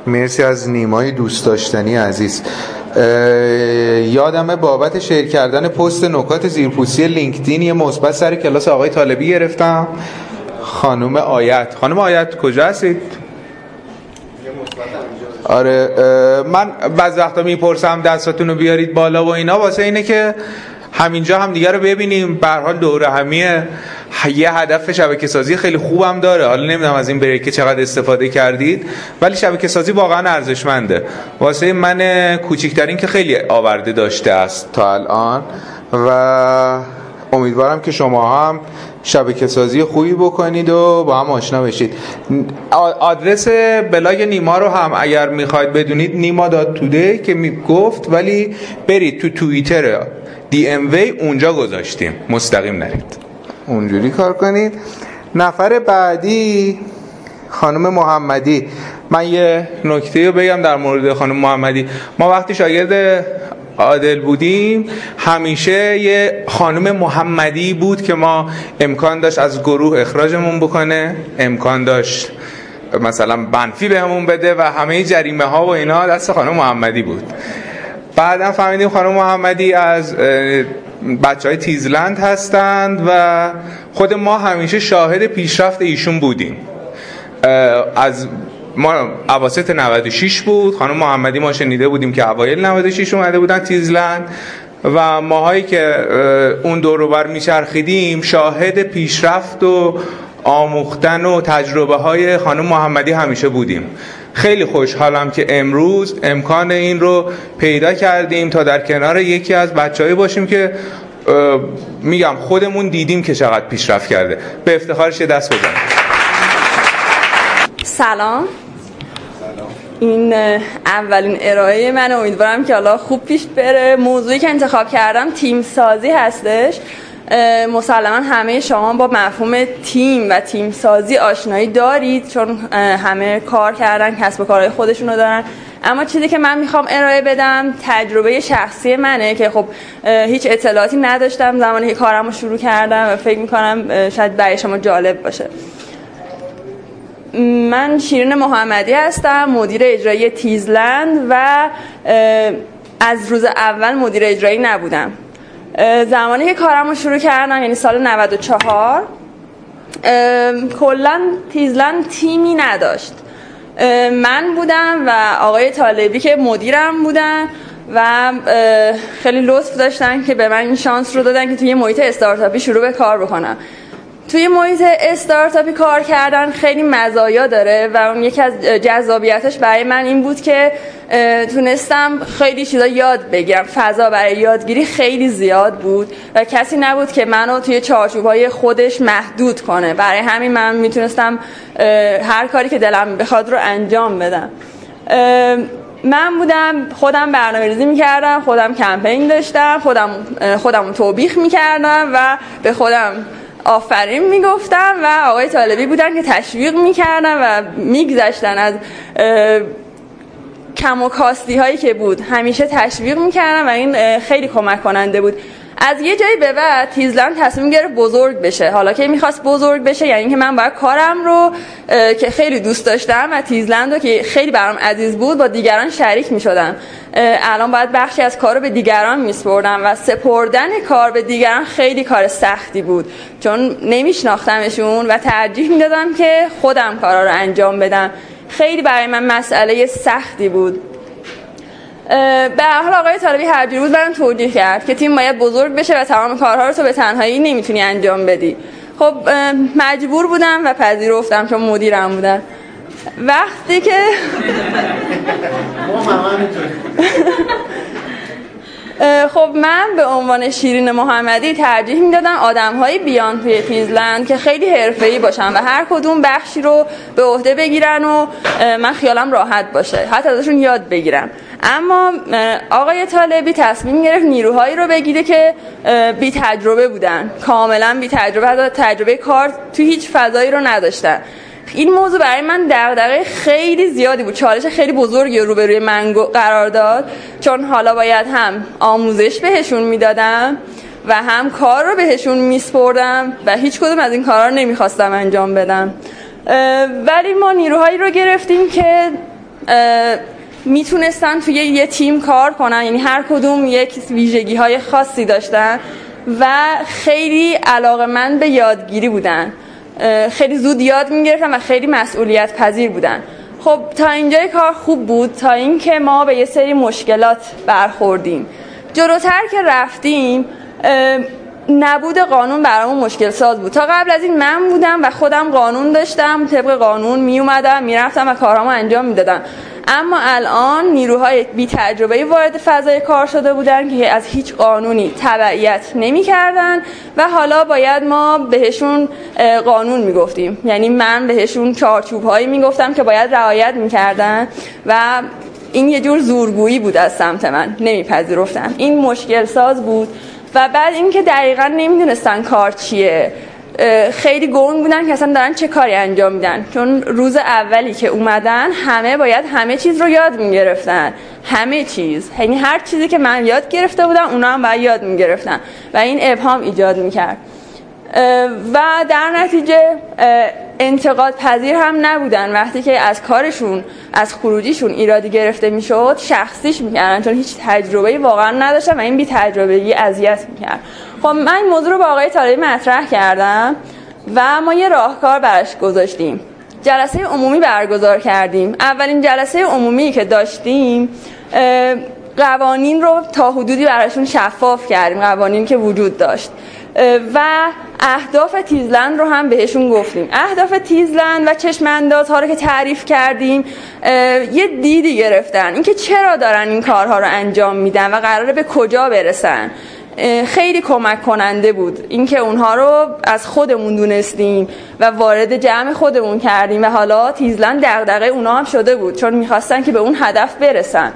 مرسی از نیمای دوست داشتنی عزیز. یادمه بابت شیر کردن پست نکات زیرپوستی لینکدین یه مثبت سر کلاس آقای طالبی گرفتم. خانم آیت. خانم آیت کجا هستید؟ آره من بعض وقتا می‌پرسم دستاتون رو بیارید بالا و اینا. واسه اینه که همینجا هم دیگه رو ببینیم. به حال دوره همیه. یه هدف شبکه سازی خیلی خوبم داره. حالا نمی‌دونم از این بریک چقدر استفاده کردید ولی شبکه سازی واقعا ارزشمنده. واسه من کوچیکترین که خیلی آورده داشته است تا الان. و امیدوارم که شما هم شبکه سازی خوبی بکنید و با هم آشنا بشید. آدرس بلاگ نیما رو هم اگر می‌خواید بدونید نیما داد توده که می گفت ولی برید تو توییتر دی ام وی اونجا گذاشتیم. مستقیم نرید. اونجوری کار کنید. نفر بعدی خانم محمدی. من یه نکته رو بگم در مورد خانم محمدی. ما وقتی شاگرد عادل بودیم. همیشه یه خانم محمدی بود که ما امکان داشت از گروه اخراجمون بکنه امکان داشت مثلا منفی بهمون بده و همه جریمه ها و اینا دست خانم محمدی بود. بعدا فهمیدیم خانم محمدی از بچه های تیزلند هستند و خود ما همیشه شاهد پیشرفت ایشون بودیم. از ما اواسط 96 بود. خانم محمدی ما شنیده بودیم که اوایل 96 اومده بودن تیزلند و ماهایی که اون دور بر میچرخیدیم شاهد پیشرفت و آموختن و تجربه های خانم محمدی همیشه بودیم. خیلی خوشحالم که امروز امکان این رو پیدا کردیم تا در کنار یکی از بچههایی باشیم که میگم خودمون دیدیم که چقدر پیشرفت کرده. به افتخارش دست بزنیم. سلام. این اولین ارائه من امیدوارم که حالا خوب پیش بره. موضوعی که انتخاب کردم تیم سازی هستش. مسلما همه شما با مفهوم تیم و تیم سازی آشنایی دارید چون همه کار کردن کسب و کارهای خودشونو دارن. اما چیزی که من می‌خوام ارائه بدم تجربه شخصی منه که خب هیچ اطلاعاتی نداشتم زمانی که کارم رو شروع کردم و فکر می‌کنم شاید برای شما جالب باشه. من شیرین محمدی هستم مدیر اجرایی تیزلند و از روز اول مدیر اجرایی نبودم. زمانی که کارم رو شروع کردم یعنی سال 94 کلا تیزلند تیمی نداشت. من بودم و آقای طالبی که مدیرم بودن و خیلی لطف داشتن که به من این شانس رو دادن که توی محیط استارتاپی شروع به کار بکنم. توی محیط استارتاپی کار کردن خیلی مزایا داره و اون یکی از جذابیتش برای من این بود که تونستم خیلی چیزا یاد بگیرم. فضا برای یادگیری خیلی زیاد بود و کسی نبود که منو توی چارچوبهای خودش محدود کنه. برای همین من می‌تونستم هر کاری که دلم بخواد رو انجام بدم. من بودم خودم برنامه ریزی می‌کردم خودم کمپین داشتم خودم خودم توبیخ می‌کردم و به خودم آفرین می‌گفتم و آقای طالبی بودن که تشویق می‌کردن و میگذشتن از کم و کاستی هایی که بود. همیشه تشویق می‌کردن و این خیلی کمک کننده بود. از یه جایی به بعد تیزلند تصمیم گرفت بزرگ بشه. حالا که می‌خواست بزرگ بشه یعنی که من باید کارم رو که خیلی دوست داشتم و تیزلند رو که خیلی برام عزیز بود با دیگران شریک می‌شدم. الان باید بخشی از کار رو به دیگران میسپردم و سپردن کار به دیگران خیلی کار سختی بود. چون نمیشناختمشون و ترجیح می‌دادم که خودم کارا رو انجام بدم. خیلی برای من مسئله سختی بود. به حال آقای طالبی هر بود برام توجیه کرد که تیم باید بزرگ بشه و تمام کارها رو تو به تنهایی نمی‌تونی انجام بدی. خب مجبور بودم و پذیرفتم چون مدیرم بودم. وقتی که خب من به عنوان شیرین محمدی ترجیح می‌دادم آدمهایی بیان توی فیزلند که خیلی حرفه‌ای باشن و هر کدوم بخشی رو به عهده بگیرن و من خیالم راحت باشه. حتی ازشون یاد بگیرم. اما آقای طالبی تصمیم گرفت نیروهایی رو بگیره که بی تجربه بودن. کاملا بی تجربه تجربه کار تو هیچ فضایی رو نداشتن. این موضوع برای من دغدغه خیلی زیادی بود. چالش خیلی بزرگی رو روی من قرار داد. چون حالا باید هم آموزش بهشون می‌دادم و هم کار رو بهشون میسپردم و هیچ کدوم از این کارا رو نمی‌خواستم انجام بدم. ولی ما نیروهایی رو گرفتیم که می‌تونستن توی یه تیم کار کنن یعنی هر کدوم یک ویژگی های خاصی داشتن و خیلی علاقه من به یادگیری بودن. خیلی زود یاد می‌گرفتن و خیلی مسئولیت پذیر بودن. خب تا اینجای کار خوب بود تا اینکه ما به یه سری مشکلات برخوردیم. جلوتر که رفتیم نبود قانون برامون مشکل ساز بود. تا قبل از این من بودم و خودم قانون داشتم طبق قانون می اومدم می‌رفتم و کارامو انجام می‌دادم. اما الان نیروهای بی تجربه وارد فضای کار شده بودن که از هیچ قانونی تبعیت نمی‌کردن و حالا باید ما بهشون قانون می‌گفتیم. یعنی من بهشون چارچوب هایی می‌گفتم که باید رعایت می‌کردن و این یه جور زورگویی بود از سمت من نمیپذیرفتم. این مشکل ساز بود و بعد اینکه دقیقا نمی‌دونستن کار چیه. خیلی گنگ بودن که اصلا دارن چه کاری انجام میدن. چون روز اولی که اومدن همه باید همه چیز رو یاد می‌گرفتن. همه چیز. یعنی هر چیزی که من یاد گرفته بودم اونا هم باید یاد می‌گرفتن. و این ابهام ایجاد می‌کرد. و در نتیجه انتقاد پذیر هم نبودن. وقتی که از کارشون از خروجیشون ایرادی گرفته می‌شد شخصیش می‌کردن. چون هیچ تجربه واقعا نداشتن و این بی تجربگی اذیت می‌کرد. خب من موضوع رو با آقای طالبی مطرح کردم و ما یه راهکار براش گذاشتیم. جلسه عمومی برگزار کردیم. اولین جلسه عمومی که داشتیم قوانین رو تا حدودی براشون شفاف کردیم قوانین که وجود داشت. و اهداف تیزلند رو هم بهشون گفتیم. اهداف تیزلند و چشم ها رو که تعریف کردیم یه دیدی گرفتن. اینکه چرا دارن این کارها رو انجام میدن و قراره به کجا برسن. خیلی کمک کننده بود. اینکه اونها رو از خودمون دونستیم و وارد جمع خودمون کردیم و حالا تیزلند دغدغه اونها هم شده بود چون می‌خواستن که به اون هدف برسن.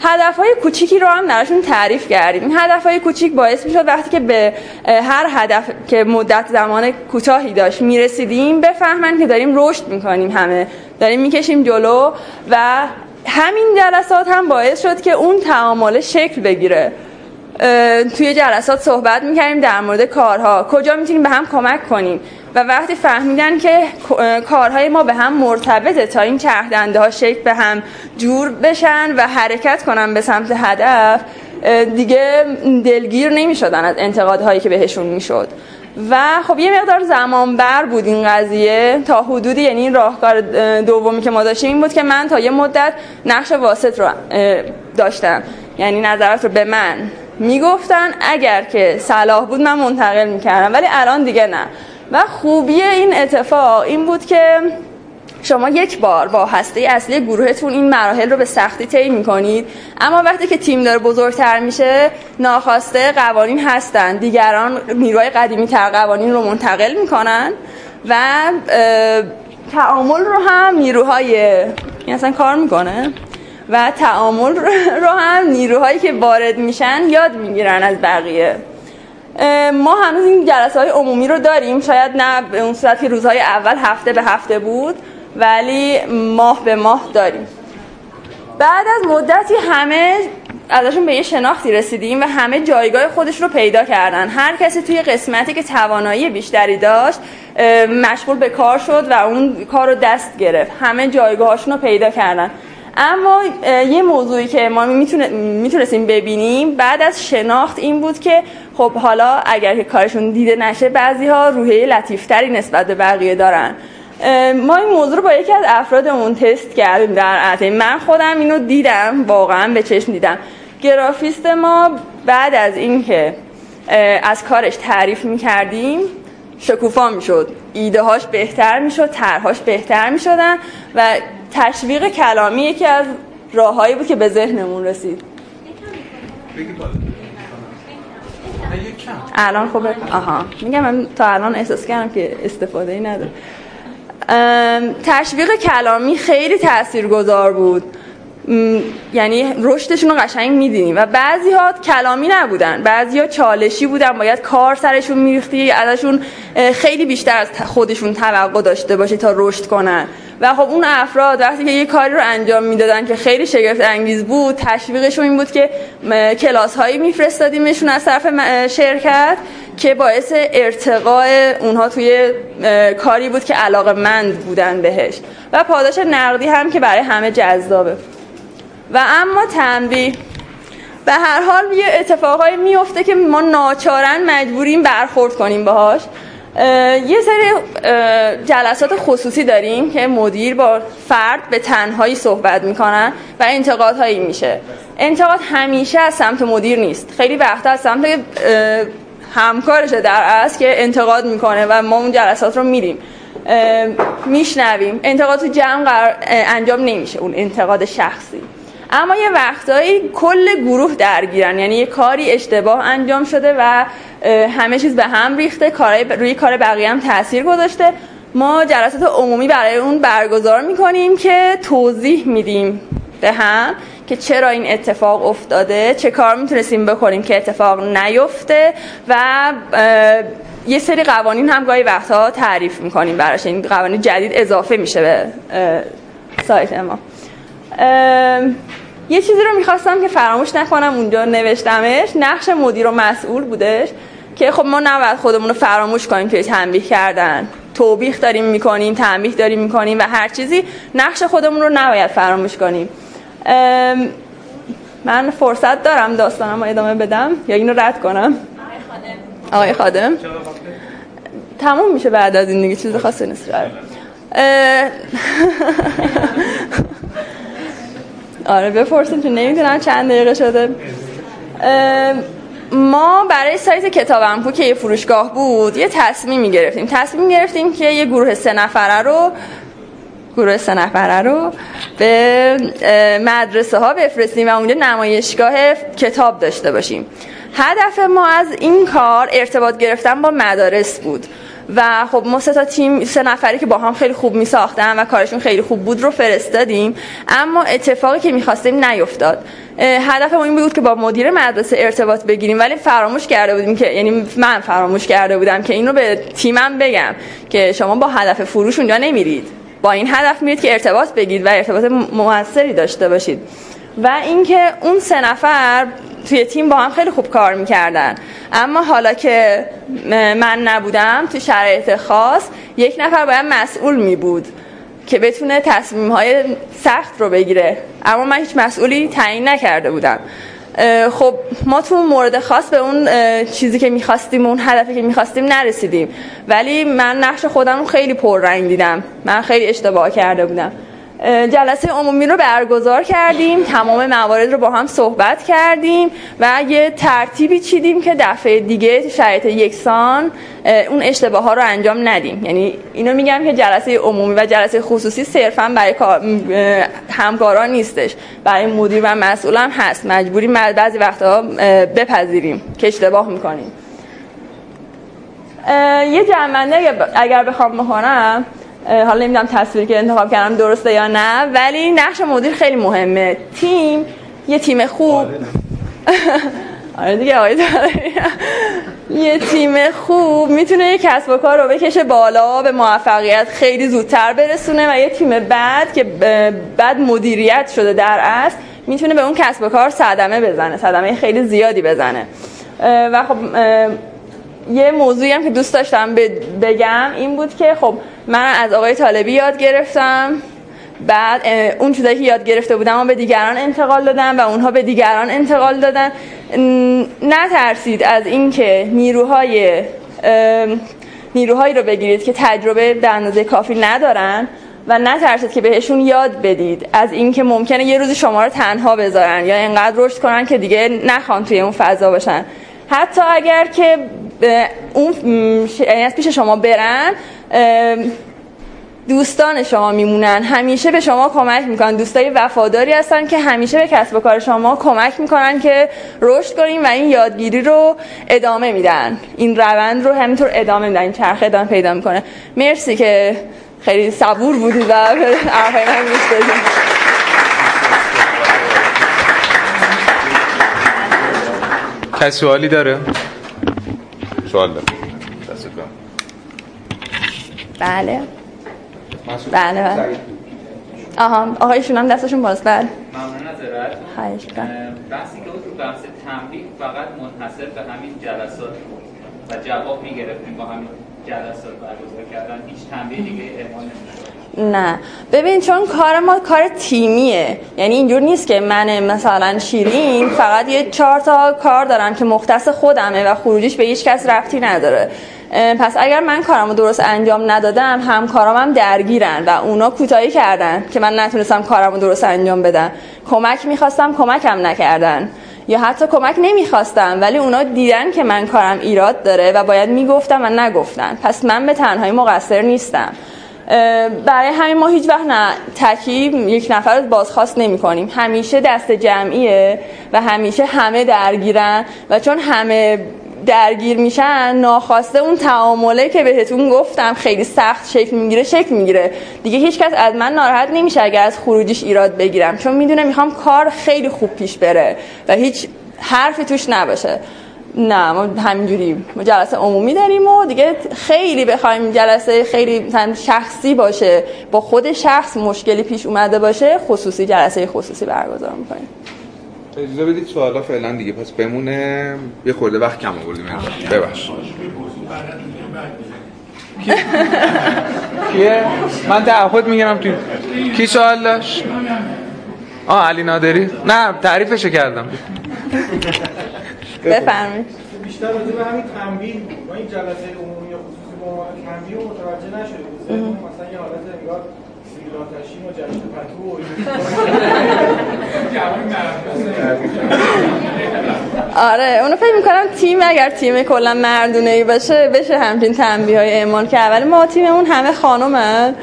هدف های کوچیکی رو هم درشون تعریف کردیم. این هدف های کوچیک باعث می‌شد وقتی که به هر هدف که مدت زمان کوتاهی داشت می‌رسیدیم بفهمن که داریم رشد می‌کنیم همه. داریم می‌کشیم جلو و همین جلسات هم باعث شد که اون تعامل شکل بگیره. توی جلسات صحبت می‌کردیم در مورد کارها. کجا می‌تونیم به هم کمک کنیم؟ و وقتی فهمیدن که کارهای ما به هم مرتبطه تا این چهدنده ها شکل به هم جور بشن و حرکت کنن به سمت هدف دیگه دلگیر نمی شدن از انتقادهایی که بهشون می‌شد. و خب یه مقدار زمان بر بود این قضیه. تا حدودی یعنی این راهکار دومی که ما داشتیم این بود که من تا یه مدت نقش واسط رو داشتم. یعنی نظرات رو به من. می‌گفتن اگر که صلاح بود من منتقل می‌کردم ولی الان دیگه نه. و خوبی این اتفاق این بود که شما یک بار با هسته اصلی گروهتون این مراحل رو به سختی طی می‌کنید. اما وقتی که تیم داره بزرگتر میشه ناخواسته قوانین هستن. دیگران نیروهای قدیمی تر قوانین رو منتقل می‌کنن و تعامل رو هم نیروهای این اصلا کار می‌کنه؟ و تعامل رو هم نیروهایی که وارد میشن یاد می‌گیرن از بقیه. ما هنوز این جلسه های عمومی رو داریم. شاید نه به اون صورت که روزهای اول هفته به هفته بود ولی ماه به ماه داریم. بعد از مدتی همه ازشون به یه شناختی رسیدیم و همه جایگاه خودش رو پیدا کردن. هر کسی توی قسمتی که توانایی بیشتری داشت مشغول به کار شد و اون کار رو دست گرفت. همه جایگاهاشون رو پیدا کردن. اما یه موضوعی که ما می‌تونستیم ببینیم بعد از شناخت این بود که خب حالا اگر که کارشون دیده نشه بعضی ها روحیه لطیفتری نسبت به بقیه دارن. ما این موضوع رو با یکی از افرادمون تست کردیم در عطی من خودم اینو دیدم واقعا به چشم دیدم. گرافیست ما بعد از اینکه از کارش تعریف می‌کردیم شکوفا می‌شد. ایده هاش بهتر می‌شد طرحهاش بهتر می‌شدن و تشویق کلامی یکی از راههایی بود که به ذهنمون رسید. الان خوبه؟ آها. میگم من تا الان احساس کردم که استفاده ای نداره تشویق کلامی خیلی تاثیرگذار بود. یعنی رشدشون رو قشنگ میدینیم و بعضی ها کلامی نبودن. بعضی ها چالشی بودن. باید کار سرشون میریختی. ازشون خیلی بیشتر از خودشون توقع داشته باشی تا رشد کنن. و خب اون افراد وقتی که یه کاری رو انجام می‌دادن که خیلی شگفت انگیز بود تشویقشون این بود که کلاس هایی میفرستادیمشون از طرف شرکت که باعث ارتقاء اونها توی کاری بود که علاقه مند بودن بهش. و پاداش نقدی هم که برای همه جذابه. و اما تنبیه. به هر حال یه اتفاقایی میفته که ما ناچارن مجبوریم برخورد کنیم باهاش. یه سری جلسات خصوصی داریم که مدیر با فرد به تنهایی صحبت می‌کنن و انتقادهایی میشه. انتقاد همیشه از سمت مدیر نیست. خیلی وقتا از سمت همکارشه در اصل که انتقاد می‌کنه و ما اون جلسات رو میریم. میشنویم. انتقاد تو جمع انجام نمیشه اون انتقاد شخصی. اما یه وقتایی کل گروه درگیرن. یعنی یه کاری اشتباه انجام شده و همه چیز به هم ریخته کارای روی کار بقیه هم تاثیر گذاشته. ما جلسات عمومی برای اون برگزار می‌کنیم که توضیح میدیم به هم که چرا این اتفاق افتاده چه کار می‌تونستیم بکنیم که اتفاق نیفته و یه سری قوانین هم گاهی وقتها تعریف می‌کنیم براش. این قوانین جدید اضافه میشه به سایت ما. یه چیزی رو می‌خواستم که فراموش نکنم اونجا نوشتمش نقش مدیر و مسئول بودش که خب ما نباید خودمون رو فراموش کنیم توی تنبیه کردن. توبیخ داریم می‌کنیم تنبیه داریم می‌کنیم و هر چیزی نقش خودمون رو نباید فراموش کنیم. من فرصت دارم داستانم رو ادامه بدم یا اینو رد کنم؟ آقای خادم. تموم میشه بعد از این دیگه چیز خاصی نیست. آره بپرسیم تو نمی‌دونم چند دقیقه شده. ما برای سایت کتاب امپو که یه فروشگاه بود یه تصمیم گرفتیم. تصمیم گرفتیم که یه گروه سه نفره رو گروه سه نفره رو به مدرسه ها بفرستیم و اونجا نمایشگاه کتاب داشته باشیم. هدف ما از این کار ارتباط گرفتن با مدارس بود. و خب ما سه تا تیم سه نفری که با هم خیلی خوب می ساختن و کارشون خیلی خوب بود رو فرستادیم. اما اتفاقی که می‌خواستیم نیفتاد هدف این بود که با مدیر مدرسه ارتباط بگیریم ولی فراموش کرده بودیم که یعنی من فراموش کرده بودم که اینو به تیمم بگم که شما با هدف فروش اونجا نمیرید. با این هدف میرید که ارتباط بگیرید و ارتباط موثری داشته باشید. و اینکه اون سه نفر توی تیم با هم خیلی خوب کار می‌کردن. اما حالا که من نبودم تو شرایط خاص یک نفر باید مسئول می بود که بتونه تصمیم های سخت رو بگیره. اما من هیچ مسئولی تعیین نکرده بودم. خب ما تو مورد خاص به اون چیزی که می‌خواستیم اون هدفی که می‌خواستیم نرسیدیم. ولی من نقش خودم رو خیلی پررنگ دیدم. من خیلی اشتباه کرده بودم. جلسه عمومی رو برگزار کردیم تمام موارد رو با هم صحبت کردیم و یه ترتیبی چیدیم که دفعه دیگه شرایط یکسان اون اشتباه ها رو انجام ندیم. یعنی اینو میگم که جلسه عمومی و جلسه خصوصی صرفا برای همکاران نیستش. برای مدیر و مسئولم هست. مجبوریم بعضی وقتها بپذیریم که اشتباه می‌کنیم. یه جنبنده اگر بخوام بکنم حالا نمی‌دونم تصویری که انتخاب کردم درسته یا نه ولی نقش مدیر خیلی مهمه. تیم یه تیم خوب. آره. دیگه آقای یه تیم خوب می‌تونه یه کسب و کار رو بکشه بالا به موفقیت خیلی زودتر برسونه و یه تیم بعد که بعد مدیریت شده در اصل می‌تونه به اون کسب و کار صدمه بزنه صدمه خیلی زیادی بزنه. و خب یه موضوعی هم که دوست داشتم بگم این بود که خب من از آقای طالبی یاد گرفتم. بعد اون چیزایی که یاد گرفته بودم و به دیگران انتقال دادم و اونها به دیگران انتقال دادن. نترسید از اینکه نیروهای نیروهایی رو بگیرید که تجربه به اندازه کافی ندارن و نترسید که بهشون یاد بدید. از اینکه ممکنه یه روزی شما رو تنها بذارن یا اینقدر رشد کنن که دیگه نخوان توی اون فضا باشن. حتی اگر که اون یعنی از پیش شما برن دوستان شما میمونن. همیشه به شما کمک می‌کنن. دوستای وفاداری هستن که همیشه به کسب و کار شما کمک می‌کنن که رشد کنیم و این یادگیری رو ادامه میدن. این روند رو همینطور ادامه میدن. این چرخ ادامه پیدا می‌کنه. مرسی که خیلی صبور بودید و حرفای من گوش کسی سوالی داره؟ سوال داره. بله. بله بله. آها آقایشون هم دستشون باز. بله. ممنون نظرت خواهش بحثی که بود بحث تنبیه فقط منحصر به همین جلسات و جواب می‌گرفتیم با همین جلسات برگزار کردن. هیچ تنبیه دیگه اعمال نه. ببین چون کار ما کار تیمیه. یعنی اینجور نیست که من مثلا شیرین فقط یه چهار تا کار دارم که مختص خودمه و خروجیش به هیچ کس رفتی نداره. پس اگر من کارم رو درست انجام ندادم همکارام هم درگیرن و اونا کوتاهی کردن که من نتونستم کارم رو درست انجام بدم. کمک می‌خواستم کمکم نکردن. یا حتی کمک نمی‌خواستم ولی اونا دیدن که من کارم ایراد داره و باید می‌گفتم و نگفتن. پس من به تنهایی مقصر نیستم. برای همین ما هیچ وقت نه تکیب یک نفر رو بازخواست نمی کنیم. همیشه دست جمعیه و همیشه همه درگیرن و چون همه درگیر میشن ناخواسته اون تعامله که بهتون گفتم خیلی سخت شکل می‌گیره شکل می‌گیره. دیگه هیچکس از من ناراحت نمیشه اگر از خروجیش ایراد بگیرم. چون می‌دونه می‌خوام کار خیلی خوب پیش بره و هیچ حرفی توش نباشه. نه ما همینجوری ما جلسه عمومی داریم و دیگه خیلی بخوایم جلسه خیلی شخصی باشه با خود شخص مشکلی پیش اومده باشه خصوصی جلسه خصوصی برگزار می‌کنیم اجازه بدید سوالا فعلا دیگه پس بمونه یه خورده وقت کم آوردیم ببخش کیه؟ من تعهد می‌گیرم توی کی سوال داشت؟ آه علی نادری؟ نه تعریفشو کردم بفرمایید. بیشتر راجع به همین تنبیه ما این جلسه عمومی یا خصوصی به عنوان تنبیه متوجه نشده بود مثلا یه حالت انگار سیگار و جشن پتو آره اونو فکر می‌کنم تیم اگر تیم کلا مردونه ای باشه بشه همچین تنبیه های اعمال که اول ما تیممون همه خانومن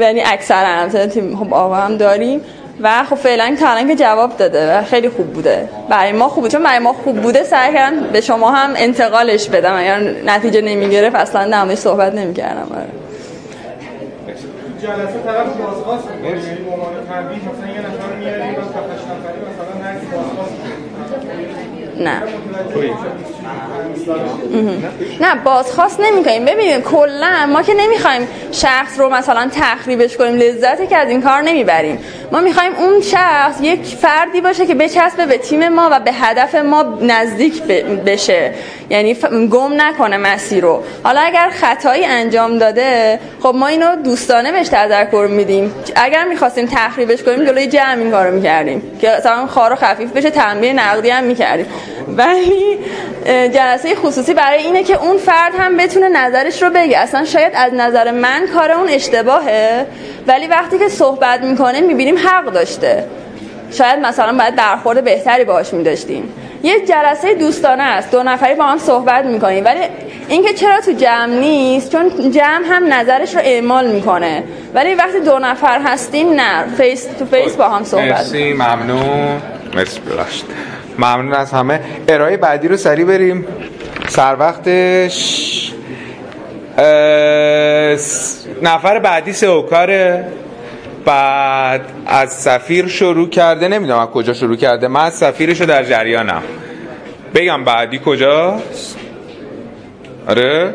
یعنی اکثر هم تیم. خب آقا هم داریم. و خب فعلا تا که جواب داده و خیلی خوب بوده. برای ما خوب چون برای ما خوب بوده سعی کردم به شما هم انتقالش بدم. اگر نتیجه نمی‌گرفت اصلا نمایش صحبت نمی‌کردم. آره. جلسه طرف بازخواست. به عنوان تنبیه مثلا یه نفر نه. نه بازخواست نمی‌کنیم. ببینید کلا ما که نمی‌خوایم شخص رو مثلا تخریبش کنیم لذتی که از این کار نمی‌بریم. ما می‌خوایم اون شخص یک فردی باشه که بچسبه به تیم ما و به هدف ما نزدیک بشه. یعنی گم نکنه مسیر رو. حالا اگر خطایی انجام داده خب ما اینو دوستانه بهش تذکر میدیم. اگر می‌خواستیم تخریبش کنیم جلوی جمع این کارو می‌کردیم. که مثلا خار خفیف بشه تنبیه نقدی هم می‌کردیم. ولی جلسه خصوصی برای اینه که اون فرد هم بتونه نظرش رو بگه. اصلا شاید از نظر من کار اون اشتباهه ولی وقتی که صحبت می‌کنه می‌بینیم حق داشته. شاید مثلا باید برخورد بهتری باهاش میداشتیم. یه جلسه دوستانه است. دو نفری با هم صحبت می‌کنیم. ولی اینکه چرا تو جمع نیست؟ چون جمع هم نظرش رو اعمال می‌کنه. ولی وقتی دو نفر هستیم نه. face to face با هم صحبت مرسی ممنون. مرسی ممنون از همه. ارائه بعدی رو سریع بریم. سر وقتش. نفر بعدی سوکاره بعد از سفیر شروع کرده. نمی‌دونم از کجا شروع کرده. من از سفیرش رو در جریانم. بگم بعدی کجاست؟ آره.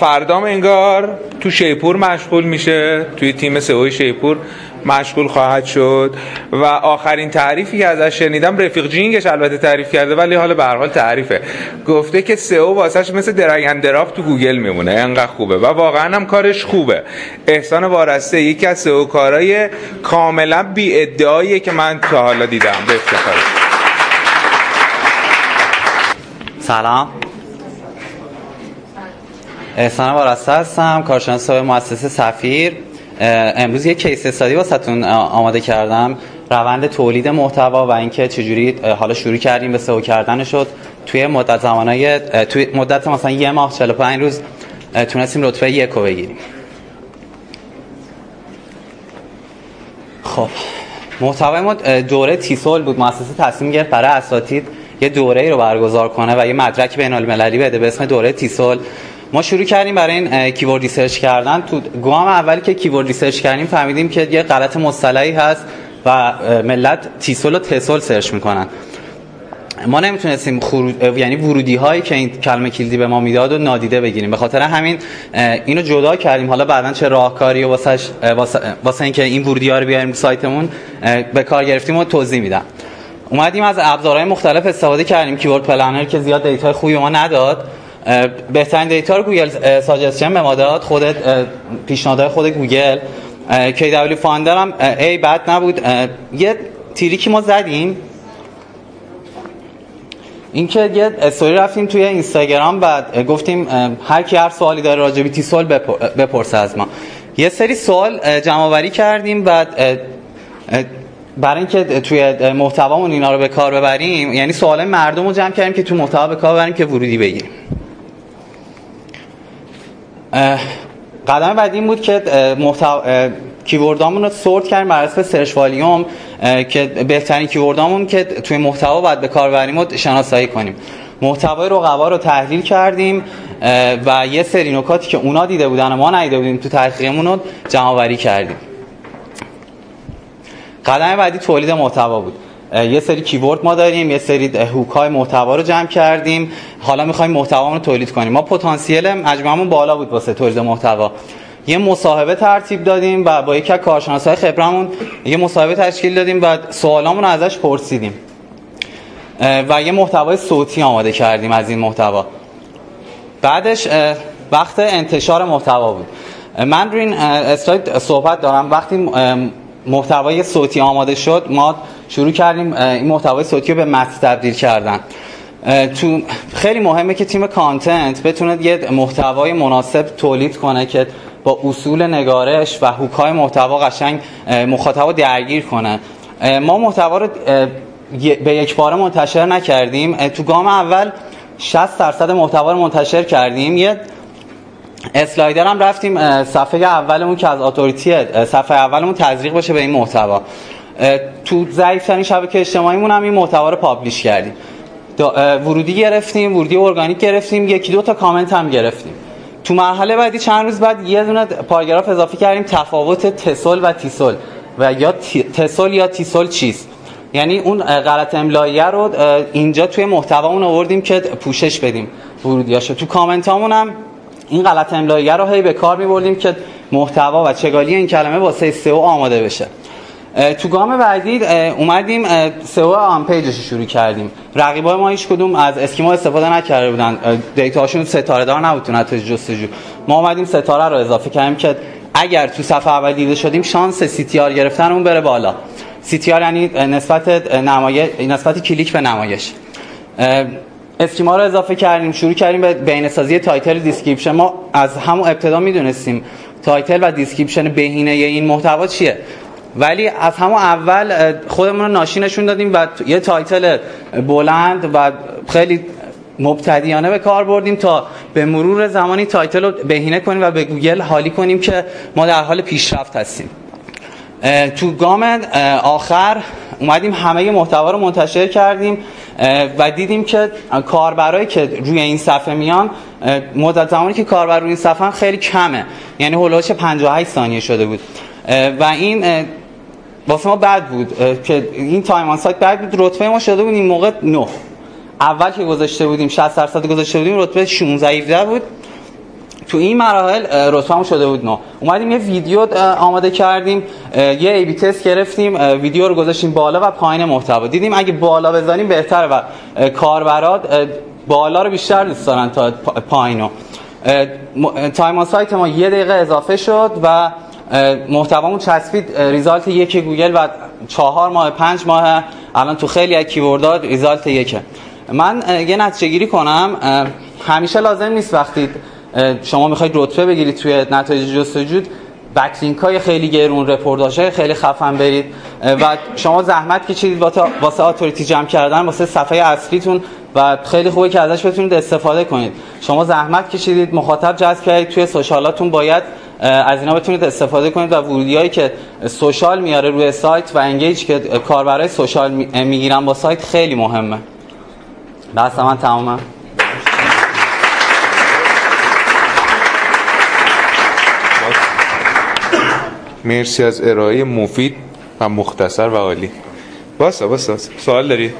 فردام انگار تو شیپور مشغول میشه. توی تیم سئو شیپور. مشغول خواهد شد. و آخرین تعریفی که ازش شنیدم رفیق جینگش البته تعریف کرده ولی حالا به هر حال تعریفه. گفته که سئو واسش مثل درگ دراپ تو گوگل میمونه. انقدر خوبه. و واقعا هم کارش خوبه. احسان وارسته یکی از سئو کارهای کاملا بی ادعاییه که من تا حالا دیدم. به افتخارش سلام. احسان وارسته هستم کارشناس مؤسسه سفیر. امروز یک کیس استادی واسهتون آماده کردم. روند تولید محتوا و اینکه چجوری حالا شروع کردیم به سئو کردن شد. توی مدت زمانای توی مدت مثلا یه ماه 45 روز تونستیم رتبه یک رو بگیریم. خب محتوای ما دوره تیسول بود. مؤسسه تصمیم گرفت برای اساتید یه دوره ای رو برگزار کنه و یه مدرک بین المللی بده به اسم دوره تیسول. ما شروع کردیم برای این keyword research کردن. تو گام اولی که keyword research کردیم فهمیدیم که یه غلط مصطلحی هست و ملت تیسول و تسول سرچ می‌کنن. ما نمی‌تونستیم خروج یعنی ورودی هایی که این کلمه کلیدی به ما می‌داد و نادیده بگیریم. به خاطر همین اینو جدا کردیم. حالا بعدا چه راهکاری واسه واسه اینکه این ورودی ها رو بیاریم سایتمون به کار گرفتیم و توضیح میدم. اومدیم از ابزارهای مختلف استفاده کردیم. keyword planner که زیاد data ی خوبی ما نداد. بهترین data گوگل suggestion به ما داد خودت خود گوگل. KW Finder هم ای بد نبود. یه trick ی ما زدیم. اینکه یه استوری رفتیم توی اینستاگرام و گفتیم هر کی هر سوالی داره راجع به تیسول بپرسه از ما. یه سری سوال جمع کردیم و برای اینکه توی محتوامون اینا رو به کار ببریم یعنی سوال مردم رو جمع کردیم که تو محتوا به کار ببریم که ورودی بگیریم. قدم بعدی این بود که محتوا کیوردامون رو سورت کردیم بر اساس سرچ والیوم که بهترین کیوردامون که توی محتوا باید به کار ببریم و شناسایی کنیم. محتوای رقبا رو تحلیل کردیم و یه سری نکاتی که اونا دیده بودن و ما ندیده بودیم تو تحقیقمون رو جمع کردیم. قدم بعدی تولید محتوا بود. یه سری کیورد ما داریم یه سری هوک های محتوا رو جمع کردیم. حالا می‌خوایم محتوا رو تولید کنیم. ما پتانسیل مجموعمون بالا بود واسه تولید محتوا. یه مصاحبه ترتیب دادیم و با یکی از کارشناسای خبرمون یه مصاحبه تشکیل دادیم و سوالامون رو ازش پرسیدیم. و یه محتوای صوتی آماده کردیم از این محتوا. بعدش وقت انتشار محتوا بود. من روی این اسلاید صحبت دارم. وقتی محتوای صوتی آماده شد ما شروع کردیم این محتوای صوتی رو به متن تبدیل کردن. تو خیلی مهمه که تیم کانتنت بتونه یه محتوای مناسب تولید کنه که با اصول نگارش و هوکای محتوا قشنگ مخاطب درگیر کنه. ما محتوا رو به یک باره منتشر نکردیم. تو گام اول 60 درصد محتوا رو منتشر کردیم. یه اسلایدر هم رفتیم صفحه اولمون که از اتوریتی صفحه اولمون تزریق باشه به این محتوا. تو ضعیف ترین شبکه اجتماعیمون هم این محتوا رو پابلیش کردیم. ورودی گرفتیم ورودی ارگانیک گرفتیم یکی دو تا کامنت هم گرفتیم. تو مرحله بعدی چند روز بعد یه دونه پاراگراف اضافه کردیم تفاوت تسول و تیسول و یا تسول یا تیسول چیست؟ یعنی اون غلط املایی رو اینجا توی محتوامون آوردیم که پوشش بدیم ورودیاشو. تو کامنت هم این غلط املایی رو هی به کار می‌بردیم که محتوا و چگالی این کلمه واسه سئو آماده بشه. تو گام بعدی اومدیم سئو on page ش شروع کردیم. رقیبای ما هیچ کدوم از schema استفاده نکرده بودن. data شون ستاره دار نبود تو نتایج جستجو. ما اومدیم ستاره رو اضافه کردیم که اگر تو صفحه اول دیده شدیم شانس CTR گرفتن اون بره بالا. CTR یعنی نسبت نمایش نسبت کلیک به نمایش. schema رو اضافه کردیم شروع کردیم به بهینه‌سازی title description. ما از همون ابتدا می‌دونستیم title و description بهینه این محتوا چیه. ولی از همون اول خودمون رو ناشی نشون دادیم و یه title بلند و خیلی مبتدیانه به کار بردیم تا به مرور زمانی title رو بهینه کنیم و به گوگل حالی کنیم که ما در حال پیشرفت هستیم. تو گام آخر اومدیم همه محتوا رو منتشر کردیم و دیدیم که کاربرایی که روی این صفحه میان مدت زمانی که کاربر روی این صفحه خیلی کمه. یعنی هولوش 58 ثانیه شده بود. و این واسه ما بد بود که این تایم آن سایت بد بود. رتبه ما شده بود این موقع 9 اول که گذاشته بودیم 60 درصد گذاشته بودیم رتبه 16 17 بود. تو این مراحل رتبهمون شده بود نو. اومدیم یه ویدیو آماده کردیم یه ای بی تست گرفتیم ویدیو رو گذاشتیم بالا و پایین محتوا. دیدیم اگه بالا بزنیم بهتره و کاربرات بالا رو بیشتر دوست دارن تا پایینو. time سایت ما یه دقیقه اضافه شد و محتوامون چسبید result یک گوگل و چهار ماه پنج ماه. الان تو خیلی از keyword ها result یکه. من یه نتیجه گیری کنم همیشه لازم نیست وقتی شما می‌خواید رتبه بگیرید توی نتایج جستجو backlink های خیلی گرون رپورتاج های خیلی خفن برید. و شما زحمت کشیدید واسه اتوریتی جمع کردن واسه صفحه اصلیتون. و خیلی خوبه که ازش بتونید استفاده کنید. شما زحمت کشیدید مخاطب جذب کردید. توی سوشالاتون باید از اینا بتونید استفاده کنید. و ورودی که سوشال میاره روی سایت و انگیج که کاربرای سوشال می‌گیرن با سایت خیلی مهمه. بحث من تمامه. مرسی از ارائه مفید و مختصر و عالی. باسا باسا سوال داری؟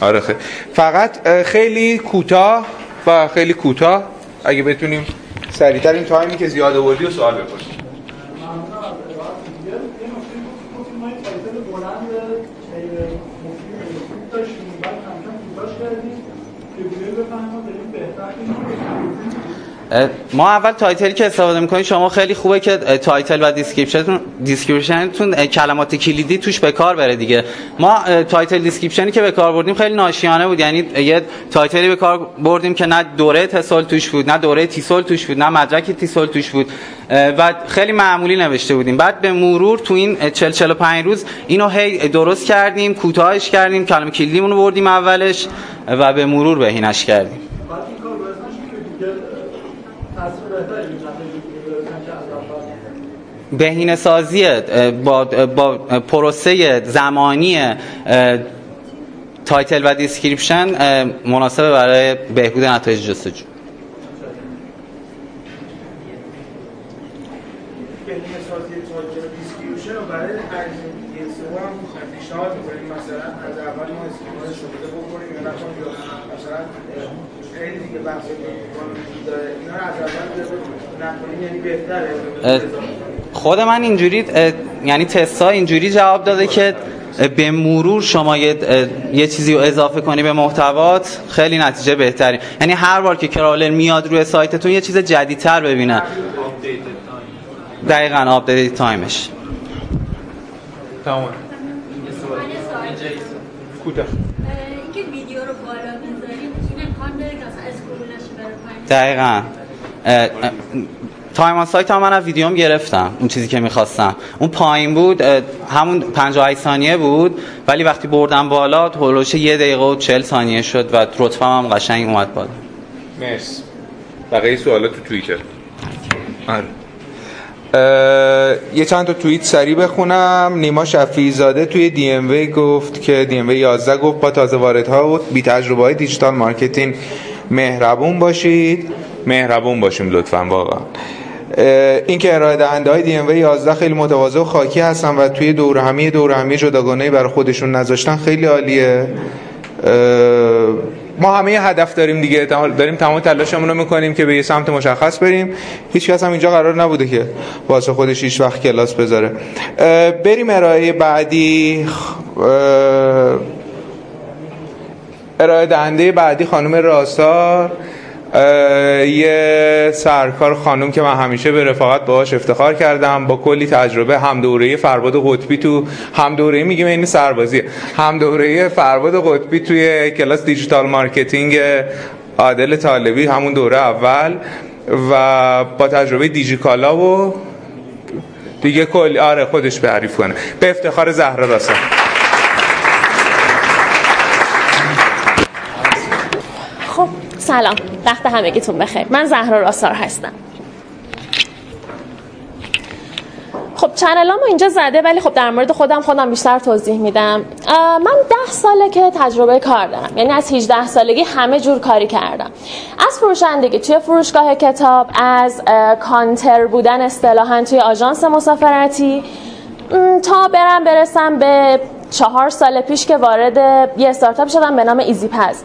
آره خیلی. فقط خیلی کوتاه و خیلی کوتاه. اگه بتونیم سریعتر این تایمی که زیاد آوردی و سوال بپرسیم. ما اول title ی که استفاده می‌کنیم شما خیلی خوبه که title و description تون description تون کلمات کلیدی توش به کار بره دیگه. ما title description ی که به کار بردیم خیلی ناشیانه بود. یعنی یه title ی به کار بردیم که نه دوره تسول توش بود نه دوره تیسول توش بود نه مدرک تیسول توش بود و خیلی معمولی نوشته بودیم. بعد به مرور تو این 40 45 روز اینو هی درست کردیم کوتاهش کردیم کلمه کلیدیمون رو بردیم اولش و به مرور بهینش کردیم. بهینه سازی با, با پروسه زمانی title و description مناسبه برای بهبود نتایج جستجو. خود من اینجوری یعنی تستا اینجوری جواب داده که به مرور شما یه, یه چیزی رو اضافه کنی به محتوات خیلی نتیجه بهتری. یعنی هر بار که crawler میاد روی سایتتون یه چیز جدیدتر ببینه. دقیقا update time ش تمام. کوتاه. اینکه ویدیو رو بالا می‌ذاریم این امکان داره که اصلا scroll ش بره دقیقا. time on site هم من از ویدیوم گرفتم اون چیزی که می‌خواستم. اون پایین بود همون 58 ثانیه بود ولی وقتی بردم بالا حول و حوش یه دقیقه و 40 ثانیه شد و رتبه هم قشنگ اومد بالا. مرسی. بقیه سوالات تو توییتر. آره. یه چند تا توییت سریع بخونم. نیما شفیع زاده توی DMWay گفت که DMWay 11 گفت با تازه واردها و بی تجربه های digital marketing مهربون باشید. مهربون باشیم لطفا واقعا. این که ارائه دهنده های دی ام 11 خیلی متواضع و خاکی هستن و توی دور همی دور همی جداگانه برای خودشون نذاشتن خیلی عالیه. ما همه هدف داریم دیگه. داریم تمام تلاشمون رو می‌کنیم که به یه سمت مشخص بریم. هیچ کس هم اینجا قرار نبوده که واسه خودش هیچ وقت کلاس بذاره. بریم ارائه بعدی. ارائه دهنده بعدی خانم راستار یه سرکار خانم که من همیشه به رفاقت باهاش افتخار کردم با کلی تجربه هم دوره فربد قطبی تو هم دوره میگیم این سربازیه هم دوره فربد قطبی توی کلاس digital marketing عادل طالبی همون دوره اول. و با تجربه دیجیکالا و دیگه کلی آره خودش تعریف کنه. به افتخار زهرا راسا. سلام. وقت همگیتون بخیر. من زهرا راسار هستم. خب چنلامو اینجا زده ولی خب در مورد خودم خودم بیشتر توضیح میدم. من ده ساله که تجربه کار دارم. یعنی از 18 سالگی همه جور کاری کردم. از فروشندگی توی فروشگاه کتاب از کانتر بودن اصطلاحا توی آژانس مسافرتی تا برم برسم به چهار سال پیش که وارد یه استارتاپ شدم به نام ایزی پز.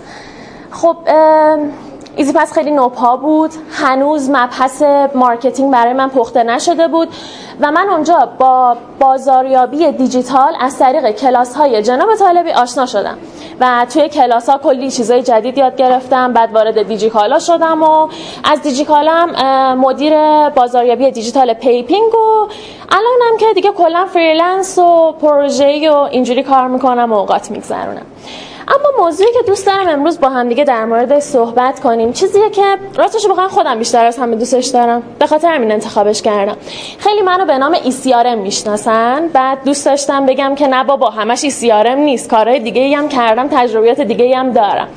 خب ایزی پز خیلی نوپا بود. هنوز مبحث marketing برای من پخته نشده بود. و من اونجا با بازاریابی دیجیتال از طریق کلاس های جناب طالبی آشنا شدم. و توی کلاس ها کلی چیزای جدید یاد گرفتم. بعد وارد دیجیکالا شدم و از دیجیکالم مدیر بازاریابی دیجیتال PayPing و الانم که دیگه کلا freelance و پروژه و اینجوری کار می‌کنم و اوقات میگذرونم. اما موضوعی که دوست دارم امروز با هم دیگه در مورد صحبت کنیم. چیزیه که راستش بخوام خودم بیشتر از همه دوستش دارم. به خاطر همین انتخابش کردم. خیلی منو به نام ECRM می‌شناسن. بعد دوست داشتم بگم که نه بابا همش ECRM نیست. کارهای دیگه هم کردم تجربیات دیگه هم دارم.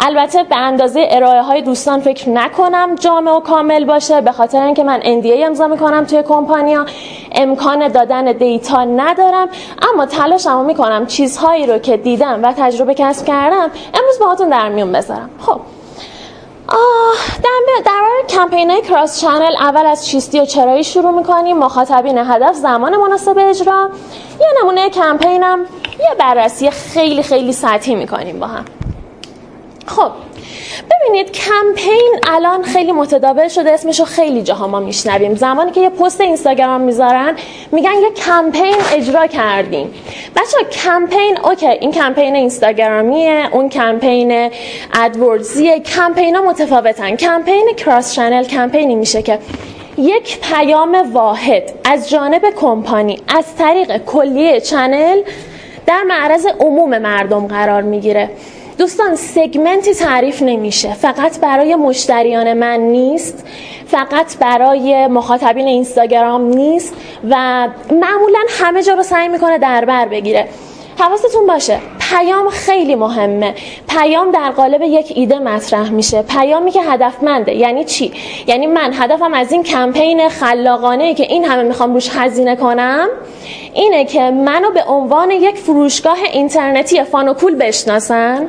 البته به اندازه ارائه های دوستان فکر نکنم جامع و کامل باشه. به خاطر اینکه من NDA امضا می‌کنم توی کمپانیا. امکان دادن دیتا ندارم. اما تلاشمو می‌کنم چیزهایی رو که دیدم و تجربه کسب کردم امروز باهاتون در میون بذارم. خب. در در کمپین های کراس چنل اول از چیستی و چرایی شروع می‌کنیم. مخاطبین هدف زمان مناسب اجرا. یه نمونه کمپینم یه بررسی خیلی خیلی سطحی می‌کنیم با هم. خب. ببینید کمپین الان خیلی متداول شده اسمشو خیلی جاها ما میشنویم. زمانی که یه پست اینستاگرام می‌ذارن میگن یه کمپین اجرا کردیم. بچه‌ها کمپین OK این کمپین اینستاگرامیه اون کمپین AdWords یه. کمپین ها متفاوتن. کمپین cross channel کمپینی میشه که یک پیام واحد از جانب کمپانی از طریق کلیه channel در معرض عموم مردم قرار می‌گیره. دوستان سگمنتی تعریف نمیشه. فقط برای مشتریان من نیست. فقط برای مخاطبین اینستاگرام نیست و معمولا همه جا رو سعی می‌کنه در بر بگیره. حواستون باشه پیام خیلی مهمه. پیام در قالب یک ایده مطرح میشه. پیامی که هدفمنده. یعنی چی؟ یعنی من هدفم از این کمپین خلاقانه ای که این همه می‌خوام روش هزینه کنم اینه که منو به عنوان یک فروشگاه اینترنتی fun و cool بشناسن.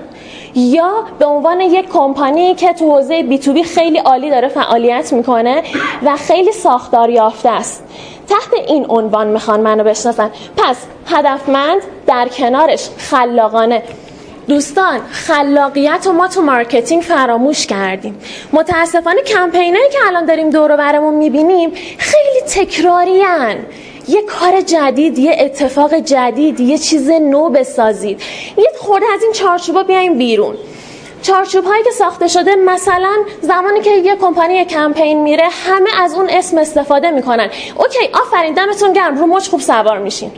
یا به عنوان یک کمپانی که تو حوزه B2B خیلی عالی داره فعالیت می‌کنه و خیلی ساختار یافته است. تحت این عنوان می‌خوان منو بشناسن. پس هدفمند در کنارش خلاقانه. دوستان خلاقیت رو ما تو marketing فراموش کردیم. متاسفانه کمپینایی که الان داریم دور برمون می‌بینیم خیلی تکراری یه کار جدید یه اتفاق جدید یه چیز نو بسازید. یه خورده از این چارچوبا بیایم بیرون. چارچوب هایی که ساخته شده مثلا زمانی که یه کمپانی کمپین میره همه از اون اسم استفاده می‌کنن. اوکی آفرین دمتون گرم رو موج خوب سوار میشین.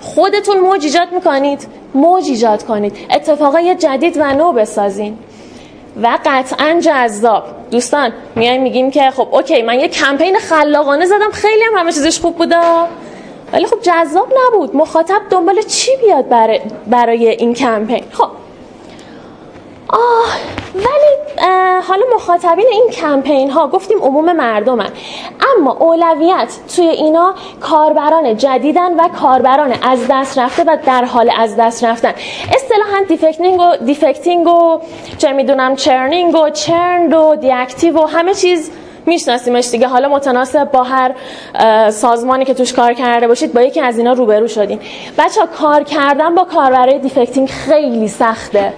خودتون موج ایجاد می‌کنید. موج ایجاد کنید. اتفاقای جدید و نو بسازین. و قطعا جذاب. دوستان میایم میگیم که خب OK من یه کمپین خلاقانه زدم خیلی هم همه چیزش خوب بوده. ولی خب جذاب نبود. مخاطب دنبال چی بیاد برای, برای این کمپین؟ خب آه ولی حالا مخاطبین این کمپین ها گفتیم عموم مردمن. اما اولویت توی اینا کاربران جدیدن و کاربران از دست رفته و در حال از دست رفتن. اصطلاحا defecting و defecting و چه می‌دونم churning و churned و deactive و همه چیز میشناسیمش دیگه. حالا متناسب با هر سازمانی که توش کار کرده باشید با یکی از اینا روبرو شدین بچه‌ها کار کردن با کاربرای defecting خیلی سخته.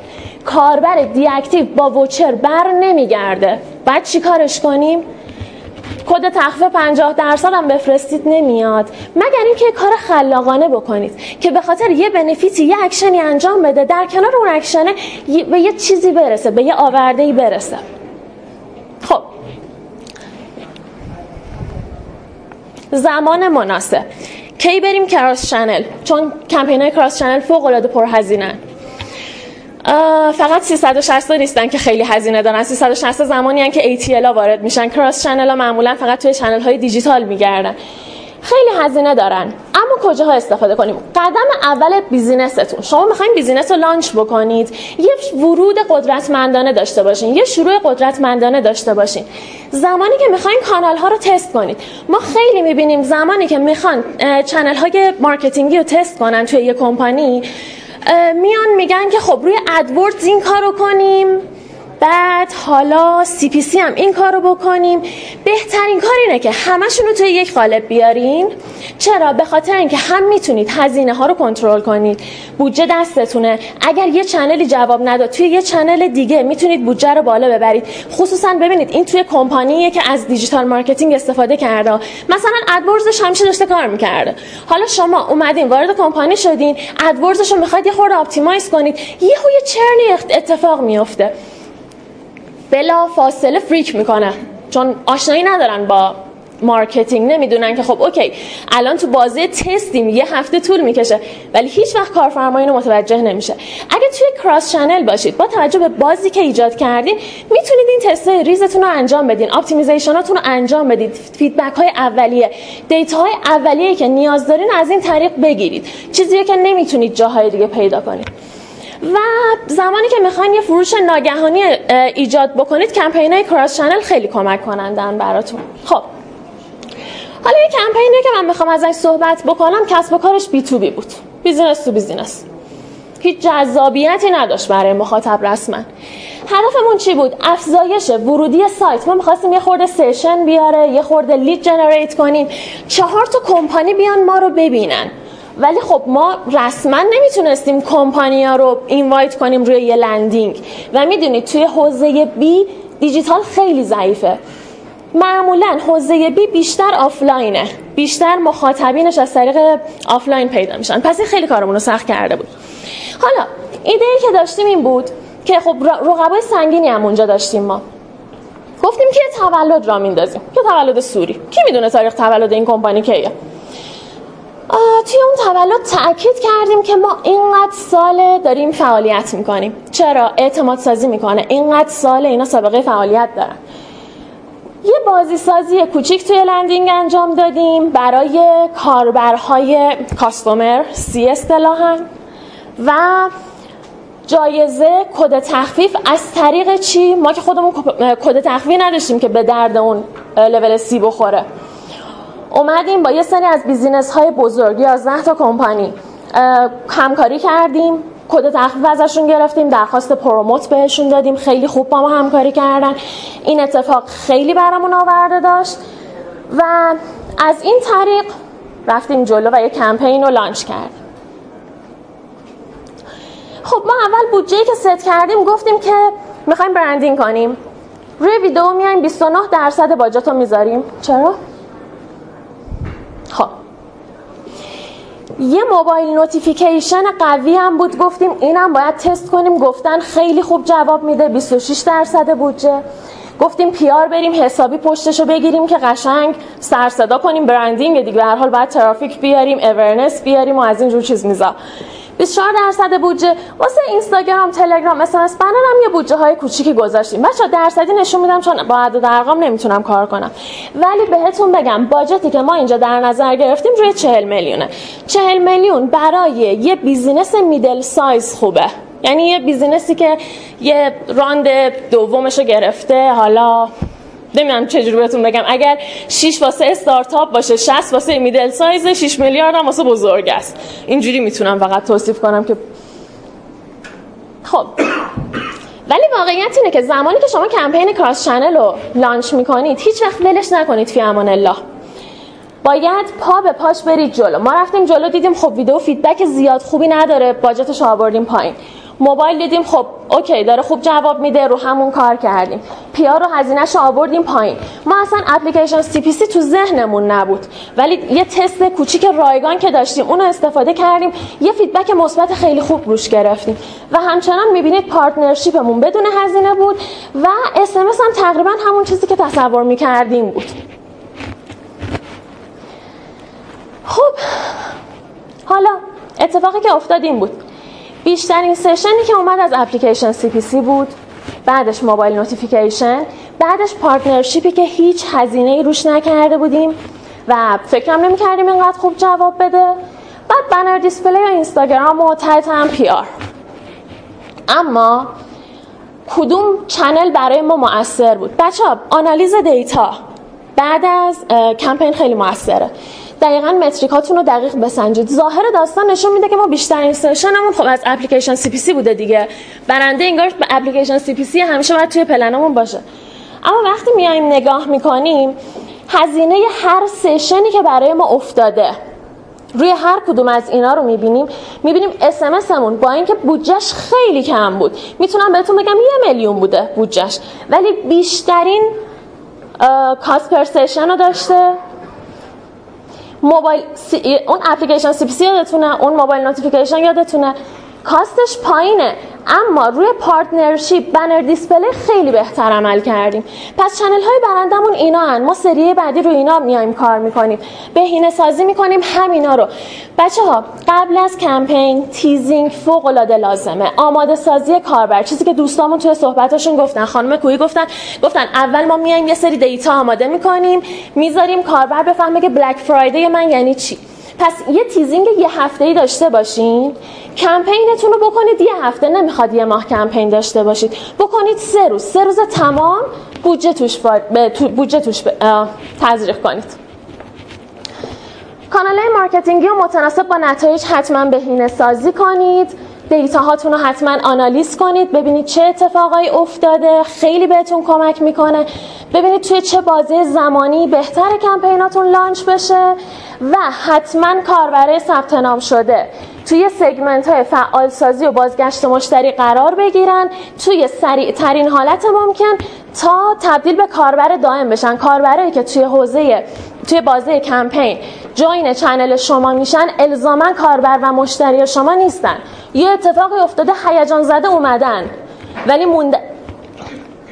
کاربر deactive با voucher بر نمیگرده. بعد چی کارش کنیم؟ کد تخفیف 50 درصد هم بفرستید نمیاد. مگر اینکه کار خلاقانه بکنید که به خاطر یه benefit ی یه اکشنی انجام بده در کنار اون اکشنه به یه چیزی برسه به یه آورده برسه. خب. زمان مناسب. کی بریم cross channel؟ چون کمپین های cross channel فوق العاده پرهزینه فقط 360 نیستن که خیلی هزینه دارن. 360 زمانی هن که ATL ها وارد میشن. cross channel ها معمولا فقط توی channel های دیجیتال میگردن. خیلی هزینه دارن. اما کجاها استفاده کنیم؟ قدم اول business تون. شما می‌خواین business رو launch بکنید. یه ورود قدرتمندانه داشته باشین. یه شروع قدرتمندانه داشته باشین. زمانی که می‌خواین کانال ها رو تست کنید. ما خیلی می‌بینیم زمانی که می‌خوان channel های marketing ی رو تست کنن توی یه کمپانی میان میگن که خب روی AdWords این کارو کنیم. بعد حالا CPC هم این رو بکنیم. بهترین کار اینه که همشون رو توی یک قالب بیارین. چرا؟ به خاطر اینکه هم می‌تونید هزینه ها رو کنترل کنید. بودجه دستتونه. اگر یه channel ی جواب نداد توی یه channel دیگه می‌تونید بودجه رو بالا ببرید. خصوصا ببینید این توی کمپانیه که از digital marketing استفاده کرده. مثلا AdWordsش همیشه داشته کار می‌کرده. حالا شما اومدین وارد کمپانی شدین. AdWordsش رو می‌خواید یه خورده optimize کنید. یه یه churnی اتفاق میفته بلا فاصله freak می‌کنه. چون آشنایی ندارن با marketing نمی‌دونن که خب okay. الان تو بازی تستیم یه هفته طول می‌کشه ولی هیچ وقت کارفرما اینو متوجه نمیشه. اگه توی cross channel باشید با توجه به بازی که ایجاد کردین می‌تونید این تست ریزتون رو انجام بدین. optimization اتون رو انجام بدید feedback های اولیه data های اولیه که نیاز دارین از این طریق بگیرید. چیزی که نمی‌تونید جاهای دیگه پیدا کنید. و زمانی که می‌خواین یه فروش ناگهانی ایجاد بکنید کمپین های cross channel خیلی کمک کنندن براتون. خب. حالا یه کمپینی که من می‌خوام ازش صحبت بکنم کسب و کارش B2B بود. business to business. هیچ جذابیتی نداشت برای مخاطب رسما. هدفمون چی بود؟ افزایش ورودی سایت. ما می‌خواستیم یه خورده session بیاره یه خورده lead generate کنیم چهار تا کمپانی بیان ما رو ببینن. ولی خب ما رسما نمی‌تونستیم کمپانیا رو invite کنیم روی یه landing. و می‌دونید توی حوزه B digital خیلی ضعیفه. معمولا حوزه B بیشتر آفلاینه. بیشتر مخاطبینش از طریق آفلاین پیدا میشن. پس این خیلی کارمون رو سخت کرده بود. حالا ایده ای که داشتیم این بود که خب رقبای سنگینی هم اونجا داشتیم ما. گفتیم که تولد را میندازیم. که تولد صوری. کی می‌دونه تاریخ تولد این کمپانی کیه؟ توی اون تولد تاکید کردیم که ما اینقدر ساله داریم فعالیت می‌کنیم. چرا؟ اعتماد سازی می‌کنه. اینقدر ساله اینا سابقه فعالیت دارن. یه بازی سازی کوچیک توی landing انجام دادیم برای کاربرهای customer C اصطلاحا و جایزه کد تخفیف از طریق چی؟ ما که خودمون کد تخفیف نداشتیم که به درد اون لول سی بخوره. اومدیم با یه سری از business های بزرگ 11 تا کمپانی همکاری کردیم کد تخفیف ازشون گرفتیم درخواست promote بهشون دادیم خیلی خوب با ما همکاری کردن. این اتفاق خیلی برامون آورده داشت و از این طریق رفتیم جلو و یه کمپین رو launch کردیم. خب ما اول بودجه که ست کردیم گفتیم که می‌خوایم branding کنیم. روی ویدیو میایم 29 درصد budget رو می‌ذاریم. چرا؟ خب. یه mobile notification قوی هم بود. گفتیم اینم باید تست کنیم. گفتن خیلی خوب جواب میده. 26 درصد بودجه. گفتیم PR بریم حسابی پشتشو بگیریم که قشنگ سر صدا کنیم. branding دیگه. به هر حال باید ترافیک بیاریم awareness بیاریم و از این جور چیز میزا 24 درصد بودجه. واسه اینستاگرام تلگرام SM هم یه بودجه های کوچیکی گذاشتیم. بچه‌ها درصدی نشون میدم چون با عدد ارقام نمی‌تونم کار کنم. ولی بهتون بگم budget ی که ما اینجا در نظر گرفتیم روی 40 میلیونه. 40 میلیون برای یه business middle size خوبه. یعنی یه business ی که یه round دومش رو گرفته حالا نمی‌دونم چجوری بهتون بگم. اگر 6 واسه استارتاپ باشه 60 واسه middle size 6 میلیارد هم واسه بزرگ است. اینجوری می‌تونم فقط توصیف کنم که خب. ولی واقعیت اینه که زمانی که شما کمپین cross channel رو launch می‌کنید هیچ وقت ولش نکنید فی امان الله. باید پا به پاش برید جلو. ما رفتیم جلو دیدیم خب ویدیو feedback زیاد خوبی نداره. budget ش آوردیم پایین. موبایل دیدیم خب okay داره خوب جواب میده رو همون کار کردیم. PR رو هزینهش آوردیم پایین. ما اصلا application CPC تو ذهنمون نبود. ولی یه تست کوچیک رایگان که داشتیم اونو استفاده کردیم. یه feedback مثبت خیلی خوب روش گرفتیم. و همچنان می‌بینید partnership مون بدون هزینه بود و S هم تقریبا همون چیزی که تصور می‌کردیم بود. خب حالا اتفاقی که افتاد بود. بیشترین session ی که اومد از application C بود. بعدش mobile notification. بعدش partnership ی که هیچ هزینه ای روش نکرده بودیم و فکرم نمی کردیم اینقدر خوب جواب بده. بعد banner display و اینستاگرام و تایت هم PR اما کدوم channel برای ما مؤثر بود؟ بچه آنالیز data. بعد از کمپین خیلی موثره دقیقا metric اتون رو دقیق بسنجید. ظاهر داستان نشون میده که ما بیشترین session مون خب از application CPC بوده دیگه. برنده انگار application CPC همیشه باید توی پلنمون باشه. اما وقتی میایم نگاه می‌کنیم هزینه هر session ی که برای ما افتاده روی هر کدوم از اینا رو می‌بینیم می‌بینیم S مون با اینکه بودجهش خیلی کم بود. می‌تونم بهتون بگم یه میلیون بوده بودجهش. ولی بیشترین cost per session رو داشته. mobile C... اون application CPC یادتونه؟ اون mobile notification یادتونه؟ cost ش پایینه. اما روی partnership banner display خیلی بهتر عمل کردیم. پس channel های برندمون اینا هن. ما سری بعدی رو اینا میایم کار می‌کنیم. بهینه سازی می‌کنیم همینا رو. بچه ها قبل از کمپین teasing فوق العاده لازمه. آماده سازی کاربر. چیزی که دوستامون توی صحبتاشون گفتن خانم کوی گفتن گفتن اول ما میایم یه سری data آماده می‌کنیم می‌ذاریم کاربر بفهمه که Black Friday من یعنی چی. پس یه teasing یه هفته ای داشته باشین. campaignتون رو بکنید. یه هفته نمی‌خواد یه ماه کمپین داشته باشید. بکنید سه روز. سه روز تمام بودجه توش, بودجه توش تزریق کنید. کانال marketingی رو متناسب با نتایج حتما بهینه سازی کنید. data هاتون رو حتما آنالیز کنید ببینید چه اتفاقایی افتاده خیلی بهتون کمک می‌کنه. ببینید توی چه بازه زمانی بهتر campaignاتون launch بشه و حتما کاربره ثبت نام شده. توی segment های فعال سازی و بازگشت مشتری قرار بگیرن. توی سریع ترین حالت ممکن تا تبدیل به کاربر دائم بشن. کاربرایی که توی حوزه توی بازه campaign join channel شما میشن الزاما کاربر و مشتری شما نیستن. یه اتفاقی افتاده هیجان زده اومدن. ولی مونده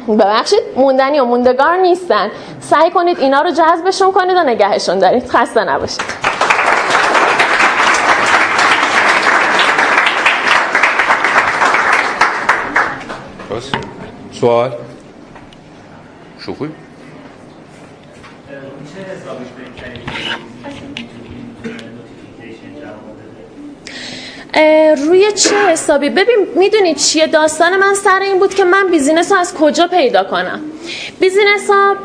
ببخشید موندنی و موندگار نیستن. سعی کنید اینا رو جذبشون کنید و نگهشون دارید. خسته نباشید. سوال. شوخی روی چه حسابی؟ ببین می‌دونید چیه؟ داستان من سر این بود که من business رو از کجا پیدا کنم؟ business ها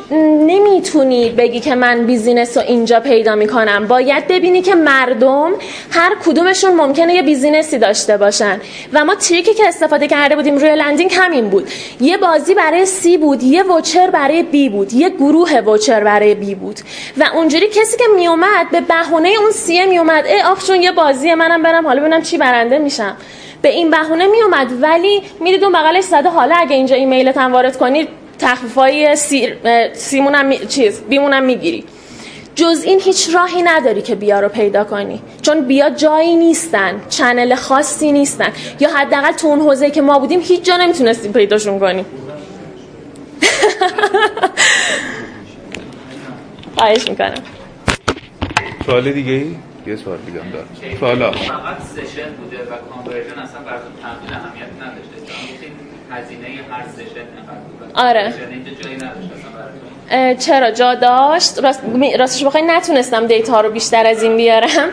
نمی‌تونی بگی که من business رو اینجا پیدا می‌کنم. باید ببینی که مردم هر کدومشون ممکنه یه businessی داشته باشن. و ما trickی که استفاده کرده بودیم روی landing همین بود. یه بازی برای C بود یه voucher برای B بود یه گروه voucher برای B بود. و اونجوری کسی که میومد به بهونه اون Cه میومد ای آخ چون یه بازی منم برم حالا ببینم چی برنده میشم. به این بهونه میومد ولی می‌دید اون بغلش زده حالا اگه اینجا ایمیلت هم وارد کنید تخفیفای سیر سیمونم می... چیز بیمونم می‌گیری. جز این هیچ راهی نداری که بیا رو پیدا کنی. چون بیا جایی نیستن چنل خاصی نیستن. یا حداقل تو اون حوزه که ما بودیم هیچ جا نمی‌تونستیم پیداشون کنیم خواهش می‌کنم. سوال دیگه ای؟ یه سوال دیگه هم دارم. سوالا. فقط session بوده و conversion اصلا براتون تحویل اهمیت نداشته. هزینه آره. چرا؟ جا داشت؟ راست راستش بخوای نتونستم data رو بیشتر از این بیارم.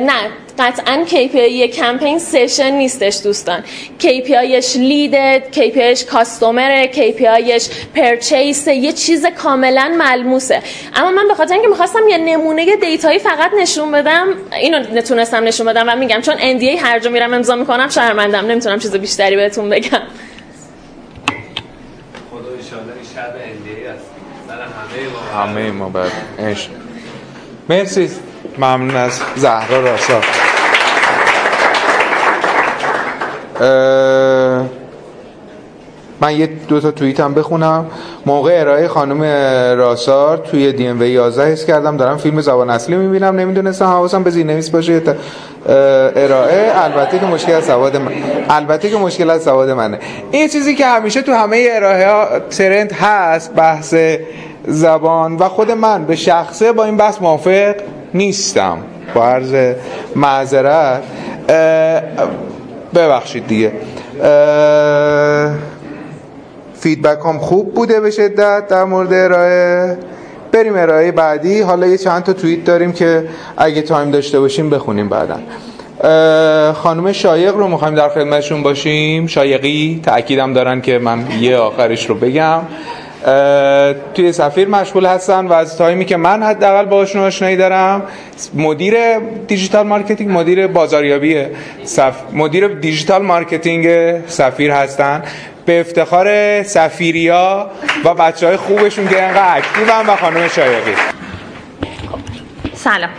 نه قطعا KPI campaign session نیستش دوستان. KPIش lead KPIش customer KPIش purchase یه چیز کاملا ملموسه. اما من به خاطر اینکه می‌خواستم یه نمونه دیتایی فقط نشون بدم اینو نتونستم نشون بدم و میگم چون NDA هر جا میرم امضا می‌کنم شرمندم. نمی‌تونم چیز بیشتری بهتون بگم. همه ما عشق. مرسی. ممنون از زهرا راسا. من یه دو تا توییت هم بخونم. موقع ارائه خانم راسار توی دی ام 11 حس کردم. دارم فیلم زبان اصلی می‌بینم. نمی‌دونستم حواسم به زیرنویس باشه ارائه. البته که مشکل از سواد من البته که مشکل از سواد منه. این چیزی که همیشه تو همه ارائه ها ترند هست بحث زبان و خود من به شخصه با این بحث موافق نیستم. با عرض معذرت. ببخشید دیگه. feedback هم خوب بوده به شدت در مورد ارائه. بریم ارائه بعدی. حالا یه چند تا توییت داریم که اگه time داشته باشیم بخونیم بعدا. خانم شایقی رو می‌خوایم در خدمتشون باشیم. شایقی تأکیدم دارن که من یه آخرش رو بگم. توی سفیر مشغول هستن و از timeی که من حداقل باشون آشنایی دارم مدیر digital marketing مدیر بازاریابی سف... مدیر digital marketing سفیر هستن. به افتخار سفیریا و بچه های خوبشون که انقدر active و خانم شایقی. سلام.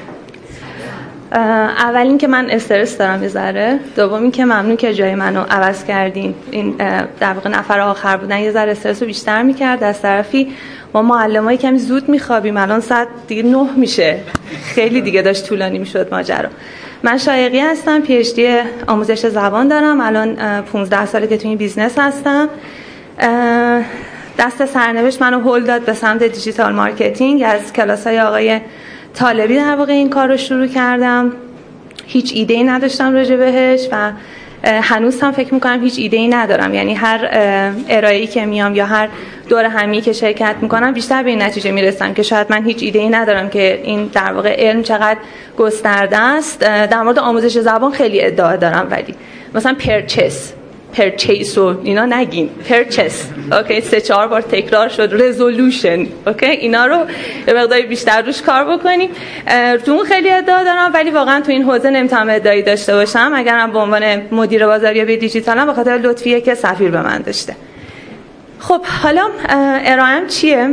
اول اینکه من استرس دارم یه ذره. دوم اینکه ممنون که جای منو عوض کردین. این در واقع نفر آخر بودن یه ذره استرس رو بیشتر می‌کرد. از طرفی ما معلمای کمی زود میخوابیم. الان ساعت دیگه نه میشه. خیلی دیگه داشت طولانی می‌شد ماجرا. من شایقی هستم PhD آموزش زبان دارم. الان اه، 15 ساله که توی این business هستم. دست سرنوشت منو هل داد به سمت digital marketing. از کلاس های آقای طالبی در واقع این کار رو شروع کردم. هیچ ایده ای نداشتم راجع بهش و هنوز هم فکر می‌کنم هیچ ایده ای ندارم. یعنی هر ارائه که میام یا هر دور همی که شرکت می‌کنم بیشتر به این نتیجه می‌رسم که شاید من هیچ ایده ای ندارم که این در واقع علم چقدر گسترده است. در مورد آموزش زبان خیلی ادعا دارم ولی مثلا purchase. purchase و اینا نگین. purchase okay سه چهار بار تکرار شد. resolution okay اینا رو یه مقداری بیشتر روش کار بکنیم. تو اون خیلی ادعا دارم ولی واقعا تو این حوزه نمی‌تونم ادعایی داشته باشم. اگرم به عنوان مدیر بازاریابی دیجیتالم به خاطر لطفیه که سفیر به من داشته. خب حالا اه، ارائهم چیه؟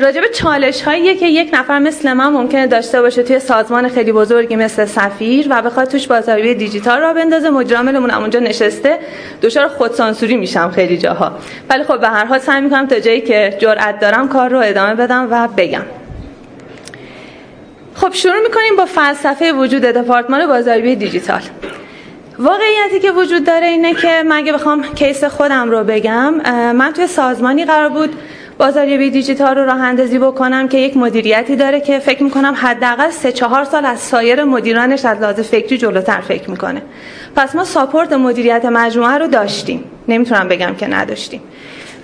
راجع چالش هاییه که یک نفر مثل من ممکنه داشته باشه توی سازمان خیلی بزرگی مثل سفیر و بخواد توش بازاریابی دیجیتال را بندازه. مجرملمون اونجا نشسته. دچار خودسانسوری میشم خیلی جاها. ولی خب به هر حال سعی می‌کنم تا جایی که جرأت دارم کار رو ادامه بدم و بگم. خب شروع می‌کنیم با فلسفه وجود دپارتمان بازاریابی دیجیتال. واقعیتی که وجود داره اینه که من اگه بخوام case خودم رو بگم من توی سازمانی قرار بود بازاریابی دیجیتال رو راه اندازی بکنم که یک مدیریتی داره که فکر می‌کنم حداقل سه چهار سال از سایر مدیران از لحاظ فکری جلوتر فکر می‌کنه. پس ما support مدیریت مجموعه رو داشتیم. نمی‌تونم بگم که نداشتیم.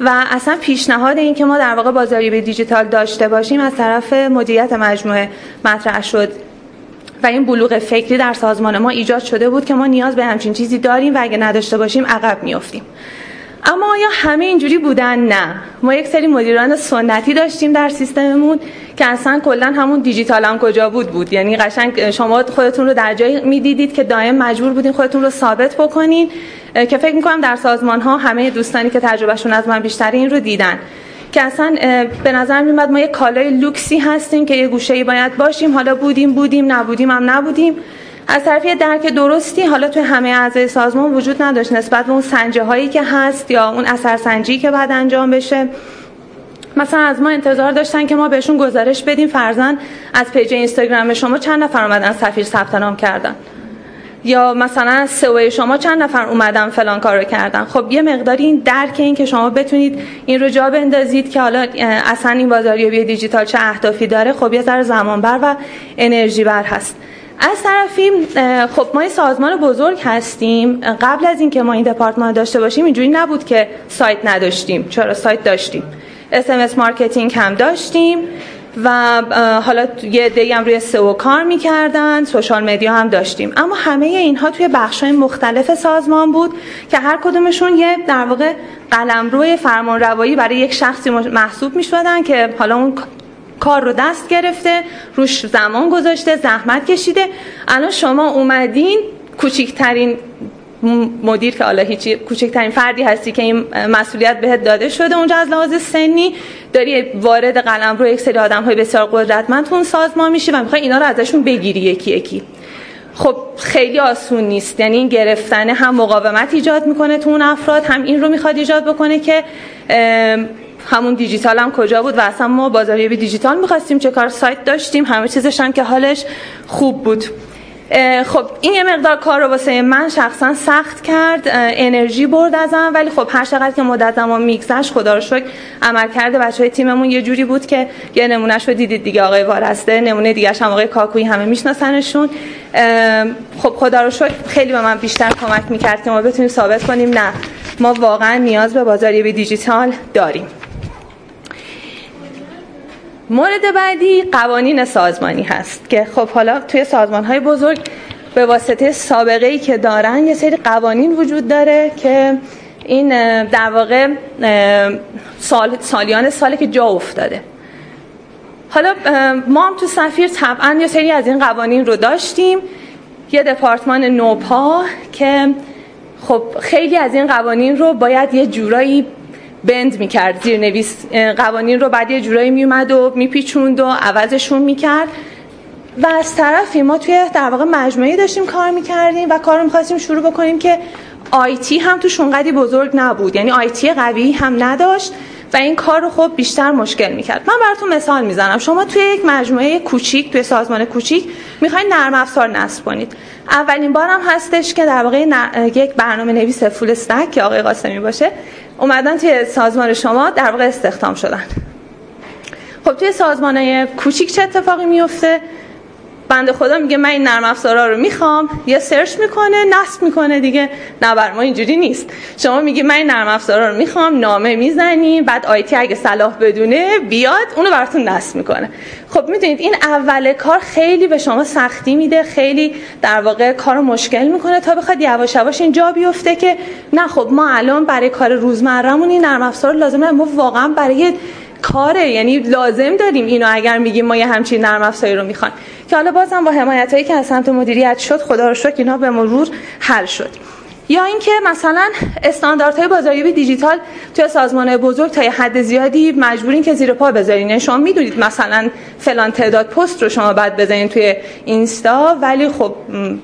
و اصلا پیشنهاد این که ما در واقع بازاریابی دیجیتال داشته باشیم از طرف مدیریت مجموعه مطرح شد. و این بلوغ فکری در سازمان ما ایجاد شده بود که ما نیاز به همچین چیزی داریم و اگه نداشته باشیم عقب میافتیم. اما آیا همه اینجوری بودن؟ نه. ما یک سری مدیران سنتی داشتیم در سیستممون که اصلا کلا همون دیجیتال هم کجا بود بود. یعنی قشنگ شما خودتون رو در جایی می‌دیدید که دائم مجبور بودین خودتون رو ثابت بکنین که فکر می‌کنم در سازمان ها همه دوستانی که تجربهشون از من بیشتره این رو دیدن. که اصلا به نظر میومد ما یه کالای لوکسی هستیم که یه گوشه باید باشیم. حالا بودیم بودیم نبودیم هم نبودیم. از طرفی یه درک درستی حالا توی همه اعضای سازمان وجود نداشت نسبت به اون سنجه هایی که هست یا اون اثرسنجی که باید انجام بشه. مثلا از ما انتظار داشتن که ما بهشون گزارش بدیم. فرضا از page اینستاگرام شما چند نفر اومدن سفیر ثبت نام کردن؟ یا مثلا SEO شما چند نفر اومدن فلان کارو کردن؟ خب یه مقداری این درک این که شما بتونید این رو جا بندازید که حالا اصلا این بازاریابی دیجیتال چه اهدافی داره خب یه ذره زمان بر و انرژی بر هست. از طرفی خب ما سازمان بزرگ هستیم. قبل از اینکه ما این دپارتمان داشته باشیم اینجوری نبود که سایت نداشتیم. چرا سایت داشتیم؟ SMS marketing هم داشتیم و حالا یه دیگه هم روی SEO کار می‌کردن social media هم داشتیم. اما همه اینها توی بخش‌های مختلف سازمان بود که هر کدومشون یه در واقع قلمروی فرمانروایی برای یک شخصی محسوب می‌شدن که حالا اون کار رو دست گرفته روش زمان گذاشته زحمت کشیده. الان شما اومدین کوچکترین مدیر که حالا هیچی کوچکترین فردی هستی که این مسئولیت بهت داده شده اونجا از لحاظ سنی داری وارد قلم رو یک سری آدم های بسیار قدرتمند اون سازمان میشی و می‌خوای اینا رو ازشون بگیری یکی یکی. خب خیلی آسون نیست. یعنی این گرفتن هم مقاومت ایجاد می‌کنه تو اون افراد هم این رو می‌خواد ایجاد بکنه که همون دیجیتال هم کجا بود و اصلا ما بازاریابی دیجیتال می‌خواستیم چه کار سایت داشتیم همه چیزش هم که حالش خوب بود. خب این یه مقدار کار رو واسه من شخصا سخت کرد انرژی برد ازم ولی خب هر چقدر که مدت زمان میگذشت خدا رو شکر عمل کرده. بچه های تیممون یه جوری بود که یه نمونهش رو دیدید دیگه آقای وارسته نمونه دیگه هم آقای کاکویی همه میشناسنشون. خب خدا رو شکر خیلی به من بیشتر کمک می‌کرد که ما بتونیم ثابت کنیم نه ما واقعا نیاز به بازاریابی دیجیتال داریم. مورد بعدی قوانین سازمانی هست که خب حالا توی سازمان های بزرگ به واسطه سابقه ای که دارن یه سری قوانین وجود داره که این در واقع سال سالیان ساله که جا افتاده. حالا ما هم تو سفیر طبعا یه سری از این قوانین رو داشتیم. یه دپارتمان نوپا که خب خیلی از این قوانین رو باید یه جورایی بند می‌کرد زیر نویس. قوانین رو بعد یه جورایی میومد و میپیچوند و عوضشون می‌کرد. و از طرفی ما توی در واقع مجموعی داشتیم کار می‌کردیم و کار رو می‌خواستیم شروع بکنیم که آیتی هم توش اونقدی بزرگ نبود. یعنی آیتی قوی هم نداشت و این کار رو خب بیشتر مشکل می‌کرد. من براتون مثال می‌زنم. شما توی یک مجموعه کوچیک توی سازمان کوچیک می‌خواین نرم افزار نصب کنید. اولین بارم هستش که در واقع یک برنامه نویس فول استک که آقای قاسمی باشه اومدن توی سازمان شما در واقع استخدام شدن. خب توی سازمان کوچیک چه اتفاقی میفته بنده خدا میگه من این نرم افزارا رو می‌خوام یه سرچ می‌کنه نصب می‌کنه دیگه. نه بر ما اینجوری نیست. شما میگی من این نرم افزارا رو می‌خوام نامه می‌زنی بعد آیتی اگه صلاح بدونه بیاد اونو براتون نصب می‌کنه. خب می‌دونید این اول کار خیلی به شما سختی میده خیلی در واقع کار مشکل می‌کنه تا بخواد یواش یواش اینجا بیفته که نه خب ما الان برای کار روزمرهمون این نرم افزار لازمه ما واقعا برای کاره یعنی لازم داریم اینو اگر میگیم ما یه همچین نرم افزاری رو می‌خوایم. که حالا بازم با حمایت هایی که از سمت مدیریت شد خدا رو شکر اینا به مرور حل شد. یا اینکه مثلا استانداردهای بازاریابی دیجیتال توی سازمان بزرگ تا یه حد زیادی مجبورین که زیر پا بذارین. یعنی شما می‌دونید مثلا فلان تعداد پست رو شما بعد بزنین توی اینستا ولی خب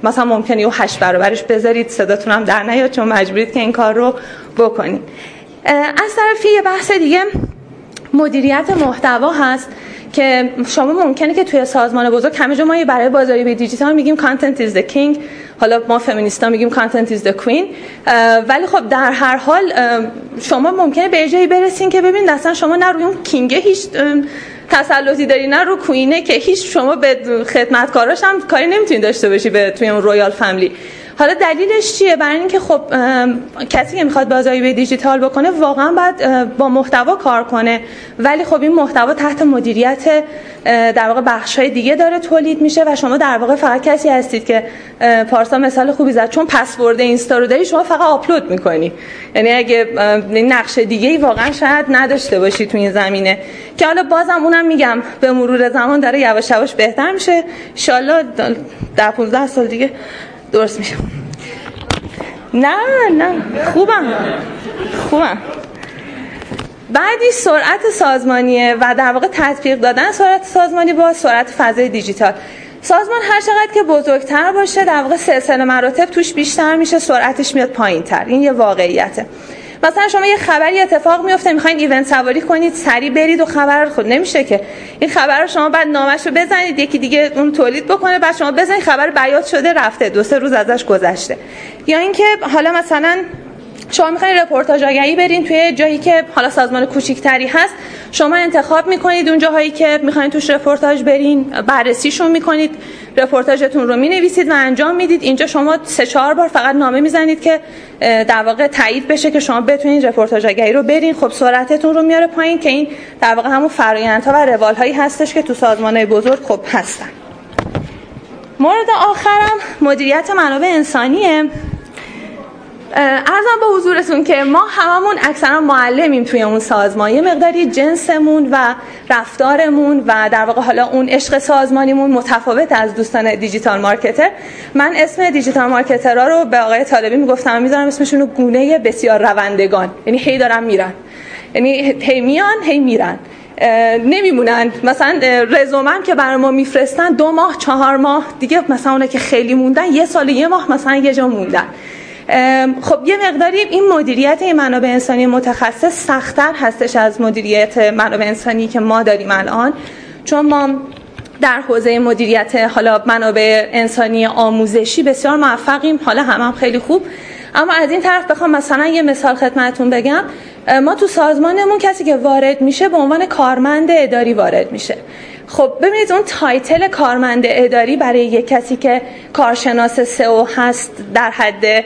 مثلا ممکنه یه هشت برابرش بذارید صداتون هم در نیاد چون مجبورید که این کار رو بکنید از طرفی یه بحث دیگه مدیریت محتوا هست که شما ممکنه که توی سازمان بزرگ همه جا ما برای بازاری به دیجیتال میگیم کانتنت is the king. حالا ما فمینیستا میگیم content is the queen. ولی خب در هر حال شما ممکنه به جایی برسین که ببین اصلا شما نه روی اون kingه هیچ تسلطی داری نه رو queenه که هیچ شما به خدمتکاراش هم کاری نمی‌تونید داشته باشی به توی اون royal family حالا دلیلش چیه؟ برای اینکه خب کسی که می‌خواد بازاریابی دیجیتال بکنه واقعا باید با محتوا کار کنه. ولی خب این محتوا تحت مدیریت در واقع بخش های دیگه داره تولید میشه و شما در واقع فقط کسی هستید که پارسا مثال خوبی زد. چون پسورد اینستا رو داری شما فقط آپلود می‌کنی. یعنی اگه اه، نقش دیگه ای واقعا شاید نداشته باشی تو این زمینه. که حالا بازم اونم میگم به مرور زمان داره یواش یواش بهتر میشه. ان در 15 سال دیگه درست میشه. نه نه. خوبم. خوبم. بعدی سرعت سازمانیه و در واقع تطبیق دادن سرعت سازمانی با سرعت فضای دیجیتال. سازمان هر چقدر که بزرگتر باشه در واقع سلسله مراتب توش بیشتر میشه سرعتش میاد پایین تر این یه واقعیته. مثلا شما یه خبری اتفاق میفته می‌خواین ایونت سواری کنید سری برید و خبر خود نمیشه که. این خبر رو شما بعد نامش رو بزنید یکی دیگه اون تولید بکنه بعد شما بزنید خبر بیات شده رفته دو سه روز ازش گذشته. یا اینکه حالا مثلا شما می‌خواین رپورتاج آگهی برین توی جایی که حالا سازمان کوچیکتری هست. شما انتخاب می‌کنید اون جاهایی که می‌خواین توش رپورتاج برین بررسیشون می‌کنید رپورتاجتون رو می‌نویسید و انجام می‌دید. اینجا شما سه چهار بار فقط نامه می‌زنید که در واقع تایید بشه که شما بتونید رپورتاج آگهی رو برین. خب سرعتتون رو میاره پایین که این در واقع همون فرآیندها و روال هایی هستش که تو سازمان بزرگ خب هستن. مورد آخرم مدیریت منابع انسانیه. ارزم به حضورتون که ما هممون اکثرا معلمیم توی اون سازمان. یه مقداری جنسمون و رفتارمون و در واقع حالا اون عشق سازمانیمون متفاوت از دوستان دیجیتال مارکتر. من اسم دیجیتال مارکترها رو به آقای طالبی می‌گفتم می‌ذارم اسمشون رو گونه بسیار روندگان. یعنی هی دارن میرن. یعنی هی میان هی میرن. نمیمونن. مثلا رزومم که برای ما میفرستن دو ماه چهار ماه. دیگه مثلا اونا که خیلی موندن یه سال یه ماه مثلا یه جا موندن. خب یه مقداری این مدیریت این منابع انسانی متخصص سختتر هستش از مدیریت منابع انسانی که ما داریم الان. چون ما در حوزه مدیریت حالا منابع انسانی آموزشی بسیار موفقیم حالا هم, هم خیلی خوب. اما از این طرف بخوام مثلا یه مثال خدمتتون بگم. ما تو سازمانمون کسی که وارد میشه به عنوان کارمند اداری وارد میشه. خب ببینید اون title کارمند اداری برای یک کسی که کارشناس سئو هست در حد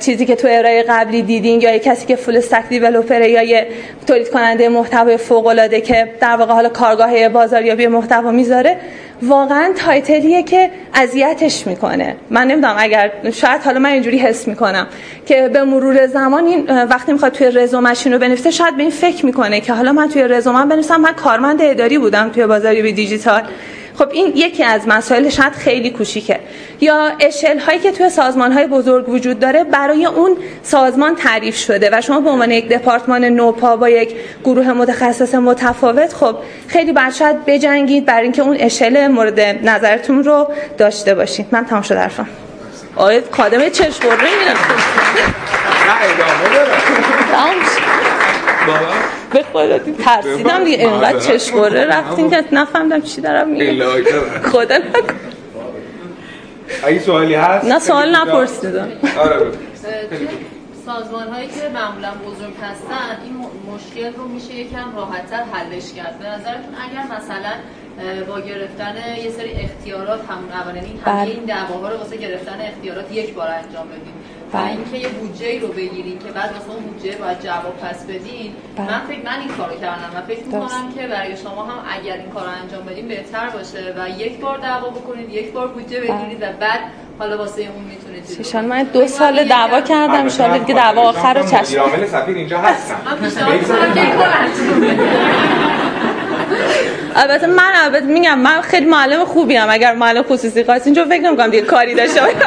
چیزی که تو ارائه قبلی دیدین یا یک کسی که فول استک دیولپر یا یه تولید کننده محتوای فوق العاده که در واقع حالا کارگاه بازاریابی محتوا می‌ذاره واقعا تایتلیه که اذیتش می‌کنه. من نمی‌دونم اگر شاید حالا من اینجوری حس می‌کنم که به مرور زمان این وقتی می‌خواد توی رزومش رو بنویسه شاید به این فکر می‌کنه که حالا من توی رزومم بنویسم. من کارمند اداری بودم توی بازاریابی دیجیتال. خب این یکی از مسائل شاید خیلی کوچیکه. یا اشل هایی که توی سازمان های بزرگ وجود داره برای اون سازمان تعریف شده و شما به عنوان یک دپارتمان نوپا با یک گروه متخصص متفاوت خب خیلی بعد شاید بجنگید برای اینکه اون اشل مورد نظرتون رو داشته باشید. من تمام شد حرفم. آقای کادم چشم برده میرم نه ادامه به خدا ترسیدم دیگه اینقدر چشموره رفتیم که نفهمدم چی دارم میگم. خدا نکن. اگه سوالی هست نه سوال نپرسیدم. آره سازمان هایی که معمولا بزرگ هستن این مشکل رو میشه یکم راحتتر حلش کرد. به نظرتون اگر مثلا با گرفتن یه سری اختیارات همون اول این همه بله. این دعواها رو واسه گرفتن اختیارات یک بار انجام بدیم و بله. اینکه یه بودجه رو بگیرین که بعد واسه اون بودجه باید جواب پس بدین. بله. من فکر من این کارو کردم و فکر. می‌کنم که برای شما هم اگر این کارو انجام بدین بهتر باشه و یک بار دعوا بکنید یک بار بودجه بگیرید و بعد حالا واسه اون می‌تونید ایشان من دو سال دعوا کردم شاء الله دیگه دعوا آخر رو چشم. عامل سفیر اینجا هستن. البته من البته میگم من خیلی معلم خوبی ام اگر معلم خصوصی خواست اینجا فکر نمی‌کنم دیگه کاری داشته باشم.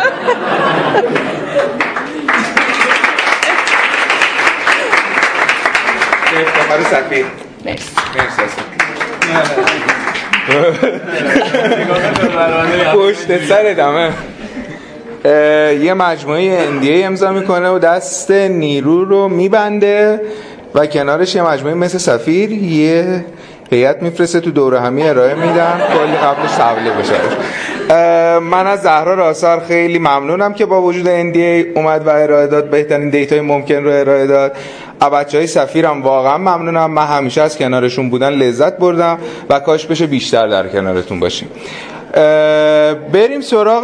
سفیر پشت سر دمه. یه مجموعه NDA امضا می‌کنه و دست نیرو رو میبنده و کنارش یه مجموعه مثل سفیر یه هیئت میفرسته تو دوره همی ارائه میدن. کلی قبلش تبلیغ بشه من از زهرا راسار خیلی ممنونم که با وجود NDA اومد و ارائه داد. بهترین دیتای ممکن رو ارائه داد. بچه های سفیرم واقعا ممنونم. من همیشه از کنارشون بودن لذت بردم و کاش بشه بیشتر در کنارتون باشیم. بریم سراغ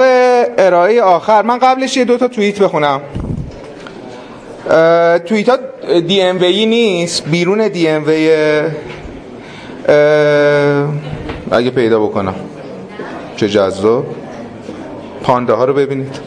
ارائه آخر. من قبلش یه دوتا توییت بخونم. توییت ها دی ام وی نیست. بیرون دی ام وی اگه پیدا بکنم. چه جذاب. پانده ها رو ببینید.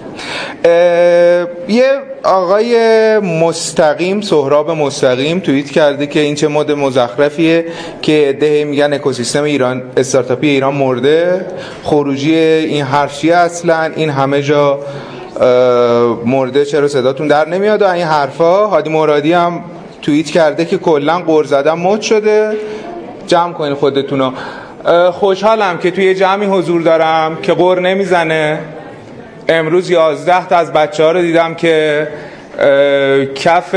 یه آقای مستقیم سهراب مستقیم توییت کرده که این چه مد مزخرفیه که ده میگن اکوسیستم ایران استارتاپی ایران مرده. خروجی این حرفی اصلا این همه جا مرده. چرا صداتون در نمیاد؟ و این حرفا. هادی مرادی هم توییت کرده که کلا قر زدن مد شده. جمع کنین خودتونو اه، خوشحالم که توی جمعی حضور دارم که قر نمی‌زنه. امروز یازده تا از بچه ها رو دیدم که کف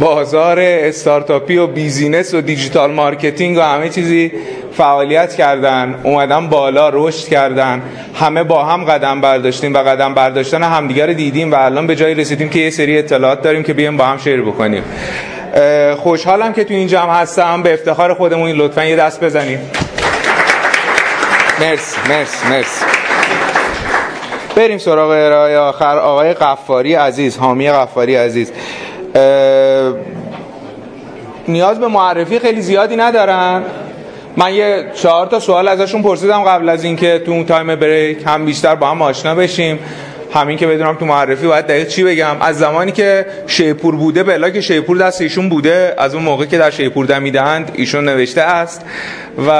بازار استارتاپی و business و digital marketing و همه چیزی فعالیت کردن. اومدن بالا رشد کردن. همه با هم قدم برداشتیم و قدم برداشتن همدیگر دیدیم و الان به جایی رسیدیم که یه سری اطلاعات داریم که بیایم با هم share بکنیم. خوشحالم که تو این جمع هستم. به افتخار خودمون لطفا یه دست بزنیم مرسی مرسی مرسی. بریم سراغ ارائه آخر. آقای قفاری عزیز حامی قفاری عزیز. نیاز به معرفی خیلی زیادی ندارن. من یه چهار تا سوال ازشون پرسیدم قبل از اینکه تو اون time break هم بیشتر با هم آشنا بشیم. همین که بدونم تو معرفی باید دقیق چی بگم. از زمانی که شیپور بوده بلاگ شیپور دست ایشون بوده از اون موقع که در شیپور دمیدند ایشون نوشته است و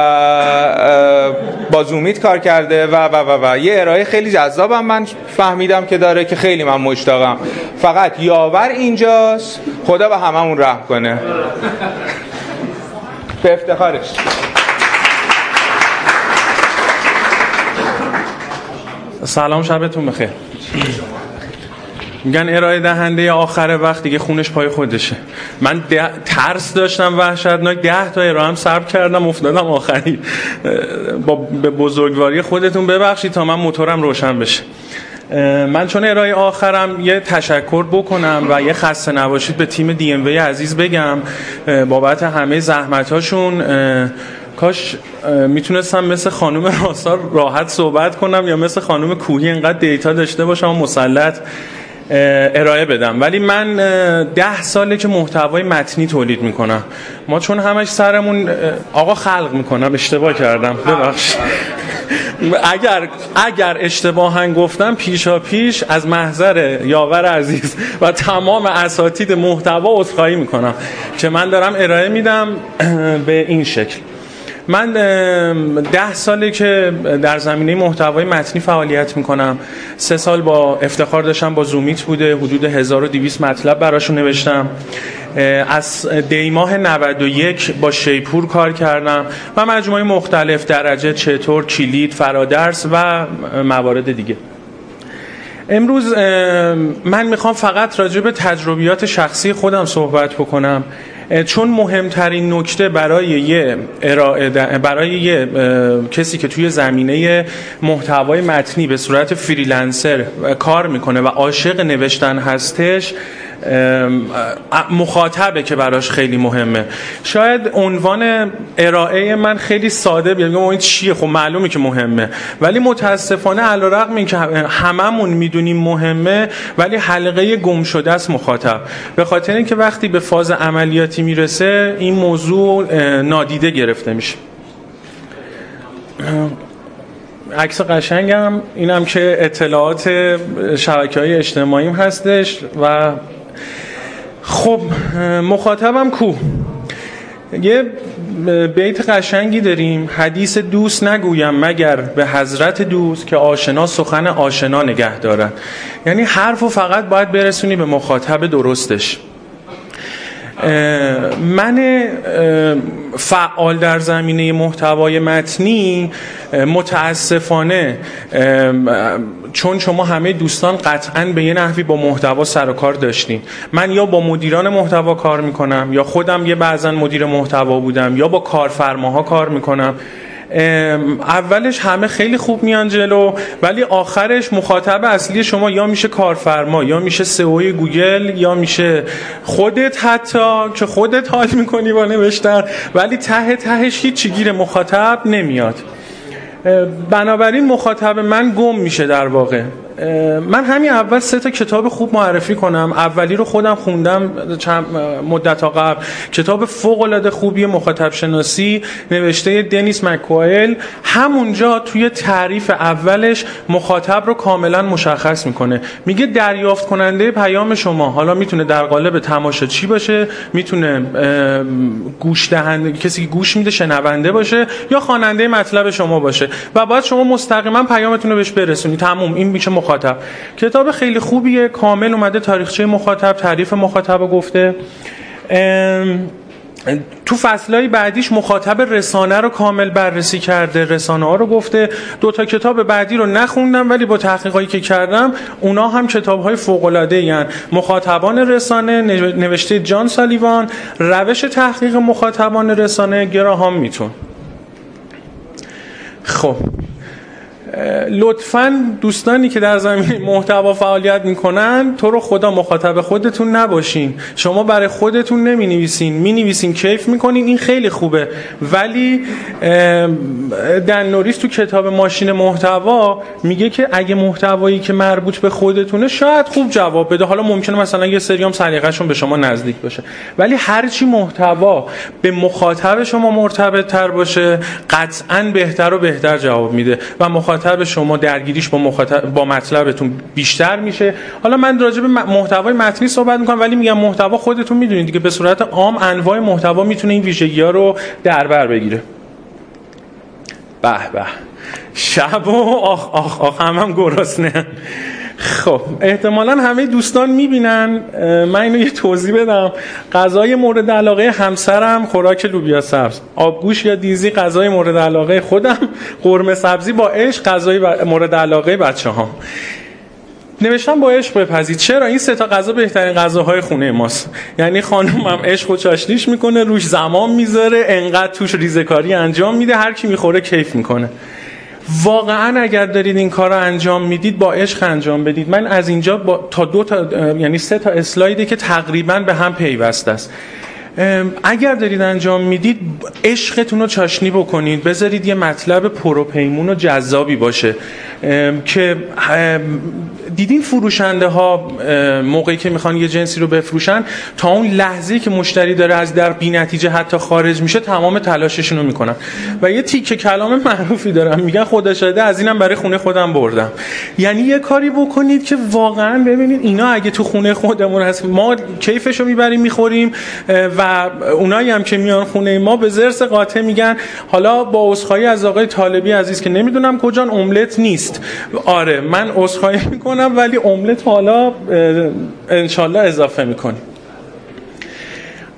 با زومیت کار کرده و و و و. یه ارائه خیلی جذابم من فهمیدم که داره که خیلی من مشتاقم. فقط یاور اینجاست خدا به هممون رحم کنه. به افتخارش. سلام شبتون بخیر. میگن ارائه دهنده آخر وقت دیگه خونش پای خودشه. من ترس داشتم وحشتناک ده تا ارائه هم سرب کردم افتادم آخری. با به بزرگواری خودتون ببخشید تا من موتورم روشن بشه. من چون ارائه آخرم یه تشکر بکنم و یه خسته نباشید به تیم دی ام وی عزیز بگم. بابت همه زحمتاشون کاش می‌تونستم مثل خانم راسار راحت صحبت کنم یا مثل خانم کوهی اینقدر دیتا داشته باشم و مسلط ارائه بدم. ولی من ده ساله که محتوای متنی تولید می‌کنم. ما چون همش سرمون آقا خلق می‌کنم اشتباه کردم ببخش. اگر اگر اشتباها گفتم پیشا پیش از محضر یاور عزیز و تمام اساتید محتوا عذرخواهی می‌کنم. که من دارم ارائه میدم به این شکل. من ده ساله که در زمینه محتوای متنی فعالیت می‌کنم. سه سال با افتخار داشتم با زومیت بوده حدود 1200 مطلب براشون نوشتم. از دیماه 91 با شیپور کار کردم و مجموعه مختلف درجه چطور کلید فرادرس و موارد دیگه. امروز من می‌خوام فقط راجع به تجربیات شخصی خودم صحبت بکنم. چون مهمترین نکته برای یه برای یه کسی که توی زمینه محتوای متنی به صورت فریلنسر کار می‌کنه و عاشق نوشتن هستش مخاطبه که براش خیلی مهمه. شاید عنوان ارائه من خیلی ساده بیاد این چیه؟ خب معلومه که مهمه. ولی متاسفانه علیرغم اینکه هممون می‌دونیم مهمه ولی حلقه گم شده است مخاطب. به خاطر اینکه وقتی به فاز عملیاتی می‌رسه این موضوع نادیده گرفته میشه. عکس قشنگم اینم که اطلاعات شبکه های اجتماعیم هستش و خب مخاطبم کو. یه بیت قشنگی داریم. حدیث دوست نگویم مگر به حضرت دوست که آشنا سخن آشنا نگه دارد. یعنی حرف و فقط باید برسونی به مخاطب درستش. من فعال در زمینه محتوای متنی متاسفانه چون شما همه دوستان قطعا به یه نحوی با محتوا سر و کار داشتین. من یا با مدیران محتوا کار می‌کنم یا خودم یه بعضا مدیر محتوا بودم یا با کارفرماها کار می‌کنم. اولش همه خیلی خوب میان جلو ولی آخرش مخاطب اصلی شما یا میشه کارفرما یا میشه سئو گوگل یا میشه خودت حتی که خودت حال می‌کنی با نوشتن ولی ته تهش هیچی گیر مخاطب نمیاد. بنابراین مخاطب من گم میشه در واقع. من همین اول سه تا کتاب خوب معرفی کنم. اولی رو خودم خوندم چند مدت قبل. کتاب فوق العاده خوبی مخاطب شناسی نوشته دنیس مکوایل همونجا توی تعریف اولش مخاطب رو کاملا مشخص می‌کنه. میگه دریافت کننده پیام شما. حالا می‌تونه در قالب تماشاچی باشه؟ می‌تونه گوش دهنده کسی که گوش میده شنونده باشه یا خواننده مطلب شما باشه. و باید شما مستقیما پیامتون رو بهش برسونید تموم. این میشه مخاطب. کتاب خیلی خوبیه کامل اومده تاریخچه مخاطب تعریف مخاطب رو گفته. تو فصلهای بعدیش مخاطب رسانه رو کامل بررسی کرده رسانه ها رو گفته. دو تا کتاب بعدی رو نخوندم ولی با تحقیقاتی که کردم اونا هم کتاب های فوق العاده مخاطبان رسانه نوشته جان سالیوان روش تحقیق مخاطبان رسانه گراهام میتون. خب. لطفا دوستانی که در زمین محتوا فعالیت می‌کنن تو رو خدا مخاطب خودتون نباشین. شما برای خودتون نمی نویسین می نویسین کیف می‌کنین. این خیلی خوبه. ولی دن نوریس تو کتاب ماشین محتوا میگه که اگه محتوایی که مربوط به خودتونه شاید خوب جواب بده. حالا ممکنه مثلا یه سریام سلیقه‌شون به شما نزدیک باشه. ولی هرچی محتوا به مخاطب شما مرتبط تر باشه قطعا بهتر و بهتر جواب میده. و مخاطب مخاطب شما درگیریش با مخاطب با مطلبتون بیشتر میشه. حالا من راجع به محتوای متنی صحبت می‌کنم ولی میگم محتوا خودتون می‌دونید دیگه. به صورت عام انواع محتوا می‌تونه این ویژگی ها رو در بر بگیره. به به. شب و آخ آخ آخ هم, هم گرسنه. خب احتمالا همه دوستان می‌بینن. من اینو یه توضیح بدم. غذای مورد علاقه همسرم خوراک لوبیا سبز. آبگوش یا دیزی غذای مورد علاقه خودم. قرمه سبزی با عشق غذای مورد علاقه بچه ها نوشتم با عشق بپذید چرا؟ این سه تا غذا بهترین غذاهای خونه ماست. یعنی خانومم عشق و چاشنیش می‌کنه روش زمان می‌ذاره انقدر توش ریزکاری انجام میده هر کی می‌خوره کیف می‌کنه. واقعا اگر دارید این کار رو انجام می‌دید با عشق انجام بدید. من از اینجا با تا دو تا یعنی سه تا اسلایدی که تقریبا به هم پیوست است. اگر دارید انجام می‌دید عشقتون رو چاشنی بکنید. بذارید یه مطلب پروپیمون و جذابی باشه. که دیدین فروشنده ها موقعی که می‌خوان یه جنسی رو بفروشن تا اون لحظه که مشتری داره از در بی نتیجه حتی خارج میشه تمام تلاششون رو می‌کنن. و یه تیکه کلام معروفی دارن میگن خدا شده از اینم برای خونه خودم بردم. یعنی یه کاری بکنید که واقعا ببینید اینا اگه تو خونه خودمون هست ما کیفش می‌بریم می‌خوریم و اونایی هم که میان خونه ما به زرس قاطع میگن حالا با عذرخواهی از آقای طالبی عزیز که نمی‌دونم کجا املت نیست. آره من عذرخواهی می‌کنم ولی املت حالا انشالله اضافه می‌کنیم.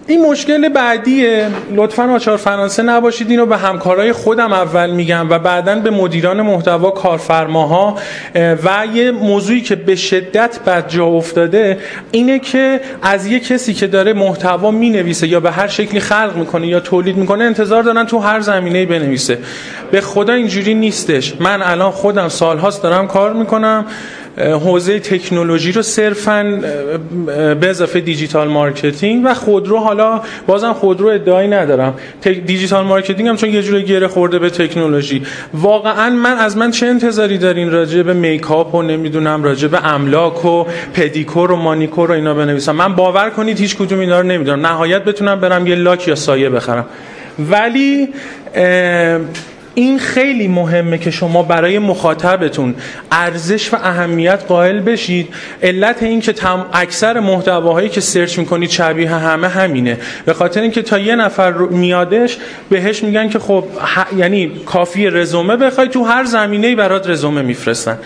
این مشکل بعدیه. لطفا آچار فرانسه نباشید. اینو به همکارای خودم اول میگم و بعدا به مدیران محتوا کارفرماها. و یه موضوعی که به شدت بد جا افتاده اینه که از یه کسی که داره محتوا می‌نویسه یا به هر شکلی خلق می‌کنه یا تولید می‌کنه انتظار دارن تو هر زمینه بنویسه. به خدا اینجوری نیستش. من الان خودم سالهاست دارم کار می‌کنم. حوزه تکنولوژی رو صرفا به اضافه digital marketing و خودرو حالا بازم خودرو ادعایی ندارم. digital marketing هم چون یه جوری گره خورده به تکنولوژی. واقعا من از من چه انتظاری دارین راجع به makeup و نمی‌دونم راجع به املاک و پدیکور و مانیکور و اینا بنویسم؟ من باور کنید هیچ کدوم اینا رو نمی‌دونم. نهایت بتونم برم یه لاک یا سایه بخرم. ولی این خیلی مهمه که شما برای مخاطبتون ارزش و اهمیت قائل بشید. علت این که تم اکثر محتواهایی که سرچ می‌کنید شبیه همه همینه. به خاطر اینکه تا یه نفر میادش بهش میگن که خب یعنی کافی رزومه بخوای تو هر زمینه‌ای برات رزومه میفرستن.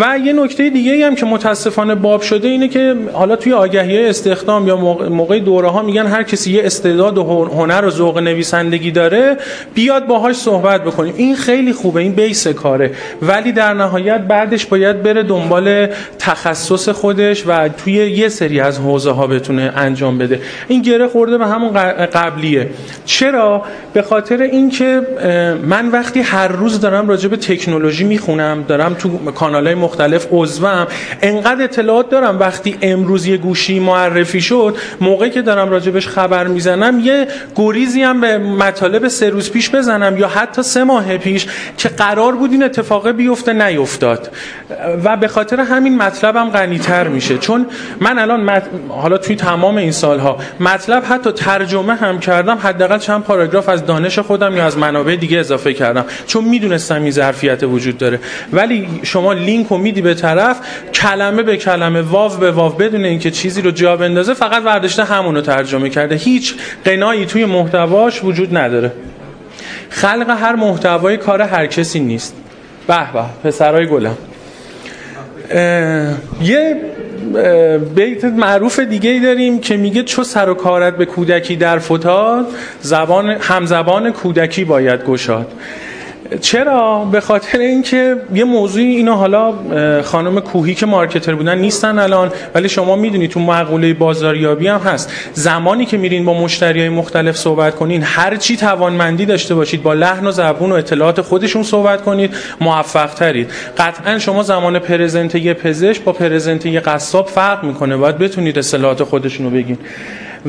و یه نکته دیگه هم که متاسفانه باب شده اینه که حالا توی آگهی استخدام یا موقع دوره ها میگن هر کسی یه استعداد و هنر و ذوق نویسندگی داره بیاد باهاش صحبت بکنیم. این خیلی خوبه این بیس کاره. ولی در نهایت بعدش باید بره دنبال تخصص خودش و توی یه سری از حوزه ها بتونه انجام بده. این گره خورده به همون قبلیه. چرا؟ به خاطر اینکه من وقتی هر روز دارم راجع به تکنولوژی می‌خونم دارم تو کانال های مختلف عضوم انقدر اطلاعات دارم. وقتی امروز یه گوشی معرفی شد موقعی که دارم راجبش خبر می‌زنم یه گریزی هم به مطالب سه روز پیش بزنم یا حتی سه ماه پیش که قرار بود این اتفاق بیفته نیفتاد. و به خاطر همین مطلبم غنیتر میشه. چون من الان حالا توی تمام این سالها مطلب حتی ترجمه هم کردم حداقل چند پاراگراف از دانش خودم یا از منابع دیگه اضافه کردم. چون می‌دونستم این ظرفیت وجود داره. ولی شما لینک رو میدی به طرف کلمه به کلمه واو به واو بدون اینکه چیزی رو جا بندازه فقط ورداشته همونو ترجمه کرده. هیچ قنایی توی محتواش وجود نداره. خلق هر محتوای کار هر کسی نیست. به به پسرای گلم. یه بیت معروف دیگه ای داریم که میگه چو سر و کارت به کودکی در فتاد زبان همزبان کودکی باید گشاد. چرا؟ به خاطر اینکه یه موضوعی اینو حالا خانم کوهی که مارکتر بودن نیستن الان ولی شما می‌دونید تو مقوله بازاریابی هم هست. زمانی که میرین با مشتری های مختلف صحبت کنین هر چی توانمندی داشته باشید با لحن و زبون و اطلاعات خودشون صحبت کنید موفق ترید قطعا شما زمان پرزنت یه پزشک با پرزنت یه قصاب فرق می‌کنه. باید بتونید اطلاعات خودشون رو بگین.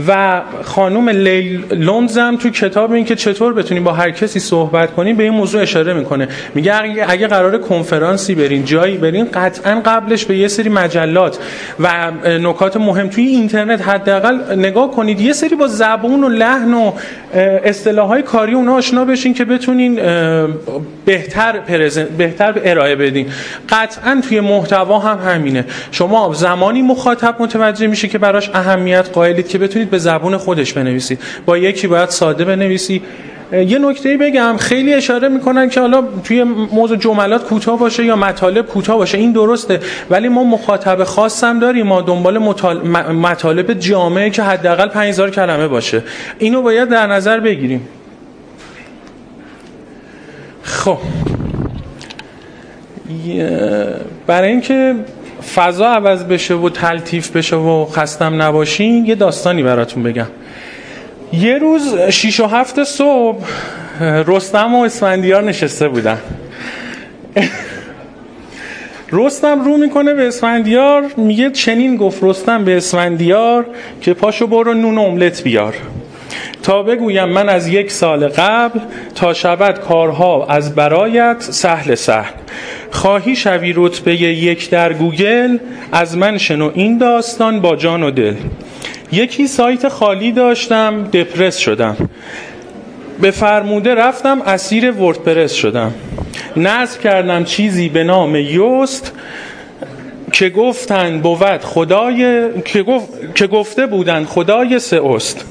و خانم لیل هم تو کتاب این که چطور بتونیم با هر کسی صحبت کنیم به این موضوع اشاره می‌کنه. میگه اگه, قرار کنفرانسی برین جایی برین قطعا قبلش به یه سری مجلات و نکات مهم توی اینترنت حداقل نگاه کنید. یه سری با زبون و لحن و اصطلاحات کاری اونا آشنا بشین که بتونین بهتر بهتر ارائه بدین. قطعا توی محتوا هم همینه. شما زمانی مخاطب متوجه میشه که براش اهمیت قائلید که بتونید به زبون خودش بنویسید. با یکی باید ساده بنویسی. یه نکته بگم خیلی اشاره می‌کنن که حالا توی موضوع جملات کوتاه باشه یا مطالب کوتاه باشه. این درسته. ولی ما مخاطب خاصم داریم. ما دنبال مطالب جامعه که حداقل 5000 کلمه باشه. اینو باید در نظر بگیریم. خب. برای اینکه فضا عوض بشه و تلتیف بشه و خستم نباشین یه داستانی براتون بگم. یه روز شیش و هفت صبح رستم و اسفندیار نشسته بودن. رستم رو می‌کنه به اسفندیار میگه چنین گفت رستم به اسفندیار که پاشو برو نون املت بیار. تا بگویم من از یک سال قبل تا شود کارها از برایت سهل سهل. خواهی شوی رتبه یک در گوگل؟ از من شنو این داستان با جان و دل. یکی سایت خالی داشتم دپرس شدم. به فرموده رفتم اسیر وردپرس شدم. نصب کردم چیزی به نام یوست. که گفتن بود خدای که, گف... که گفته بودن خدای سئوست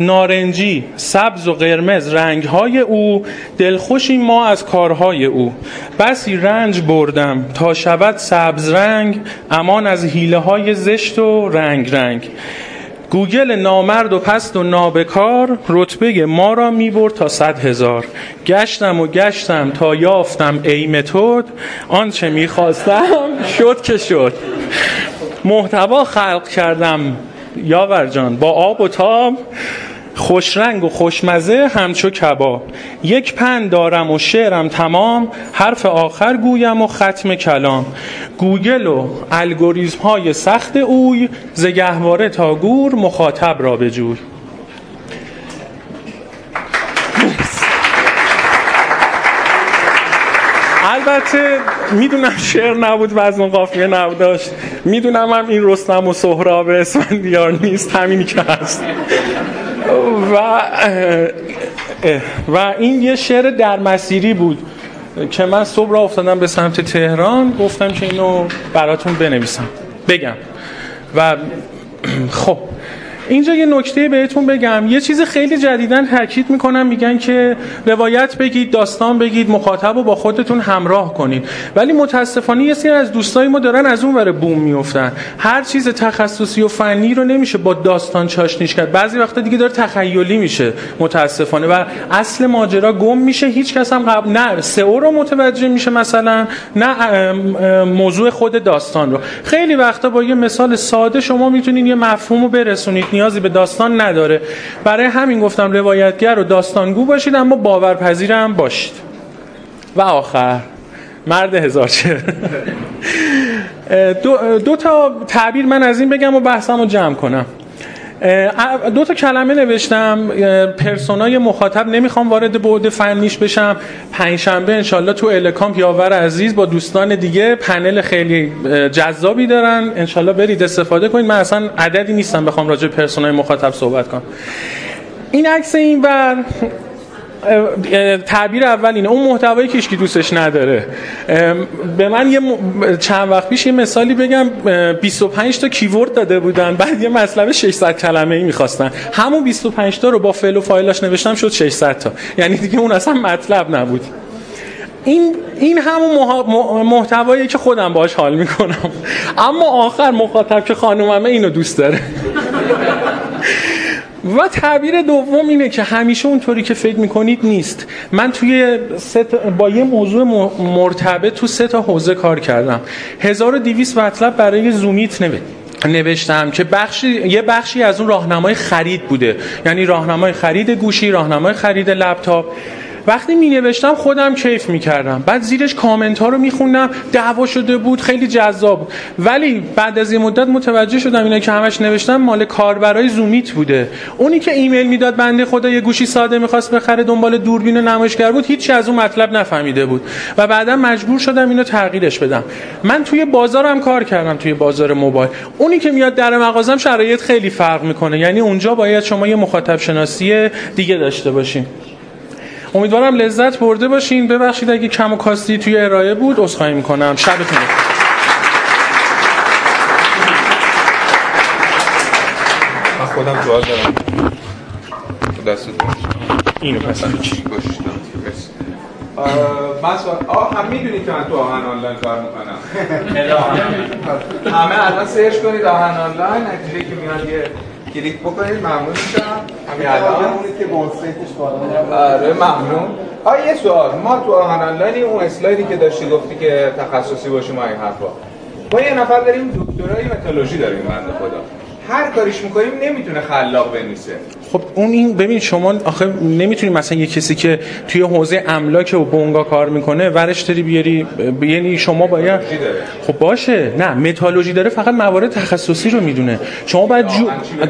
نارنجی سبز و قرمز رنگهای او دلخوشی ما از کارهای او. بسی رنج بردم تا شود سبز رنگ امان از حیله های زشت و رنگ رنگ. گوگل نامرد و پست و نابکار رتبه ما را می‌برد تا صد هزار. گشتم و گشتم تا یافتم ای متد آنچه می‌خواستم شد که شد. محتوا خلق کردم. یاور جان با آب و تاب خوش رنگ و خوشمزه همچو کباب. یک پند دارم و شعرم تمام حرف آخر گویم و ختم کلام. گوگل و الگوریزم های سخت اوی زگهواره تا گور مخاطب را بجوی البته می‌دونم شعر نبود وزن و قافیه نبوداشت می‌دونم هم این رستم و سهراب اسفندیار نیست همینی که هست. و و این یه شعر در مسیری بود که من صبح را افتادم به سمت تهران گفتم که اینو براتون بنویسم. بگم. و خب اینجا یه نکته بهتون بگم. یه چیز خیلی جدیدن تاکید می‌کنم میگن که روایت بگید داستان بگید مخاطب رو با خودتون همراه کنید. ولی متاسفانه یه سری از دوستای ما دارن از اون ور بوم میفتن هر چیز تخصصی و فنی رو نمیشه با داستان چاشنیش کرد. بعضی وقتا دیگه داره تخیلی میشه متاسفانه و اصل ماجرا گم میشه. هیچ کس هم قبل نه سئو رو متوجه میشه مثلا نه موضوع خود داستان رو. خیلی وقتا با یه مثال ساده شما می‌تونید یه مفهوم رو برسونید. نیازی به داستان نداره. برای همین گفتم روایتگر و داستانگو باشید اما باورپذیرم باشید. و آخر مرد هزار چه دو, دو تا تعبیر من از این بگم و بحثم رو جمع کنم. دو تا کلمه نوشتم پرسونای مخاطب نمی‌خوام وارد بعد فنیش بشم. پنجشنبه انشالله تو الکامپ یاور عزیز با دوستان دیگه پنل خیلی جذابی دارن. انشالله برید استفاده کنید. من اصلا عددی نیستم بخوام راجع پرسونای مخاطب صحبت کنم. این عکس این بر تعبیر اول اینه. اون محتوایی که هیچکی دوستش نداره. به من یه چند وقت پیش یه مثالی بگم. 25 تا کیورد داده بودن. بعد یه مطلب 600 کلمه ای می‌خواستن. همون 25 تا رو با فعل و فایلاش نوشتم شد 600 تا. یعنی دیگه اون اصلا مطلب نبود. این این همون محتوایی که خودم باش حال می‌کنم. اما آخر مخاطب که خانوممه اینو دوست داره. و تعبیر دوم اینه که همیشه اونطوری که فکر می‌کنید نیست. من توی با یه موضوع مرتبط تو سه تا حوزه کار کردم. 1200 مطلب برای زومیت نوشت نوشتم که بخشی یه بخشی از اون راهنمای خرید بوده. یعنی راهنمای خرید گوشی راهنمای خرید لپتاپ. وقتی می نوشتم خودم کیف می کردم. بعد زیرش کامنت ها رو می خوندم. دعوا شده بود خیلی جذاب ولی بعد از این مدت متوجه شدم اینا که همش نوشتم مال کاربرای زومیت بوده. اونی که ایمیل می‌داد بنده خدا یه گوشی ساده می‌خواست بخره دنبال دوربین و نمایشگر بود هیچی از اون مطلب نفهمیده بود. و بعدا مجبور شدم اینو تغییرش بدم. من توی بازارم کار کردم توی بازار موبایل. اونی که میاد در مغازم شرایط خیلی فرق می‌کنه. یعنی اونجا باید شما یه مخاطب شناسی دیگه داشته باشین. امیدوارم لذت برده باشین. ببخشید اگه کم و کاستی توی ارائه بود عذرخواهی می‌کنم. شبتون من خودم جواز دارم دست اینو پس من سوال آه هم می‌دونید که من تو آهن آنلاین کار می‌کنم. همه الان search کنید آهن آنلاین نتیجه که میاد یه کلیک بکنید ممنون میشم. همین الان. که bounceیتش بالا آره ممنون. آ یه سوال. ما تو آهن آنلاین اون اسلایدی که داشتی گفتی که تخصصی باشه ما این حرفا. ما یه نفر داریم دکترای متالوژی داریم بنده خدا. هر کاریش می‌کنیم نمی‌تونه خلاق بنویسه. خب اون این ببین شما آخه نمی‌تونی مثلا یه کسی که توی حوزه املاک و بونگا کار می‌کنه ورش داری بیاری یعنی شما باید خب باشه. نه متالوژی داره فقط موارد تخصصی رو می‌دونه. شما باید جو...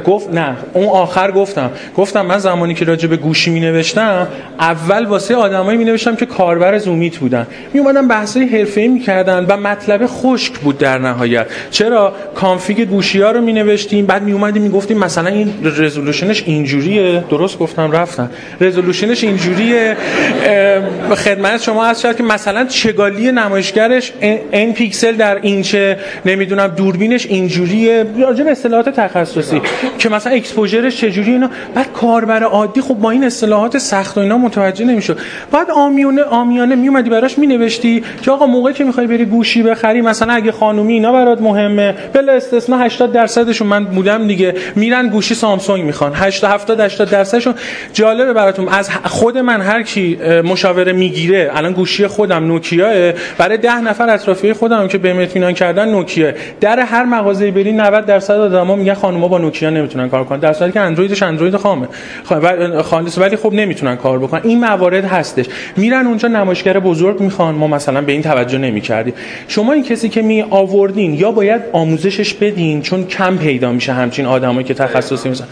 گفت نه اون آخر گفتم. گفتم من زمانی که راجع به گوشی می نوشتم اول واسه آدمایی می نوشتم که کاربر زومیت بودن. می اومدن بحثای حرفه‌ای می‌کردن و مطلب خشک بود در نهایت. چرا؟ config گوشی ها رو می نوشتیم بعد می اومدیم می گفتیم مثلا این resolution ش اینجوریه؟ درست گفتم رفتم. resolution ش اینجوریه. خدمت شما عرض شد که مثلا چگالی نمایشگرش ان پیکسل در اینچه نمی‌دونم دوربینش اینجوریه. راجع به اصطلاحات تخصصی. که مثلا exposure ش چجوری اینا. بعد کاربر عادی خب با این اصطلاحات سخت و اینا متوجه نمی‌شد. بعد آمیانه آمیانه میومدی براش مینوشتی که آقا موقعی که می‌خوای بری گوشی بخری مثلا اگه خانومی اینا برات مهمه بلا استثنا 80 درصدشون من بودم دیگه. میرن گوشی سامسونگ می‌خوان. 80 70 80 درصدشون جالبه براتون. از خود من هر کی مشاوره می‌گیره الان گوشی خودم نوکیاه. برای 10 نفر اطرافیه خودم که بهم اطمینان کردن نوکیا در هر مغازه‌ای بری 90 درصد آدما میگن خانوما با نوکیا نمی‌تونن کار کنن. در صورتی که اندرویدش اندروید خامه. خ- و- خالص ولی خب نمی‌تونن کار بکنن. این موارد هستش. میرن اونجا نمایشگر بزرگ می‌خوان. ما مثلا به این توجه نمی‌کردیم. شما این کسی که می آوردین یا باید آموزشش بدین؟ چون کم پیدا میشه همچین آدمایی که تخصصی مثلا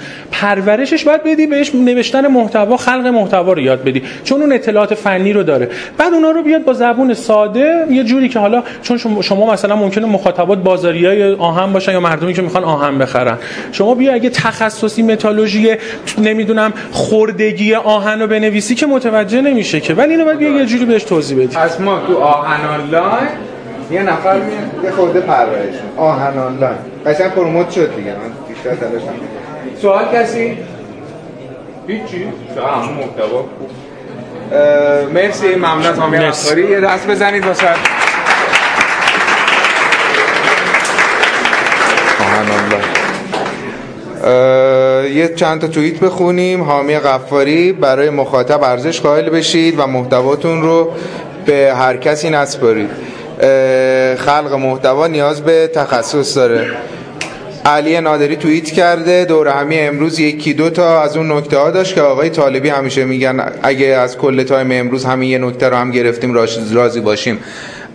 پرورشش باید بدی بهش نوشتن محتوا خلق محتوا رو یاد بدی. چون اون اطلاعات فنی رو داره. بعد اونا رو بیاد با زبون ساده یه جوری که حالا چون شما, مثلا ممکنه مخاطبات بازاریای آهن باشن یا مردمی که می‌خوان آهن بخرن. شما بیا اگه تخصصی متالوژی نمی‌دونم خوردگی آهن رو بنویسی که متوجه نمیشه که. ولی اینو باید بیا یه جوری بهش توضیح بدی. از ما تو آهن آنلاین یه نفر میاد یه خورده پرورش آهن آنلاین. قشنگ پروموت شد دیگه. من بیشتر. سوال کسی؟ هیچی؟ همون محتوا. مرسی ممنون از حامی یه دست بزنید واسه. یه چند تا توییت بخونیم. حامی غفاری برای مخاطب ارزش قائل بشید و محتواتون رو به هر کسی نسپارید. خلق محتوا نیاز به تخصص داره. علی نادری توییت کرده دور همی امروز یکی دو تا از اون نکته ها داشت که آقای طالبی همیشه میگن اگه از کل تایم امروز همین یه نکته رو هم گرفتیم راضی باشیم.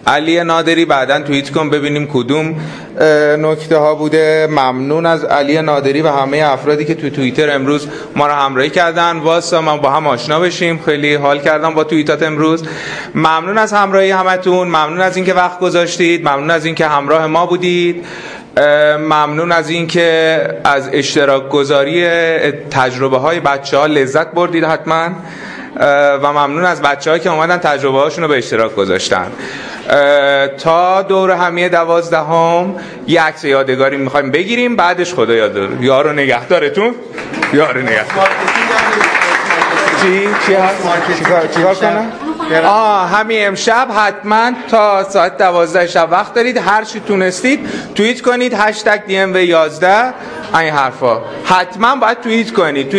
علی نادری بعدا توییت کن ببینیم کدوم نکته ها بوده. ممنون از علی نادری و همه افرادی که تو توییتر امروز ما رو همراهی کردن. واسه ما با هم آشنا بشیم. خیلی حال کردم با توییتات امروز. ممنون از همراهی همتون. ممنون از اینکه وقت گذاشتید. ممنون از اینکه همراه ما بودید. ممنون از اینکه از اشتراک گذاری تجربه های بچه ها لذت بردید حتما و ممنون از بچه که اومدن تجربه هاشون رو به اشتراک گذاشتن تا دور همیه دوازدهم یه عکس یادگاری می‌خوایم بگیریم بعدش خدا یاد یارو نگهدارتون یارو نگهدار چی؟ چی هست؟ چیکار کنم؟ آه همین امشب حتما تا ساعت دوازده شب وقت دارید. هر چی تونستید توییت کنید. هشتگ دی ام و 11 این حرفا. حتما باید توییت کنید.